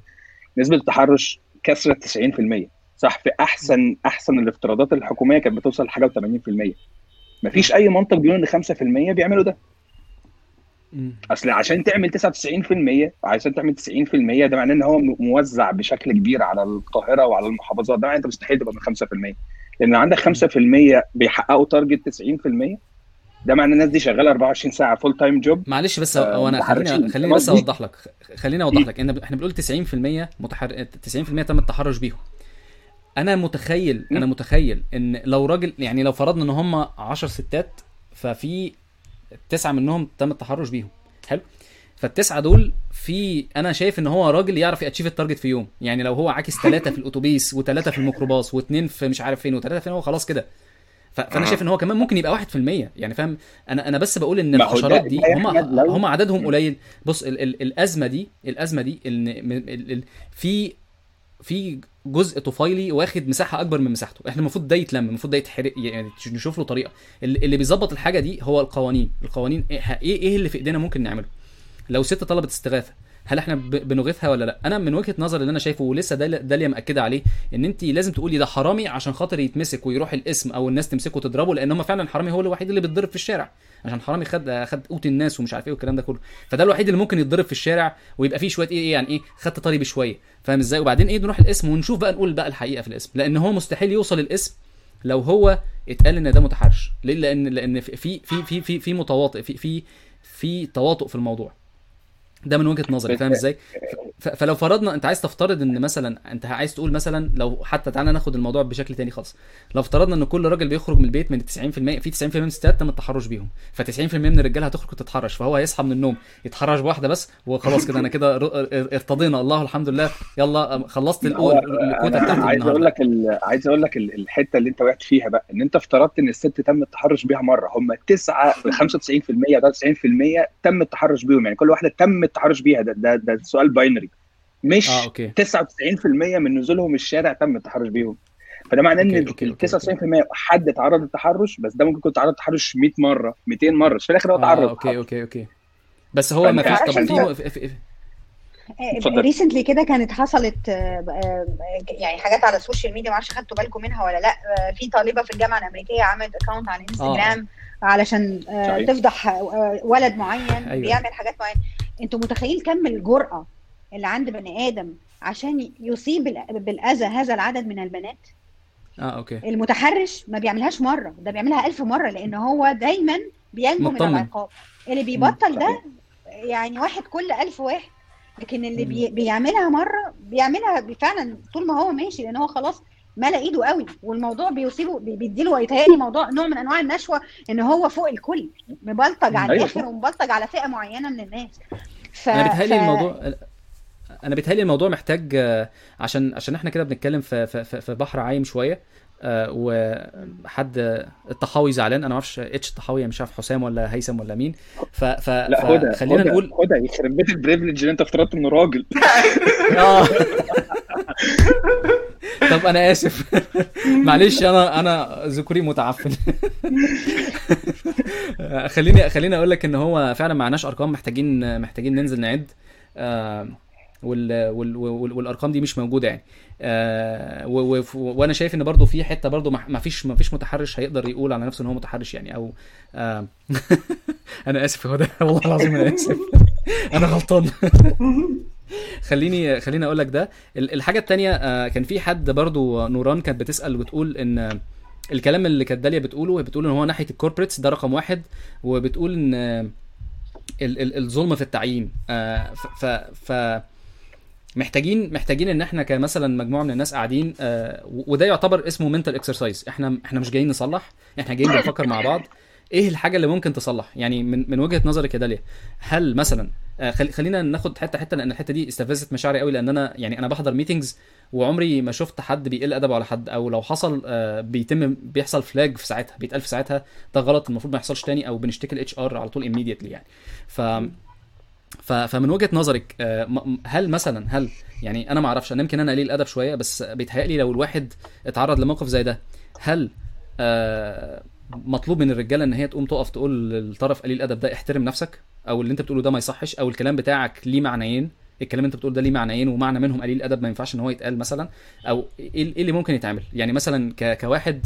نسبة التحرش كسرت 90% صح في أحسن أحسن الافتراضات الحكومية كانت بتوصل لحاجة و80% مفيش أي منطق بيقول إن 5% بيعملوا ده. أصل عشان تعمل 99% عشان تعمل 90% ده معناه إن هو موزع بشكل كبير على القاهرة وعلى المحافظات ده معناه أنت مستحيل تبقى من 5% لأن عندك 5% بيحققوا target 90% ده معناه الناس دي شغالة 24 ساعة full time job معلش بس آه، هو أنا. خليني خليني بس؟ أوضح لك. خليني أوضح لك. إن إحنا بنقول 90% متحر 90% تم التحرش بيهم. أنا متخيل أنا متخيل إن لو راجل يعني لو فرضنا إن هم 10 ستات ففي تسعة منهم تم التحرش بيهم. فالتسعة دول في أنا شايف إن هو راجل يعرف ي achieve ال target في يوم. يعني لو هو عاكس ثلاثة في الأتوبيس وثلاثه في الميكروباص واثنين في مش عارف فين وثلاثه فين هو خلاص كده. فأنا آه. شايف إن هو كمان ممكن يبقى 1% يعني فاهم؟ أنا أنا بس بقول إن الحشرات دي هم هم عددهم قليل. بص ال ال الأزمة دي الأزمة دي إن ال ال في في جزء طفيلي واخد مساحة أكبر من مساحته. إحنا المفروض ده يتلم المفروض ده يتحرق يعني نشوف له طريقة. اللي اللي بيظبط الحاجة دي هو القوانين. القوانين إيه إيه إيه اللي في إيدينا ممكن نعمله؟ لو ست طلبت استغاثة هل إحنا بنغيثها ولا لا؟ أنا من وجهة نظري اللي أنا شايفه ولسه داليا داليا مأكدة عليه إن انت لازم تقولي ده حرامي عشان خاطر يتمسك ويروح الاسم أو الناس تمسكه وتضربه لأن هم فعلا الحرامي هو الوحيد اللي بيتضرب في الشارع عشان حرامي خد خد قوت الناس ومش عارف إيه والكلام ده كله. فده الوحيد اللي ممكن يتضرب في الشارع ويبقى فيه شوية إيه إيه يعني إيه خدت طري بشوية. فاهم إزاي؟ وبعدين إيه نروح الاسم ونشوف بقى نقول بقى الحقيقة في الاسم لأن هو مستحيل يوصل الاسم لو هو اتقال إن ده متحرش. ليه؟ لأن لأن في في في في في متواطئ في في في تواطؤ في الموضوع. ده من وجهة نظري فاهم إزاي فلو فرضنا انت عايز تفترض ان مثلا انت عايز تقول مثلا لو حتى تعالى ناخد الموضوع بشكل تاني خالص لو افترضنا ان كل راجل بيخرج من البيت من 90% في 90% من الستات تم التحرش بيهم ف90% من الرجالة هتخرج تتحرش فهو هيصحى من النوم يتحرش بواحدة بس وخلاص كده أنا كده ارتضينا الله الحمد لله يلا خلصت الكوتا بتاعتي عايز أقول لك. عايز أقول لك ال- الحتة اللي انت وقعت فيها بقى إن انت افترضت إن الست تم التحرش بيها مرة هم 9 95% أو 90% تم التحرش بيهم يعني كل واحدة تم التحرش بيها ده ده, ده سؤال binary مش آه okay. 99% من نزولهم الشارع تم التحرش بيهم. فده معناه إن okay، okay، ال okay، 99% حد اتعرض للتحرش بس ده ممكن يكون اتعرض للتحرش 100 مرة 200 مرة بس في الآخر هو آه اتعرض. okay okay okay. بس هو ما فيش طب في, في, في اتفضل. recently كده كانت حصلت آه، آه، يعني حاجات على السوشيال ميديا معرفش خدتوا بالكم منها ولا لأ آه، في طالبة في الجامعة الأمريكية عملت account على انستجرام آه، صحيح. تفضح آه، ولد معين أيوة. بيعمل حاجات معينة أنتوا متخيل كم الجرأة اللي عند بني آدم عشان يصيب بال- بالأذى هذا العدد من البنات آه okay المتحرش ما بيعملهاش مرة ده بيعملها ألف مرة لأن هو دايما بينجو من. العقاب اللي بيبطل ده. يعني واحد كل ألف واحد لكن اللي بي بيعملها مرة بيعملها فعلا طول ما هو ماشي لأن هو خلاص ملأ إيده قوي والموضوع بيصيبه بي- بيديله يتهيألي موضوع نوع من أنواع النشوة إن هو فوق الكل مبلطج على أيوة. الآخر ومبلطج على فئة معينة من الناس. ف... أنا بيتهيألي ف- الموضوع أنا بيتهيألي الموضوع محتاج عشان عشان إحنا كده بنتكلم في في في- بحر عايم شوية آه، واحد الطحاوي زعلان أنا ما أعرفش H الطحاوي مش عارف حسام ولا هيثم ولا مين. ف ف لا هدى خلينا هدى- نقول هدى يخرب بيت ال privilege اللي أنت افترضت إنه راجل. طب أنا آسف. معلش أنا أنا ذكوري متعفن. خليني خليني أقول لك إن هو فعلا معناش أرقام محتاجين محتاجين ننزل نعد. آه، وال وال وال والأرقام دي مش موجودة يعني. آه، وأنا شايف إن برضو في حتة برضو ما فيش ما فيش متحرش هيقدر يقول على نفسه إن هو متحرش يعني أو آه، أنا آسف يا هدى والله العظيم أنا آسف. أنا غلطان. خليني خليني أقول لك ده. ال- الحاجة التانية آه، كان في حد برضو نوران كانت بتسأل وبتقول إن الكلام اللي كانت داليا بتقوله بتقول إن هو ناحية الكوربريتس ده رقم واحد وبتقول إن ال- ال- الظلم في التعيين. آه، ف ف محتاجين محتاجين إن إحنا كمثلا مجموعة من الناس قاعدين آه، وده يعتبر اسمه mental exercise إحنا إحنا مش جايين نصلح إحنا جايين بنفكر مع بعض. إيه الحاجة اللي ممكن تصلح؟ يعني من من وجهة نظرك يا داليا هل مثلا خلينا ناخد حتة حتة لأن الحتة دي استفزت مشاعري قوي لأن أنا يعني أنا بحضر meetings وعمري ما شفت حد بيقل ادبه على حد أو لو حصل آه، بيتم بيحصل flag في ساعتها بيتقال في ساعتها ده غلط المفروض ما يحصلش تاني أو بنشتكي ال HR على طول immediately يعني. ف فمن وجهة نظرك آه، هل مثلا هل يعني أنا ما أعرفش أنا يمكن أنا قليل الادب شوية بس بيتهيألي لو الواحد اتعرض لموقف زي ده هل آه، مطلوب من الرجالة إن هي تقوم تقف تقول للطرف قليل الأدب ده احترم نفسك أو اللي أنت بتقوله ده ما يصحش أو الكلام بتاعك ليه معنيين الكلام اللي أنت بتقوله ده ليه معنيين ومعنى منهم قليل الأدب ما ينفعش إن هو يتقال مثلا أو إيه إيه اللي ممكن يتعمل؟ يعني مثلا ك- كواحد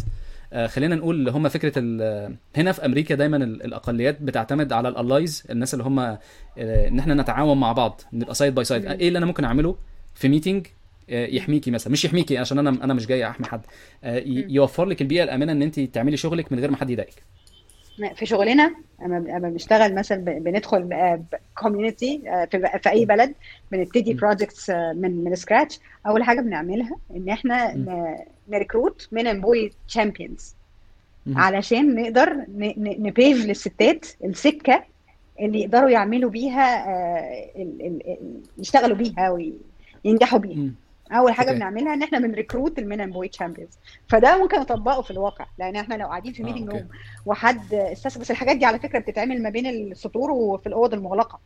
آه، خلينا نقول هم فكرة ال- هنا في أمريكا دايما ال- الأقليات بتعتمد على الألايز الناس اللي هم آه، إن إحنا نتعاون مع بعض نبقى side by side إيه اللي أنا ممكن أعمله في meeting يحميكي مثلا مش يحميكي عشان أنا أنا مش جاي أحمي حد آه، يوفر لك البيئة الامنه إن انت تعملي شغلك من غير ما حد يضايقك في شغلنا أما بنشتغل مثلا بندخل community في في أي بلد بنبتدي. projects من من scratch أول حاجة بنعملها إن إحنا م. ن- ن recruit men and boy champions. علشان نقدر ن pave للستات السكة اللي يقدروا يعملوا بيها آه، يشتغلوا بيها وينجحوا بيها. أول حاجة okay. بنعملها إن إحنا بن recruit ال men and boy champions فده ممكن نطبقه في الواقع لأن إحنا لو قاعدين في meeting. room وحد أستاذ بس الحاجات دي على فكرة بتتعمل ما بين السطور وفي الأوض المغلقة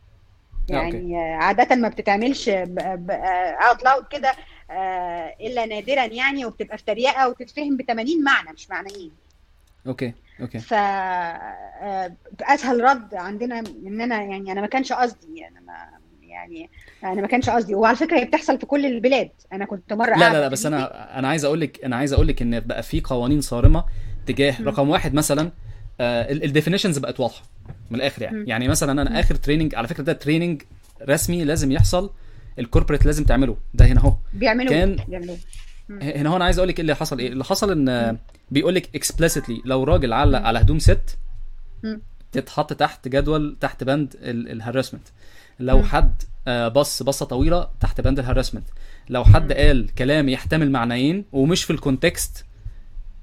آه،. يعني آه، عادة ما بتتعملش out loud كده آه، إلا نادرا يعني وبتبقى في تريقة وتتفهم ب 80 معنى مش معنيين okay okay ف آه، أسهل رد عندنا إن أنا يعني أنا ما كانش قصدي أنا ما يعني أنا ما كانش قصدي. وعلى فكرة هي بتحصل في كل البلاد. أنا كنت مرة لا لا لا بس. أنا أنا عايز أقول لك أنا عايز أقول لك إن بقى في قوانين صارمة تجاه مم. رقم واحد مثلا ال definitions بقت واضحة من الآخر يعني. مم. يعني مثلا أنا آخر training على فكرة ده training رسمي لازم يحصل ال corporate لازم تعمله. ده هنا أهو. بيعملوا كان- بيعملوا هنا هو أنا عايز أقول لك إيه اللي حصل إيه. اللي حصل إن بيقول لك explicitly لو راجل علق على هدوم ست. تتحط تحت جدول تحت بند ال harassment لو. حد آه، بص بصة طويلة تحت بند ال harassment. لو حد. قال كلام يحتمل معنيين ومش في ال context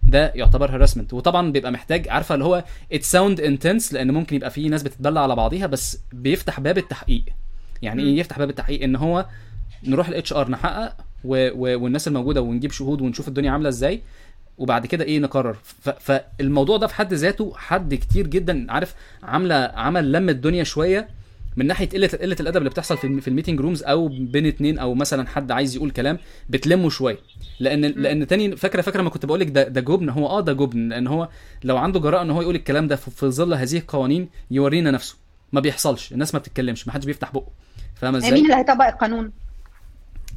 ده يعتبر harassment وطبعا بيبقى محتاج عارفة اللي هو it sounds intense لأن ممكن يبقى في ناس بتتبلى على بعضيها بس بيفتح باب التحقيق. يعني. إيه يفتح باب التحقيق؟ إن هو نروح ال HR نحقق و... و... والناس الموجودة ونجيب شهود ونشوف الدنيا عاملة إزاي وبعد كده إيه نقرر. ف... فالموضوع ده في حد ذاته حد كتير جدا عارف عاملة عمل لم الدنيا شوية من ناحية قله قلة الأدب اللي بتحصل في في ال meeting rooms أو بين اتنين أو مثلا حد عايز يقول كلام بتلمه شوية. لأن لأن تاني فاكره فاكرة ما كنت بقول لك ده ده جبن؟ هو آه ده جبن لأن هو لو عنده جراءه إن هو يقول الكلام ده في ظل هذه القوانين يورينا نفسه. ما بيحصلش. الناس ما بتتكلمش ما حدش بيفتح بقه. فاهمة إزاي؟ مين اللي هيطبق القانون؟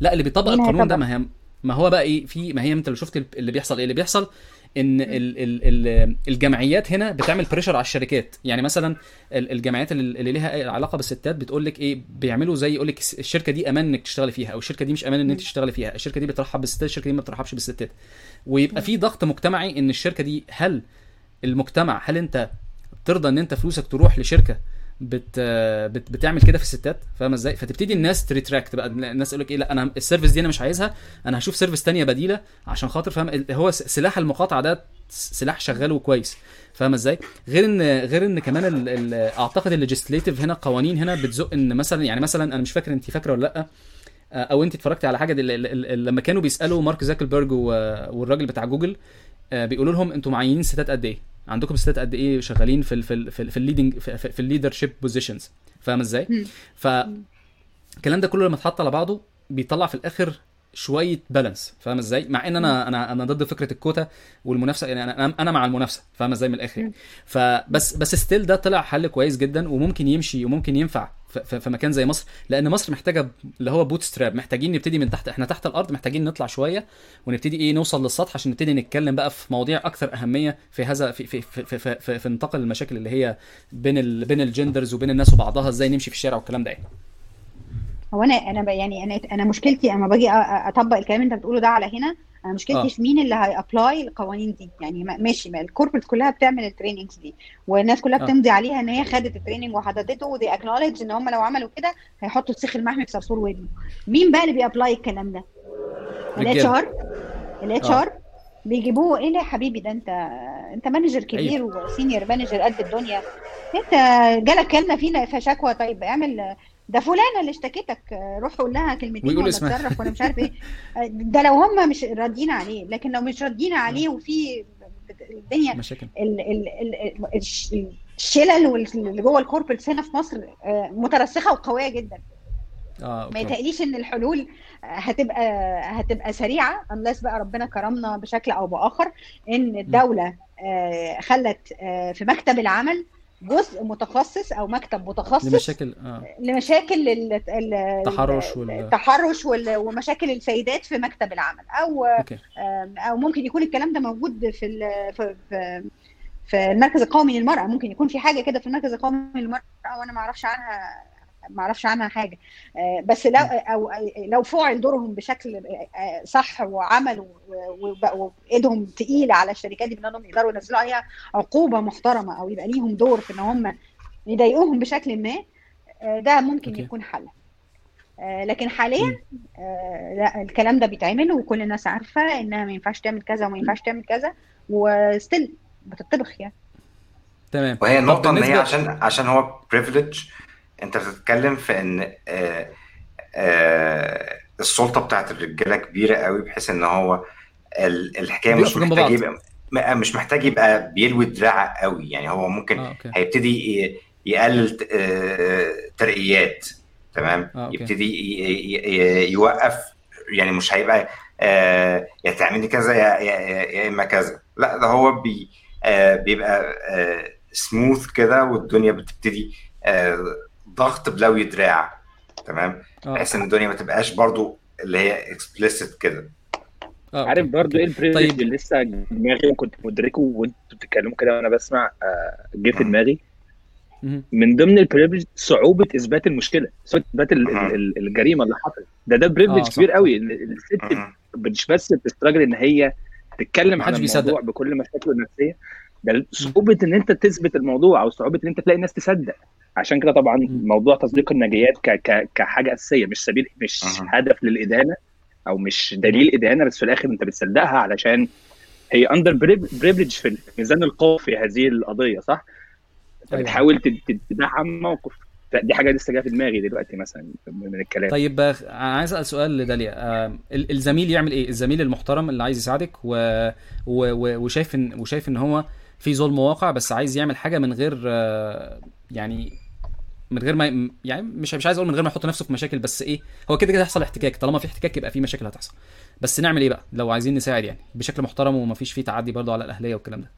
لا اللي بيطبق القانون ده؟ ما هي ما هو بقى إيه؟ في ما هي أنت لو شفت اللي بيحصل إيه؟ اللي بيحصل إن ال ال ال الجمعيات هنا بتعمل pressure على الشركات. يعني مثلا ال- الجمعيات اللي اللي ليها علاقة بالستات بتقول لك إيه بيعملوا زي يقول لك الشركة دي أمان إنك تشتغلي فيها أو الشركة دي مش أمان ان انت تشتغلي فيها الشركة دي بترحب بالستات الشركة دي ما بترحبش بالستات. ويبقى في ضغط مجتمعي إن الشركة دي هل المجتمع هل أنت ترضى إن أنت فلوسك تروح لشركة بت بت بتعمل كده في الستات فاهمة إزاي؟ فتبتدي الناس ت retract بقى الناس يقول لك إيه لا أنا ال service دي أنا مش عايزها أنا هشوف service تانية بديلة عشان خاطر فاهم هو سلاح المقاطعة ده سلاح شغال وكويس فاهمة إزاي؟ غير إن غير إن كمان ال ال أعتقد ال legislative هنا قوانين هنا بتزق إن مثلا يعني مثلا أنا مش فاكر انت فاكرة ولا لأ أو انت اتفرجتي على حاجة لما كانوا بيسألوا مارك زاكربرج والراجل بتاع جوجل آه، بيقولوا لهم أنتوا معينين ستات قد إيه؟ عندكم ستات قد إيه شغالين في ال في ال في, ال في ال leading في, في, في ال leadership positions فاهم إزاي. ف الكلام ده كله لما اتحط على بعضه بيطلع في الآخر شوية balance فاهم إزاي؟ مع إن أنا أنا أنا ضد فكرة الكوتا والمنافسة يعني أنا أنا مع المنافسة. فاهم إزاي؟ من الآخر. يعني. فبس بس still ده طلع حل كويس جدا وممكن يمشي وممكن ينفع. في, مكان زي مصر لأن مصر محتاجة اللي هو bootstrap محتاجين نبتدي من تحت إحنا تحت الأرض محتاجين نطلع شوية ونبتدي إيه نوصل للسطح عشان نبتدي نتكلم بقى في مواضيع أكثر أهمية في هذا في في في في, في, في, في نطاق المشاكل اللي هي بين ال بين ال genders وبين الناس وبعضها إزاي نمشي في الشارع والكلام ده يعني. هو أنا أنا يعني أنا أنا مشكلتي اما باجي أطبق الكلام اللي أنت بتقوله ده على هنا أنا مشكلتي آه. في مين اللي هي apply القوانين دي. يعني ما- ماشي ما ال corporate كلها بتعمل ال trainings دي. والناس كلها آه. بتمضي عليها إن هي خدت ال training وحددته و they acknowledge إن هم لو عملوا كده هيحطوا السيخ المحمي في صرصور ودنه مين بقى اللي بي apply الكلام ده؟ الاتش. ار الاتش. ار بيجيبوه إيه يا حبيبي؟ ده أنت أنت manager كبير و senior manager قد الدنيا. أنت جالك كلمة فينا في شكوى طيب اعمل ده فلانه اللي اشتكتك روح قول لها كلمتين ويقول ولا. اتصرف ولا مش عارف إيه. ده لو هم مش راضيين عليه لكن لو مش راضيين عليه وفي الدنيا مشاكل. ال ال ال الش- الشلل واللي جوه ال corporates هنا في مصر آه، مترسخة وقوية جدا. آه ما. يتهيأليش إن الحلول هتبقى هتبقى سريعة unless بقى ربنا كرمنا بشكل أو بآخر إن الدولة آه، خلت آه، في مكتب العمل جزء متخصص أو مكتب متخصص لمشاكل آه. لمشاكل ال- ال- التحرش وال- التحرش وال- ومشاكل السيدات في مكتب العمل أو أوكي. آم، أو ممكن يكون الكلام ده موجود في ال- في في في المركز القومي للمرأة. ممكن يكون في حاجة كده في المركز القومي للمرأة وأنا ما أعرفش عنها ما أعرفش عنها حاجة. آه، بس لو أو لو فعل دورهم بشكل آه، صح وعملوا و- وبقوا إيدهم تقيلة على الشركات دي بأنهم يقدروا ينزلوا عليها عقوبة محترمة أو يبقى ليهم دور في إن هم يضايقوهم بشكل ما آه، ده ممكن أوكي. يكون حل. لكن حاليا لا الكلام ده بيتعمل وكل الناس عارفة إنها ما ينفعش تعمل كذا وما ينفعش تعمل كذا وستيل بتطبخ يعني. تمام. وهي طب النقطة إن هي عشان عشان هو privilege أنت بتتكلم في إن آه آه السلطة بتاعت الرجالة كبيرة قوي بحيث إن هو ال- الحكاية مش محتاج يبقى م- مش محتاج يبقى بيلوي دراع قوي. يعني هو ممكن okay. هيبتدي يقلل آه، ترقيات تمام؟ okay. يبتدي يوقف يعني مش هيبقى آه، يا تعملي كذا يا يا إما كذا. لا ده هو بي آه، بيبقى سموث كده والدنيا بتبتدي آه، ضغط بلوي دراع تمام؟ آه. بحيث إن الدنيا ما تبقاش برضو اللي هي explicit كده. آه عارف okay برضو إيه ال privilege طيب. اللي لسه دماغي وكنت مدركه وانتوا بتتكلموا كده وأنا بسمع آه، جه في. دماغي. من ضمن ال privilege صعوبة إثبات المشكلة صعوبة إثبات ال- ال- مهم. ال- الجريمة اللي حصلت. ده ده privilege كبير قوي. الست. مش بس بتستراجل إن هي تتكلم عن بيصدق. الموضوع بكل مشاكله النفسية. ده. صعوبة إن أنت تثبت الموضوع أو صعوبة إن أنت تلاقي الناس تصدق عشان كده طبعا. موضوع تصديق الناجيات ك ك كحاجة أساسية مش سبيل مش مهم. هدف للإدانة أو مش دليل إدانة بس في الآخر أنت بتصدقها علشان هي underprivileged في ميزان القوة في هذه القضية صح؟ فبتحاول تد- تدعم موقف دي حاجة لسه جاية في دماغي دلوقتي مثلا من الكلام طيب آه، أنا عايز أسأل سؤال لداليا آه، ال- الزميل يعمل إيه الزميل المحترم اللي عايز يساعدك و... و... و... وشايف ان وشايف إن هو في ظلم واقع بس عايز يعمل حاجة من غير آه، يعني من غير ما يعني مش مش عايز أقول من غير ما يحط نفسه في مشاكل بس إيه هو كده كده هيحصل احتكاك. طالما في احتكاك يبقى في مشاكل هتحصل. بس نعمل إيه بقى؟ لو عايزين نساعد يعني بشكل محترم ومفيش فيه تعدي برضه على الأهلية والكلام ده.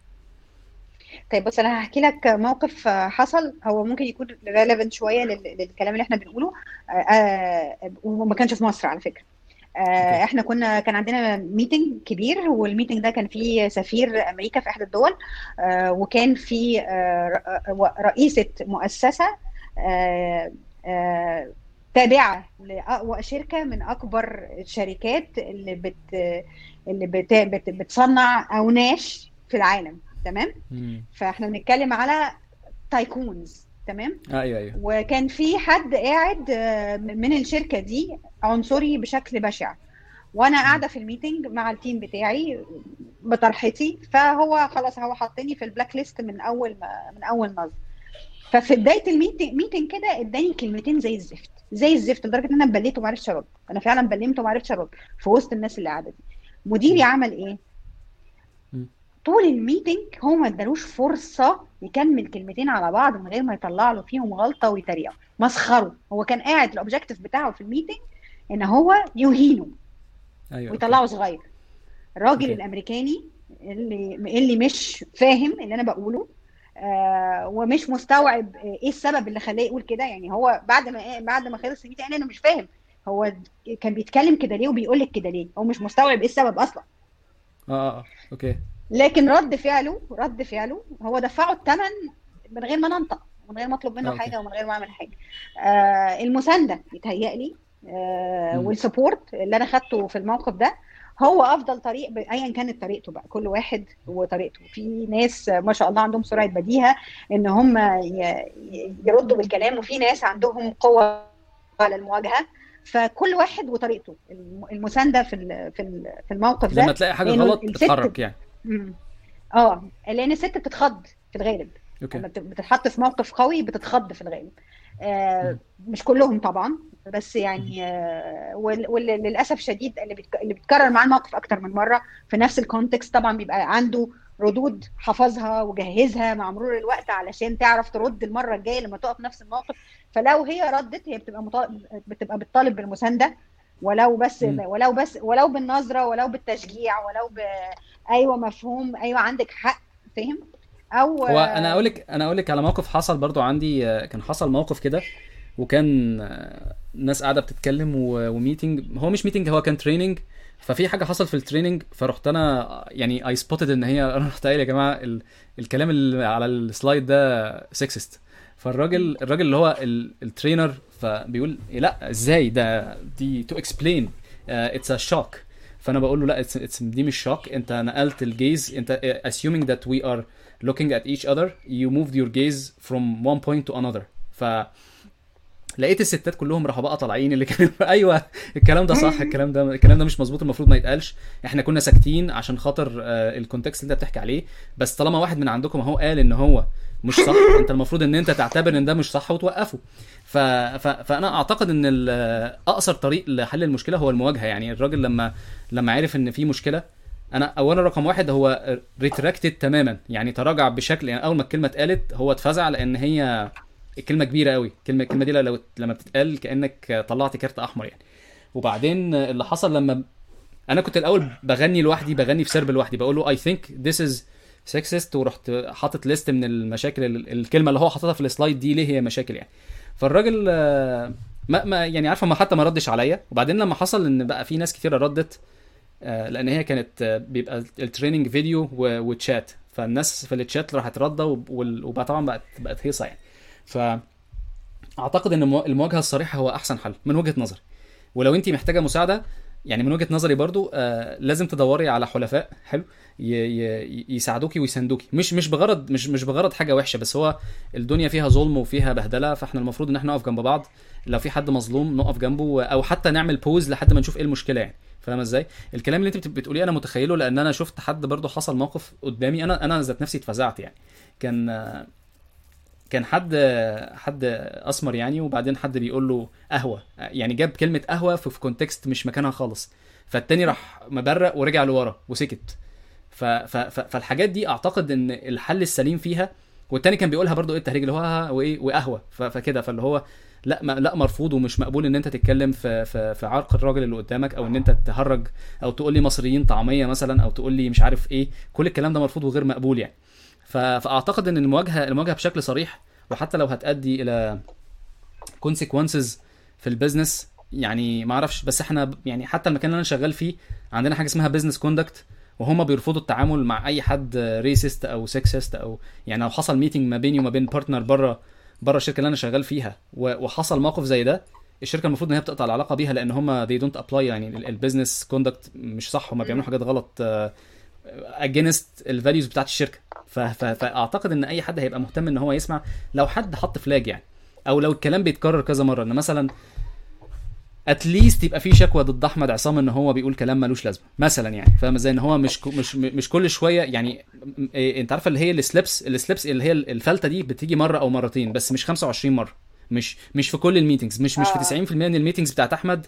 طيب بص أنا هحكي لك موقف حصل هو ممكن يكون ريليفنت شوية لل- للكلام اللي إحنا بنقوله. آه، آه، وما كانش في مصر على فكرة. آه، إحنا كنا كان عندنا meeting كبير وال meeting ده كان فيه سفير أمريكا في إحدى الدول آه، وكان فيه آه، رئيسة مؤسسة آه، آه، تابعة لأقوى شركة من أكبر الشركات اللي بت اللي بت بت بتصنع أوناش في العالم تمام؟ مم. فاحنا بنتكلم على tycoons. تمام أيوه أيوه وكان في حد قاعد آه، من الشركة دي عنصري بشكل بشع وأنا. قاعدة في ال meeting مع ال team بتاعي بطرحتي فهو خلاص هو حطني في ال blacklist من أول ما من أول نظر ففي بداية ال meeting meeting كده اداني كلمتين زي الزفت زي الزفت لدرجة إن أنا بلمت وما عرفتش أرد أنا فعلا بلمت وما عرفتش أرد في وسط الناس اللي قاعدة دي مديري. عمل إيه. طول ال meeting هو ما ادالوش فرصة يكمل كلمتين على بعض من غير ما يطلع له فيهم غلطة ويتريقه مسخرة. هو كان قاعد ال objective بتاعه في ال meeting إن هو يهينه. أيوه ويطلعه صغير. الراجل okay. الأمريكاني اللي اللي مش فاهم اللي أنا بقوله آه ومش مستوعب إيه السبب اللي خلاه يقول كده. يعني هو بعد ما بعد ما خلص ال meeting أنا مش فاهم. هو كان بيتكلم كده ليه وبيقول لك كده ليه؟ هو مش مستوعب إيه السبب أصلا. آه آه آه. أوكي. لكن رد فعله رد فعله هو دفعه الثمن من غير ما ننطق من غير ما اطلب منه okay. حاجة ومن غير ما اعمل حاجة. آه المساندة يتهيألي آه. وال support اللي أنا خدته في الموقف ده هو أفضل طريق ايا كانت طريقته بقى كل واحد وطريقته. في ناس ما شاء الله عندهم سرعة بديهة إن هم يردوا بالكلام وفي ناس عندهم قوة على المواجهة. فكل واحد وطريقته. الم- المساندة في في ال- في الموقف لما ده تلاقي حاجة غلط الست اتحرك يعني. آه لأن الست بتتخض في الغالب. okay. لما بت- بتتحط في موقف قوي بتتخض في الغالب. آه. مش كلهم طبعا بس يعني آه وللاسف شديد اللي اللي بيتكرر معاه الموقف أكتر من مرة. في نفس ال context طبعا بيبقى عنده ردود حفظها وجهزها مع مرور الوقت علشان تعرف ترد المرة الجاية لما تقف نفس الموقف. فلو هي ردت هي بتبقى مطالب بتبقى بتطالب بالمساندة. ولو بس مم. ولو بس ولو بالنظرة ولو بالتشجيع ولو ب أيوه مفهوم أيوه عندك حق فاهم أو هو أنا أقول لك أنا أقول لك على موقف حصل برضو عندي كان حصل موقف كده وكان ناس قاعدة بتتكلم و- و meeting هو مش meeting هو كان training ففي حاجة حصل في ال training فرحت أنا يعني I spotted إن هي أنا رحت قايل يا جماعة ال... الكلام اللي على ال slide ده sexist فالراجل الراجل اللي هو ال- الترينر فبيقول إيه لا ازاي ده دي تو اكسبلين اتس ا شوك فانا بقول له لا it's, it's دي مش شوك انت نقلت الجيز انت assuming that we are looking at each other you moved your gaze from one point to another ف لقيت الستات كلهم راحوا بقى طالعين اللي كانوا أيوه الكلام ده صح الكلام ده الكلام ده مش مظبوط المفروض ما يتقالش. إحنا كنا ساكتين عشان خاطر آه، ال context اللي أنت بتحكي عليه. بس طالما واحد من عندكم أهو قال إن هو مش صح أنت المفروض إن أنت تعتبر إن ده مش صح وتوقفه. ف... ف... فأنا أعتقد إن أقصر طريق لحل المشكلة هو المواجهة. يعني الراجل لما لما عرف إن في مشكلة أنا اولا رقم واحد هو retracted تماما. يعني تراجع بشكل يعني أول ما الكلمة اتقالت هو اتفزع لأن هي الكلمة كبيرة قوي. الكلمة الكلمة دي لو لما بتتقال كأنك طلعت كارت أحمر يعني. وبعدين اللي حصل لما أنا كنت الأول بغني لوحدي بغني في سرب لوحدي. بقول له I think this is sexist ورحت حاطط list من المشاكل ال- الكلمة اللي هو حاططها في ال slide دي ليه هي مشاكل يعني. فالراجل آه، ما, ما يعني عارفة ما حتى ما ردش عليا. وبعدين لما حصل إن بقى في ناس كتيرة ردت آه، لأن هي كانت آه، بيبقى ال training video و chat فالناس في التشات راحت ردة طبعا بقت بقت هيصة يعني. ف اعتقد إن المو- المواجهة الصريحة هو أحسن حل من وجهة نظري. ولو انت محتاجة مساعدة يعني من وجهة نظري برضو آه لازم تدوري على حلفاء حلو يساعدوكي ويساندوكي مش مش بغرض مش مش بغرض حاجة وحشة بس هو الدنيا فيها ظلم وفيها بهدلة فإحنا المفروض إن إحنا نقف جنب بعض. لو في حد مظلوم نقف جنبه أو حتى نعمل بوز لحد ما نشوف إيه المشكلة يعني. فاهمة إزاي؟ الكلام اللي انت بت- بتقوليه أنا متخيله لأن أنا شفت حد برضو حصل موقف قدامي أنا أنا ذات نفسي اتفزعت يعني. كان آه، كان حد حد أسمر يعني وبعدين حد بيقول له قهوة. يعني جاب كلمة قهوة في context مش مكانها خالص. فالتاني راح مبرق ورجع لورا وسكت. ف ف ف فالحاجات دي أعتقد إن الحل السليم فيها. والتاني كان بيقولها برضو إيه التهريج اللي هو وإيه وقهوة. فكده. فاللي هو لا ما لا مرفوض ومش مقبول إن أنت تتكلم في في في عرق الراجل اللي قدامك أو إن أنت تهرج أو تقول لي مصريين طعميه مثلا أو تقول لي مش عارف إيه. كل الكلام ده مرفوض وغير مقبول يعني. فأعتقد إن المواجهه المواجهة بشكل صريح وحتى لو هتؤدي إلى consequences في ال business يعني ما أعرفش بس إحنا يعني حتى المكان اللي أنا شغال فيه عندنا حاجة اسمها business conduct وهم بيرفضوا التعامل مع أي حد racist أو sexist أو يعني لو حصل meeting ما بيني وما بين partner بره بره الشركة اللي أنا شغال فيها وحصل موقف زي ده الشركة المفروض إن هي بتقطع العلاقة بيها لأن هم they don't apply يعني ال business conduct مش صح هم بيعملوا حاجات غلط against ال values بتاعت الشركة. فأعتقد إن أي حد هيبقى مهتم إن هو يسمع لو حد حط flag يعني. أو لو الكلام بيتكرر كذا مرة إن مثلا at least يبقى في شكوى ضد أحمد عصام إن هو بيقول كلام ملوش لازمة مثلا يعني. فاهم إزاي؟ إن هو مش كو- مش مش كل شوية يعني إيه أنت عارفه اللي هي ال slips ال slips اللي هي الفلتة دي بتيجي مرة أو مرتين بس مش 25 مرة. مش مش في كل ال meetings مش مش آه. في 90% من ال meetings بتاعت أحمد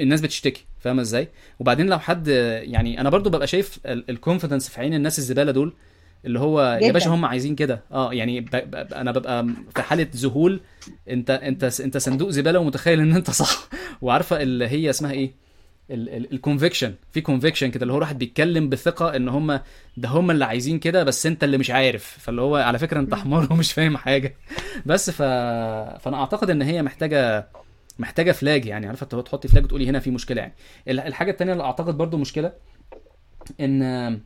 الناس بتشتكي. فاهمه إزاي؟ وبعدين لو حد يعني أنا برضو ببقى شايف ال confidence في عين الناس الزبالة دول اللي هو يا جداً. باشا هم عايزين كده. آه يعني ب... ب... أنا ببقى في حالة ذهول. انت أنت أنت صندوق زبالة ومتخيل إن أنت صح. وعارفة اللي هي اسمها إيه؟ ال conviction في conviction كده اللي هو واحد بيتكلم بثقة إن هم ده هم اللي عايزين كده بس أنت اللي مش عارف. فاللي هو على فكرة أنت حمار ومش فاهم حاجة. بس ف... فأنا أعتقد إن هي محتاجه محتاجة flag يعني. عارفة تحط- تحطي فلاج وتقولي هنا في مشكلة يعني. ال- الحاجة التانية اللي أعتقد برضو مشكلة إن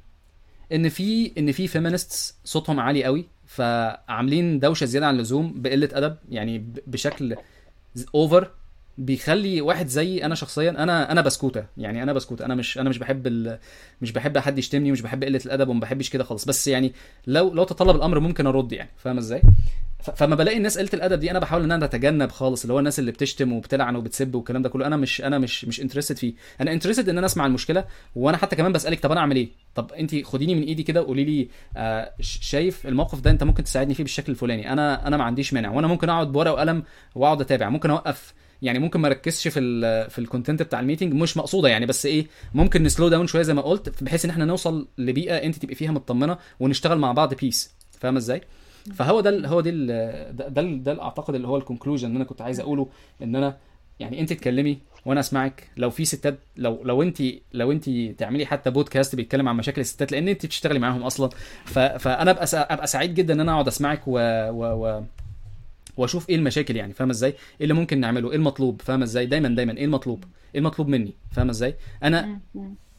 إن في إن في feminists صوتهم عالي قوي فعاملين دوشة زيادة عن اللزوم بقلة أدب يعني بشكل over بيخلي واحد زيي أنا شخصيا أنا أنا بسكوتة. يعني أنا بسكوتة. أنا مش أنا مش بحب ال... مش بحب حد يشتمني ومش بحب قلة الأدب وما بحبش كده خالص. بس يعني لو لو تطلب الأمر ممكن أرد يعني. فاهم إزاي؟ فما بلاقي الناس قلة الأدب دي أنا بحاول إن أنا أتجنب خالص اللي هو الناس اللي بتشتم وبتلعن وبتسب والكلام ده كله. أنا مش أنا مش مش interested فيه. أنا interested إن أنا أسمع المشكلة وأنا حتى كمان بسألك طب أنا أعمل إيه؟ طب انت خديني من إيدي كده وقولي لي آه شايف الموقف ده أنت ممكن تساعدني فيه بالشكل الفلاني. أنا أنا ما عنديش مانع. وأنا ممكن أقعد بورقة وقلم وأقعد أتابع. ممكن أوقف يعني ممكن ما اركزش في ال في ال content بتاع ال meeting مش مقصودة يعني بس إيه ممكن ن slow down شوية زي ما قلت بحيث إن إحنا نوصل لبيئة أنت تبقي فيها مطمنة ونشتغل مع بعض peace فاهم إزاي؟ فهو ده هو دي ده ده, أعتقد اللي هو ال conclusion اللي أنا كنت عايز أقوله إن أنا يعني أنت تتكلمي وأنا أسمعك. لو في ستات لو لو انت لو أنت تعملي حتى بودكاست بيتكلم عن مشاكل الستات لأن أنت بتشتغلي معاهم أصلا. فأنا أبقى أبقى سعيد جدا إن أنا أقعد أسمعك و, و, و واشوف إيه المشاكل يعني فاهم إزاي؟ إيه اللي ممكن نعمله؟ إيه المطلوب؟ فاهم إزاي؟ دايما دايما. إيه المطلوب؟ إيه المطلوب مني؟ فاهم إزاي؟ أنا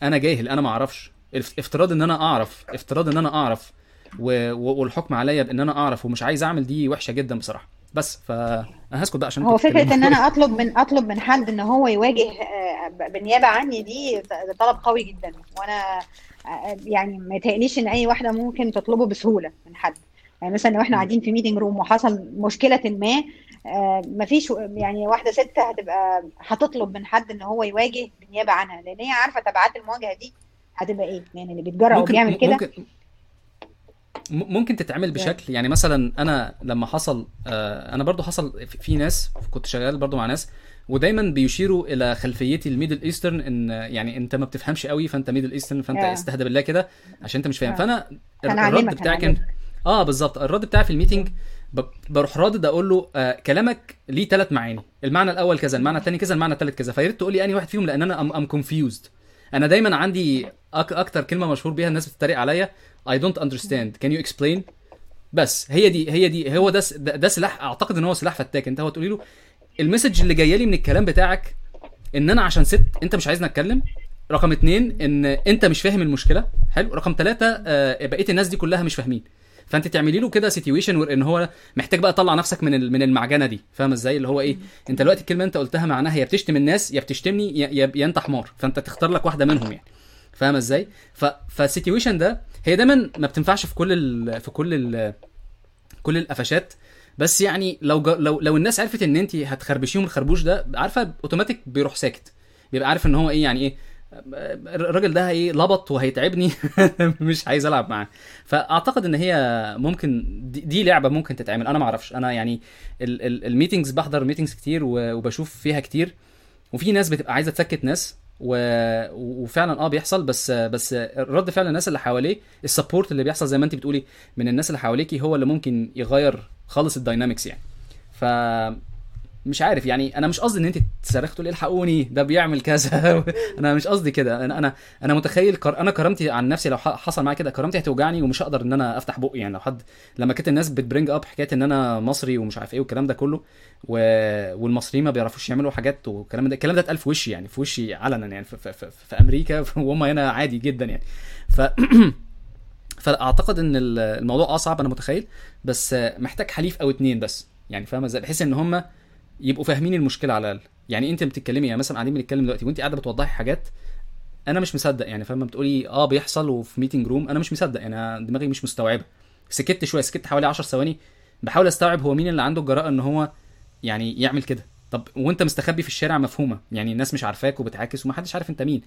أنا جاهل أنا ما أعرفش اف- افتراض ان أنا اعرف افتراض ان أنا اعرف و... والحكم عليا بان أنا اعرف ومش عايز اعمل دي وحشة جدا بصراحة. بس فانا هسكت بقى عشان هو فكرة إن. أنا أطلب من أطلب من حد إن هو يواجه آه، بالنيابة عني دي طلب قوي جدا. وأنا آه، يعني ما يتهيأليش إن أي واحدة ممكن تطلبه بسهولة من حد. يعني مثلا لو إحنا قاعدين في meeting room وحصل مشكلة ما آه، مفيش يعني واحدة ست هتبقى هتطلب من حد إن هو يواجه بالنيابه عنها لأن هي عارفة تبعات المواجهة دي هتبقى إيه يعني اللي بيتجرأ وبيعمل كده ممكن ممكن تتعمل بشكل يعني مثلا أنا لما حصل آه، أنا برضو حصل في ناس كنت شغال برضو مع ناس ودايما بيشيروا إلى خلفيتي ال Middle Eastern إن يعني أنت ما بتفهمش قوي فأنت Middle Eastern فأنت آه. استهدى بالله كده عشان أنت مش فاهم آه. فأنا الرد بتاعي كان. آه بالظبط. الرد بتاعي في ال meeting بروح رادد أقول له آه كلامك ليه ثلاث معاني. المعنى الأول كذا المعنى الثاني كذا المعنى الثالث كذا. فيا ريت تقول لي أنهي واحد فيهم لأن أنا I'm confused أنا دايما عندي أك أكتر كلمة مشهور بيها الناس بتتريق عليا I don't understand. Can you explain بس هي دي هي دي هو ده ده, ده سلاح أعتقد إن هو سلاح فتاك. أنت هو تقولي له ال message اللي جاية لي من الكلام بتاعك إن أنا عشان ست أنت مش عايزني أتكلم. رقم اتنين إن أنت مش فاهم المشكلة. حلو. رقم ثلاثة آه بقية الناس دي كلها مش فاهمين. فانت تعملي له كده situation إن هو محتاج بقى يطلع نفسك من من المعجنة دي. فاهم إزاي؟ اللي هو إيه؟ أنت دلوقتي الكلمة أنت قلتها معناها يا بتشتم الناس يا بتشتمني يا, يا, يا أنت حمار. فأنت تختار لك واحدة منهم يعني. فاهم إزاي؟ ف فال situation ده هي دايما ما بتنفعش في كل ال... في كل ال... كل القفشات. بس يعني لو ج... لو لو الناس عرفت إن أنت هتخربشيهم الخربوش ده عارفة اوتوماتيك بيروح ساكت. بيبقى عارف إن هو إيه يعني إيه؟ الراجل ده إيه لبط وهيتعبني. مش عايز ألعب معاه. فأعتقد إن هي ممكن دي, لعبة ممكن تتعمل. أنا ما أعرفش. أنا يعني ال- ال- ال meetings بحضر meetings كتير وبشوف فيها كتير. وفي ناس بتبقى عايزة تسكت ناس. وفعلا آه بيحصل. بس بس رد فعل الناس اللي حواليه ال support اللي بيحصل زي ما أنت بتقولي من الناس اللي حواليكي هو اللي ممكن يغير خالص ال dynamics يعني. ف مش عارف يعني أنا مش قصدي إن أنت تصرخ تقول الحقوني؟ ده بيعمل كذا. أنا مش قصدي كده. أنا أنا أنا متخيل كر... أنا كرامتي عن نفسي لو حصل معايا كده كرامتي هتوجعني ومش هقدر إن أنا أفتح بقي. يعني لو حد لما كانت الناس بت bring up حكاية إن أنا مصري ومش عارف إيه والكلام ده كله و... والمصريين ما بيعرفوش يعملوا حاجات والكلام ده الكلام ده اتقال في وشي يعني في وشي علنا يعني في, في, في, في أمريكا وهم هنا عادي جدا يعني. ف فأعتقد إن ال- الموضوع آه صعب أنا متخيل بس محتاج حليف أو اتنين بس. يعني فاهمة إزاي؟ بحيث إن هم يبقوا فاهمين المشكلة على الأقل. يعني انت بتتكلمي يعني مثلا قاعدين بنتكلم دلوقتي وانت قاعدة بتوضحي حاجات أنا مش مصدق. يعني فاهمة؟ بتقولي آه بيحصل وفي meeting room أنا مش مصدق. يعني أنا دماغي مش مستوعبة. سكت شوية سكت حوالي 10 ثواني. بحاول أستوعب هو مين اللي عنده الجراءة إن هو يعني يعمل كده. طب وأنت مستخبي في الشارع مفهومة. يعني الناس مش عارفاك وبتعاكس ومحدش عارف أنت مين.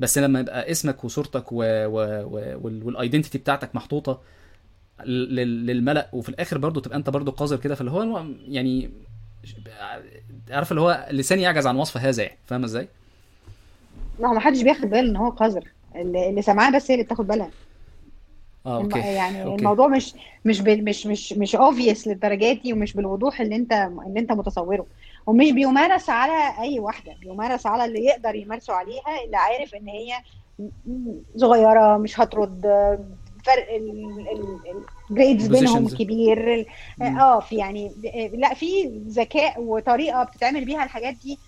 بس لما يبقى اسمك وصورتك و... و... و... وال identity بتاعتك محطوطة لل- للملأ وفي الآخر برضو تبقى أنت برضو قذر كده. فاللي هو يعني عارف اللي هو لساني يعجز عن وصف هذا يعني فاهم إزاي؟ ما هو ما حدش بياخد باله إن هو قذر اللي اللي سامعاه بس هي اللي بتاخد بالها آه okay يعني okay. الموضوع مش مش مش مش مش obvious للدرجات دي ومش بالوضوح اللي انت اللي أنت متصوره ومش بيمارس على أي واحدة بيمارس على اللي يقدر يمارسه عليها اللي عارف إن هي صغيرة مش هترد فرق ال grades بينهم. كبير مم. آه في يعني لا في ذكاء وطريقة بتتعمل بيها الحاجات دي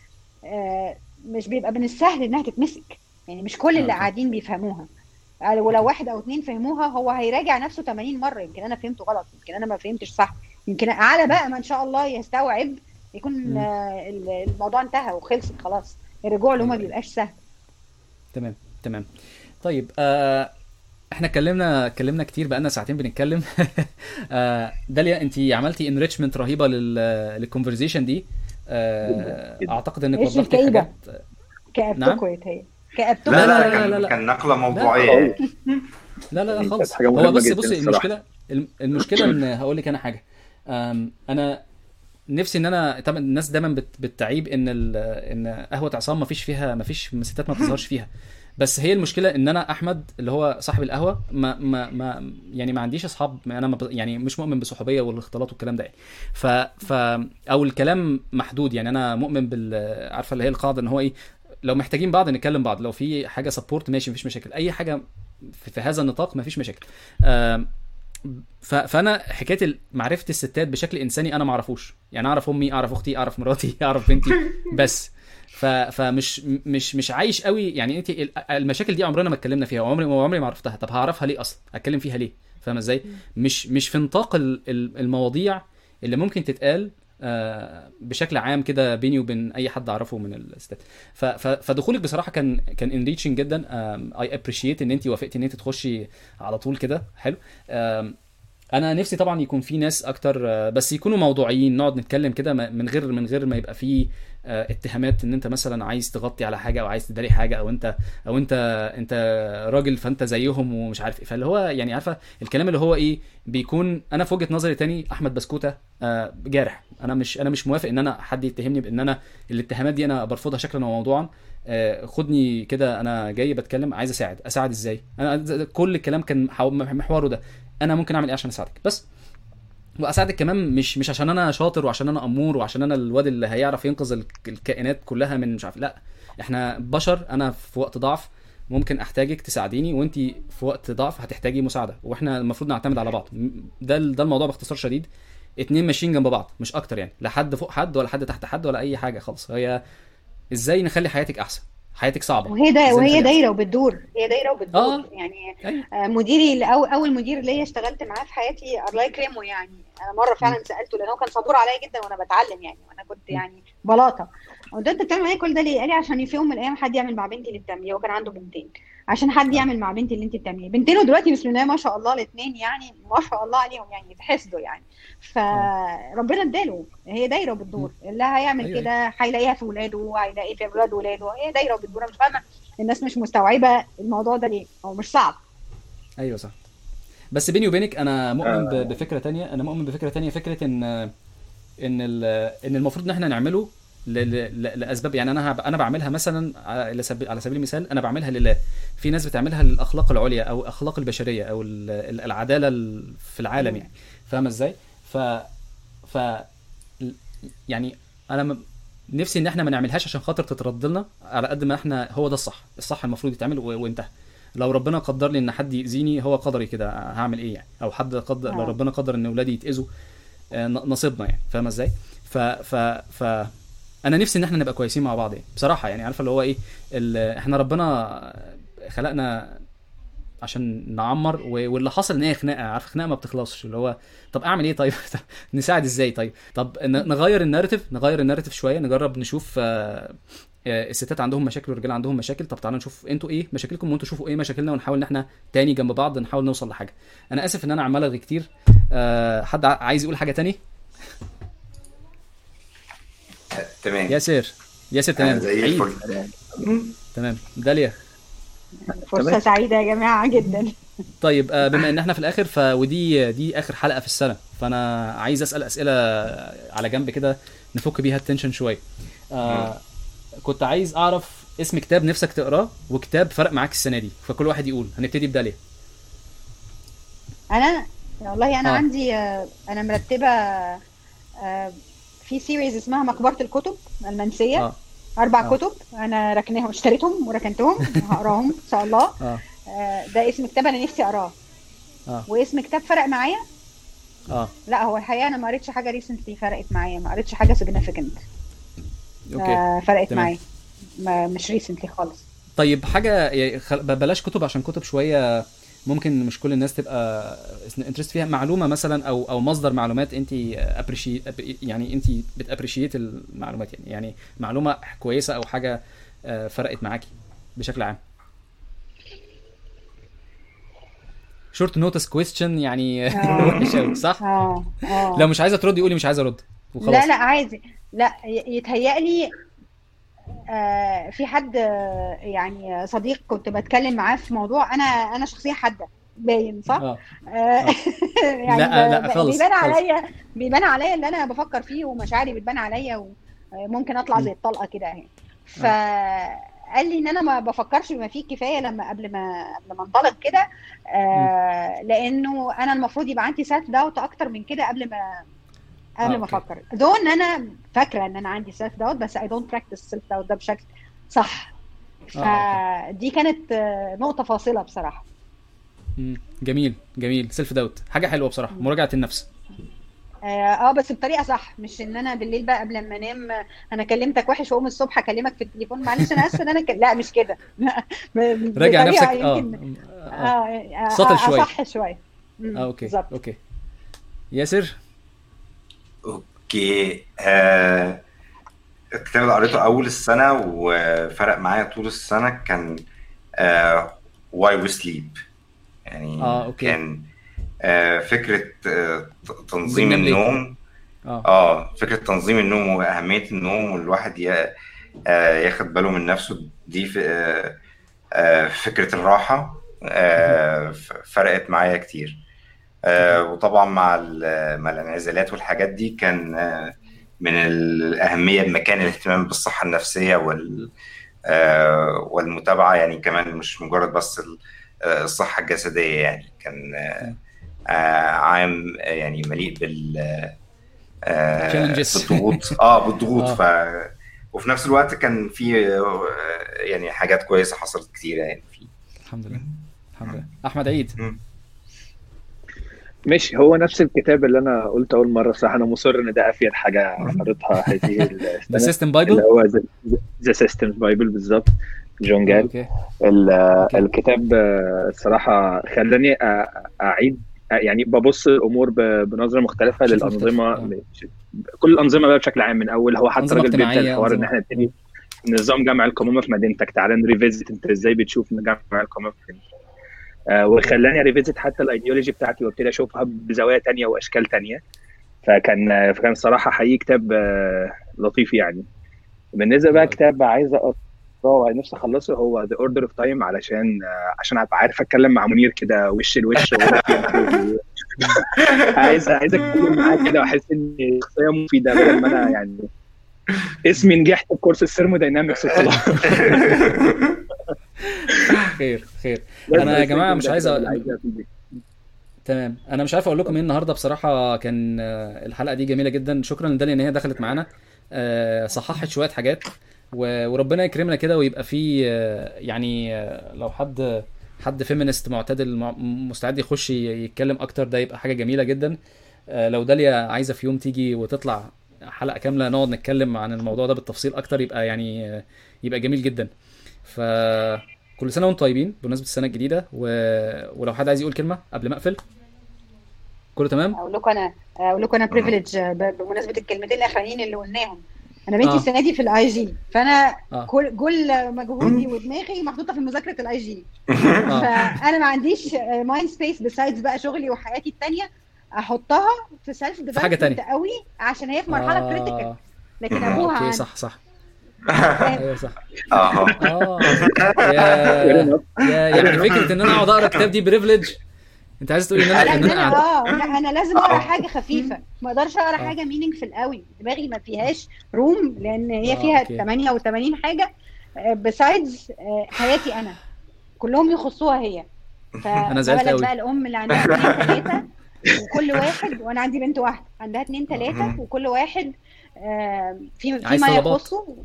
آه، مش بيبقى من السهل إنها تتمسك يعني مش كل اللي. قاعدين بيفهموها ولو واحد أو اتنين فهموها هو هيراجع نفسه 80 مرة يمكن أنا فهمته غلط يمكن أنا ما فهمتش صح يمكن على بقى ما إن شاء الله يستوعب يكون. آه، الموضوع انتهى وخلص خلاص الرجوع له ما أيوة. بيبقاش سهل تمام تمام طيب آه إحنا اتكلمنا اتكلمنا كتير بقالنا ساعتين بنتكلم آه داليا انت عملتي enrichment رهيبة لل لل conversation دي آه. اعتقد انك إيش وضحتي؟ حاجات كأبتكم يا هي كأبتكم لا لا, لا، لا، كان, لا، لا. كان نقلة موضوعية. لا لا لا خالص هو مهمة بص جداً بص الصراحة. المشكلة الم- المشكلة ان هقول لك أنا حاجة أنا نفسي إن أنا طبعا الناس دايما بت- بتعيب إن ال- إن قهوة عصام ما فيش فيها ما فيش ستات ما بتظهرش فيها بس هي المشكلة إن أنا أحمد اللي هو صاحب القهوة ما ما ما يعني ما عنديش أصحاب أنا ما يعني مش مؤمن بالصحوبيه والاختلاط والكلام ده. يعني ف ف أو الكلام محدود يعني أنا مؤمن بال عارفة اللي هي القاعدة إن هو إيه لو محتاجين بعض نتكلم بعض لو في حاجة سبورت ماشي مفيش مشاكل. أي حاجة في, هذا النطاق مفيش مشاكل. ف- فأنا حكاية معرفة الستات بشكل إنساني أنا ما أعرفوش. يعني أعرف أمي أعرف أختي أعرف مراتي أعرف بنتي. بس ف... فمش مش مش عايش قوي. يعني انت ال- المشاكل دي عمرنا ما اتكلمنا فيها وعمري وعمري ما عرفتها. طب هعرفها ليه أصلا؟ أتكلم فيها ليه؟ فاهم إزاي؟ مش مش في نطاق ال- ال- المواضيع اللي ممكن تتقال آه، بشكل عام كده بيني وبين أي حد أعرفه من ف- فدخولك بصراحة كان كان enriching جدا. I appreciate إن أنت وافقتي إن أنت تخشي على طول كده. حلو. أنا نفسي طبعا يكون في ناس أكتر آه، بس يكونوا موضوعيين. نقعد نتكلم كده من غير من غير ما يبقى فيه اتهامات إن أنت مثلا عايز تغطي على حاجة أو عايز تداري حاجة أو انت أو انت أنت راجل فأنت زيهم ومش عارف إيه. فاللي هو يعني عارفة الكلام اللي هو إيه بيكون أنا في وجهة نظري تاني أحمد بسكوتة آه، جارح. أنا مش أنا مش موافق إن أنا حد يتهمني بإن أنا الاتهامات دي أنا برفضها شكلا وموضوعا. آه، خدني كده أنا جاي بتكلم عايز أساعد. أساعد إزاي؟ أنا كل الكلام كان حو- محوره ده. أنا ممكن أعمل إيه عشان أساعدك؟ بس واساعدك كمان مش مش عشان أنا شاطر وعشان أنا امور وعشان أنا الواد اللي هيعرف ينقذ الك- الكائنات كلها من مش عارف لا. إحنا بشر أنا في وقت ضعف ممكن احتاجك تساعديني وانت في وقت ضعف هتحتاجي مساعدة وإحنا المفروض نعتمد على بعض. ده ده الموضوع باختصار شديد. اتنين ماشيين جنب بعض مش أكتر يعني. لا حد فوق حد ولا حد تحت حد ولا اي حاجة خالص. هي إزاي نخلي حياتك احسن؟ حياتك صعبة. وهي دا وهي دايرة وبتدور. هي دايرة وبتدور. آه. يعني أيوة. آه، مديري اللي أو أول مدير ليا اشتغلت معاه في حياتي الله يكرمه يعني. أنا مرة فعلا سألته لأن هو كان صبور عليا جدا وأنا بتعلم يعني. وأنا كنت يعني بلاطة. قلت له أنت بتعمل معايا كل ده ليه؟ قال لي عشان في يوم من الأيام حد يعمل مع بنتي اللي بتعمليه هو كان عنده بنتين. عشان حد يعمل مع بنتي اللي انت بتعمليه. بنتين ودلوقتي بسم الله ما شاء الله الاثنين يعني ما شاء الله عليهم يعني يتحسدوا يعني. فربنا اداله. هي دايرة وبتدور اللي هيعمل أيوة. كده هيلاقيها في ولاده هيلاقي في أولاد ولاده. هي دايرة أنا مش فاهمة. الناس مش مستوعبة الموضوع ده ليه. هو مش صعب. أيوه صح. بس بيني وبينك أنا مؤمن آه. بفكرة تانية. أنا مؤمن بفكرة تانية. فكرة إن إن ال- إن المفروض إن إحنا نعمله لأسباب يعني أنا أنا بعملها مثلا على سبيل على سبيل المثال أنا بعملها لله. في ناس بتعملها للأخلاق العليا أو أخلاق البشرية أو ال- ال- العدالة ال- في العالم يعني. فاهمة إزاي؟ ف ف يعني أنا م- نفسي إن إحنا ما نعملهاش عشان خاطر تترد لنا على قد ما إحنا هو ده الصح. الصح المفروض يتعمل وانتهى. لو ربنا قدر لي إن حد يأذيني هو قدري كده هعمل إيه يعني؟ أو حد قدر لو آه. ربنا قدر إن اولادي يتأذوا آه، نصيبنا يعني. فاهمة إزاي؟ ف ف ف أنا نفسي إن إحنا نبقى كويسين مع بعض يعني بصراحة يعني عارفة اللي هو إيه إحنا ربنا خلقنا عشان نعمر واللي حصل إن هي خناقة عارف خناقة ما بتخلصش اللي هو طب أعمل إيه طيب؟ نساعد إزاي طيب؟ طب نغير الناريتيف نغير الناريتيف شوية نجرب نشوف آه، آه، الستات عندهم مشاكل والرجاله عندهم مشاكل طب تعالوا نشوف أنتوا إيه مشاكلكم وأنتوا شوفوا إيه مشاكلنا ونحاول إن إحنا تاني جنب بعض نحاول نوصل لحاجة. أنا آسف إن أنا عمال أرغي كتير آه، حد عايز يقول حاجة تاني؟ تمام. ياسر ياسر آه، تمام زي عيد. الفل. تمام. داليا. فرصة تمام. سعيدة يا جماعة جدا. طيب آه، بما إن إحنا في الآخر فودي دي آخر حلقة في السنة. فأنا عايز أسأل أسئلة على جنب كده نفك بيها ال tension شوية. آه كنت عايز أعرف اسم كتاب نفسك تقراه وكتاب فرق معاك السنة دي. فكل واحد يقول. هنبتدي بداليا. أنا؟ والله أنا آه. عندي آه، أنا مرتبة آه، في series اسمها مقبرة الكتب المنسيه آه. أربع آه. كتب أنا ركناهم اشتريتهم وركنتهم هقراهم إن شاء الله. آه. آه، ده اسم كتاب أنا نفسي أقراه. آه. واسم كتاب فرق معايا؟ آه. لا هو الحقيقة أنا ما قريتش حاجة recently فرقت معايا ما قريتش حاجة significant okay. فرقت تمام. معايا. مش recently خالص. طيب حاجة يعني بلاش كتب عشان كتب شوية ممكن مش كل الناس تبقى interested فيها. معلومة مثلا أو أو مصدر معلومات انت appreciate يعني انت بت appreciate المعلومات يعني. يعني معلومة كويسة أو حاجة آه، فرقت معاكي بشكل عام. short notice question يعني آه. وحش قوي صح؟ آه آه. لو مش عايزة تردي قولي مش عايزة أرد وخلاص. لا لا عادي. لا يتهيألي آه في حد آه، يعني صديق كنت بتكلم معاه في موضوع أنا أنا شخصية حادة باين صح؟ آه. آه. يعني لا، لا، خالص، بيبان. عليا بيبان عليا اللي أنا بفكر فيه ومشاعري بتبان عليا وممكن أطلع زي الطلقة كده اهي فقال لي إن أنا ما بفكرش بما فيه الكفايه لما قبل ما قبل ما انطلق كده آه لأنه أنا المفروض يبقى عندي سيلف داوت أكتر من كده قبل ما قبل آه، ما. أفكر دون ان أنا فاكرة إن أنا عندي self doubt بس I don't practice self doubt ده بشكل صح. آه، فدي كانت آه، نقطة فاصلة بصراحة. جميل جميل. self doubt حاجة حلوة بصراحة. مراجعة النفس. آه آه، بس بطريقة صح. مش إن أنا بالليل بقى قبل ما أنام آه، أنا كلمتك وحش وأقوم الصبح أكلمك في التليفون. معلش أنا آسفة إن أنا ك... لا مش كده. راجع نفسك. آه يمكن آه آه. آه، سطل آه، شوية. أصح شوية. آه، okay بالظبط. okay. ياسر؟ okay آه الكتاب اللي قريته أول السنة وفرق معايا طول السنة كان آه Why We Sleep يعني آه، okay. كان آه، فكرة آه، تنظيم؟ النوم. آه. آه فكرة تنظيم النوم وأهمية النوم والواحد ي- آه، ياخد باله من نفسه. دي في آه، آه، فكرة الراحة آه، فرقت معايا كتير. آه، وطبعا مع مع الانعزالات والحاجات دي كان آه، من الأهمية بمكان الاهتمام بالصحة النفسية وال آه، والمتابعة يعني كمان مش مجرد بس ال- آه، الصحة الجسدية يعني. كان آه، آه، عام آه، يعني مليء بال آه،. بالضغوط. آه بالضغوط. آه. ف وفي نفس الوقت كان في آه، يعني حاجات كويسة حصلت كتير يعني فيه الحمد لله. الحمد لله. أحمد عيد. ماشي هو نفس الكتاب اللي أنا قلت أول مرة صح أنا مصر إن ده أفيد حاجة قريتها هذه The System اللي Bible هو The Systems Bible بالظبط جون جال okay. الكتاب آه، الصراحه خلاني أ- أعيد يعني ببص الأمور بنظرة مختلفة للأنظمة كل الانظمه بقى بشكل عام من أول هو حتى الراجل بيبدأ الحوار إن إحنا نبتدي نظام جمع القمامة في مدينتك تعالى ن revisit أنت إزاي بتشوف جمع القمامة في مدينتك؟ آه، وخلاني revisit حتى الأيديولوجي بتاعتي وابتدي أشوفها بزوايا تانية وأشكال تانية. فكان آه، فكان صراحة حقيقي كتاب آه، لطيف يعني. بالنسبة بقى كتاب عايز أقرأه ونفسي أخلصه هو The Order of Time علشان آه، عشان أبقى عارف أتكلم مع منير كده وش لوش عايز عايز أتكلم معاه كده وأحس إني شخصية مفيدة بدل ما أنا يعني اسمي نجحت في كورس الثيرموداينامكس وخلاص. خير خير. أنا يا كده مش عايز أفيدك. تمام. أنا مش عارف أقول لكم إيه النهارده بصراحة. كان آه، الحلقة دي جميلة جدا. شكرا لداليا إن هي دخلت معانا. آه، صححت شوية حاجات وربنا يكرمنا كده ويبقى في آه، يعني لو حد حد feminist معتدل مع- مستعد يخش يتكلم أكتر ده يبقى حاجة جميلة جدا. لو داليا عايزة في يوم تيجي وتطلع حلقة كاملة نقعد نتكلم عن الموضوع ده بالتفصيل أكتر يبقى يعني يبقى جميل جدا. ف كل سنة وأنتم طيبين بمناسبة السنة الجديدة و... ولو حد عايز يقول كلمة قبل ما أقفل كله تمام أقول لكم أنا أقول لكم أنا privilege بمناسبة الكلمتين الأخرانيين اللي قلناهم أنا بنتي آه. السنة دي في ال IG فأنا آه. كل كل مجهودي ودماغي محطوطة في مذاكرة ال IG آه فأنا ما عنديش mind space besides بقى شغلي وحياتي التانية أحطها في shelf تانية. قوي عشان هي في مرحلة critical آه. لكن آه، أبوها okay صح صح؟ أيوه صح آه آه يا يعني فكرة إن أنا أقعد أقرأ كتاب دي privilege أنت عايز تقول إن أنا إن أنا أنا آه أنا لازم أقرأ آه. حاجة خفيفة ما أقدرش أقرأ آه. حاجة meaningful قوي دماغي ما فيهاش room لأن هي آه، فيها okay. 88 حاجة besides حياتي أنا كلهم يخصوها هي أنا زعلت قوي. بقى الأم اللي عندها اثنين ثلاثة وكل واحد وأنا عندي بنت واحدة عندها اثنين ثلاثة. وكل واحد آه، في فيما طلبات. يخصه آه،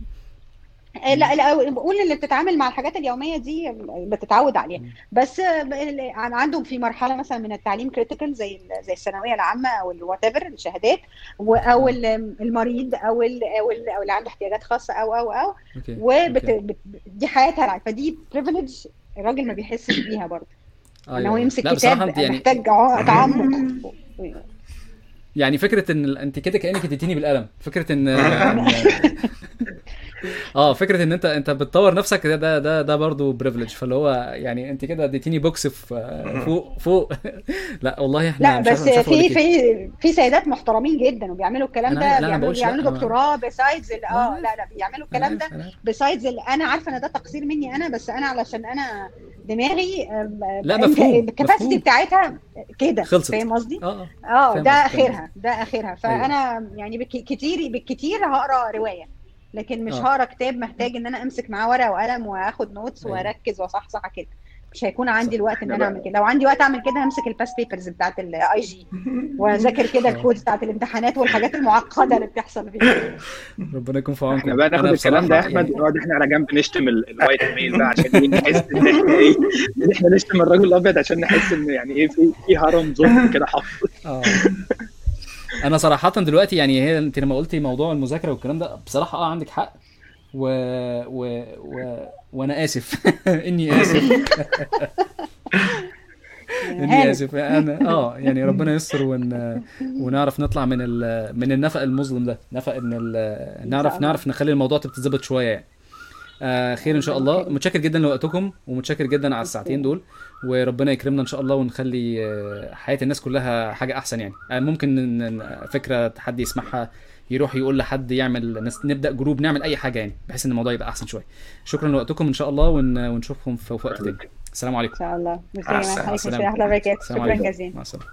لا لا بقول اللي بتتعامل مع الحاجات اليومية دي بتتعود عليها. بس آه، عندهم في مرحلة مثلا من التعليم critical زي زي الثانوية العامة أو ال whatever الشهادات أو ال- المريض أو أو ال- أو اللي عنده احتياجات خاصة أو أو أو okay. وبت... okay. بت... دي حياتها فدي privilege الراجل ما بيحسش بيها برضه. إن أيوة. هو يمسك لا كتاب يعني محتاج تعمق. يعني فكرة إن أنت كده كأنك اديتيني بالقلم. فكرة إن آه فكرة إن انت أنت بتطور نفسك ده ده ده, ده برضه privilege فاللي هو يعني أنت كده اديتيني بوكس في فوق فوق لا والله إحنا لا بس في. في في سيدات محترمين جدا وبيعملوا الكلام أنا ده بيعملوا بيعملوا دكتوراه besides آه. لا لا بيعملوا الكلام ده. besides أنا عارفة إن ده تقصير مني أنا بس أنا علشان أنا دماغي لا، مفهوم، ال capacity. بتاعتها كده خلصت. فاهم قصدي؟ آه آه فاهم ده آخرها ده آخرها فأنا يعني بالكتير بالكتير هقرأ رواية لكن مش آه. هقرا كتاب محتاج إن أنا أمسك معاه ورقة وقلم واخد notes أيوة. وأركز وأصحصح كده مش هيكون عندي. الوقت إن أنا أعمل كده لو عندي وقت أعمل كده همسك ال past papers بتاعت ال IG وأذاكر كده آه. ال codes بتاعت الامتحانات والحاجات المعقدة اللي بتحصل فيها ربنا يكون في عونكم إحنا بقى ناخد الكلام ده يا أحمد يعني- ونقعد إحنا على جنب نشتم ال- ال white male بقى عشان إيه نحس إن إحنا إيه إن إحنا نشتم الراجل الأبيض عشان نحس إن يعني إيه في في هرم ظلم كده حاصل آه أنا صراحة دلوقتي يعني هي انت لما قلتي موضوع المذاكرة والكلام ده بصراحة آه عندك حق. و... و... و... وأنا آسف. اني آسف. اني. آسف. أنا آه يعني ربنا يستر ون... ونعرف نطلع من ال... من النفق المظلم ده. نفق ان ال... نعرف. نعرف نخلي الموضوع تتظبط شوية يعني. آه خير إن شاء الله. متشكر جدا لوقتكم ومتشكر جدا على الساعتين دول. وربنا يكرمنا إن شاء الله ونخلي آه، حياة الناس كلها حاجة أحسن يعني. آه ممكن فكرة حد يسمعها يروح يقول لحد يعمل نس- نبدأ جروب نعمل أي حاجة يعني بحيث إن الموضوع يبقى أحسن شوية. شكرا لوقتكم إن شاء الله ون- ونشوفكم في وقت تاني. السلام عليكم. إن. جماعة عليكم السلام. أحلى بركات السلام شكرا جزيلا. مع السلامة.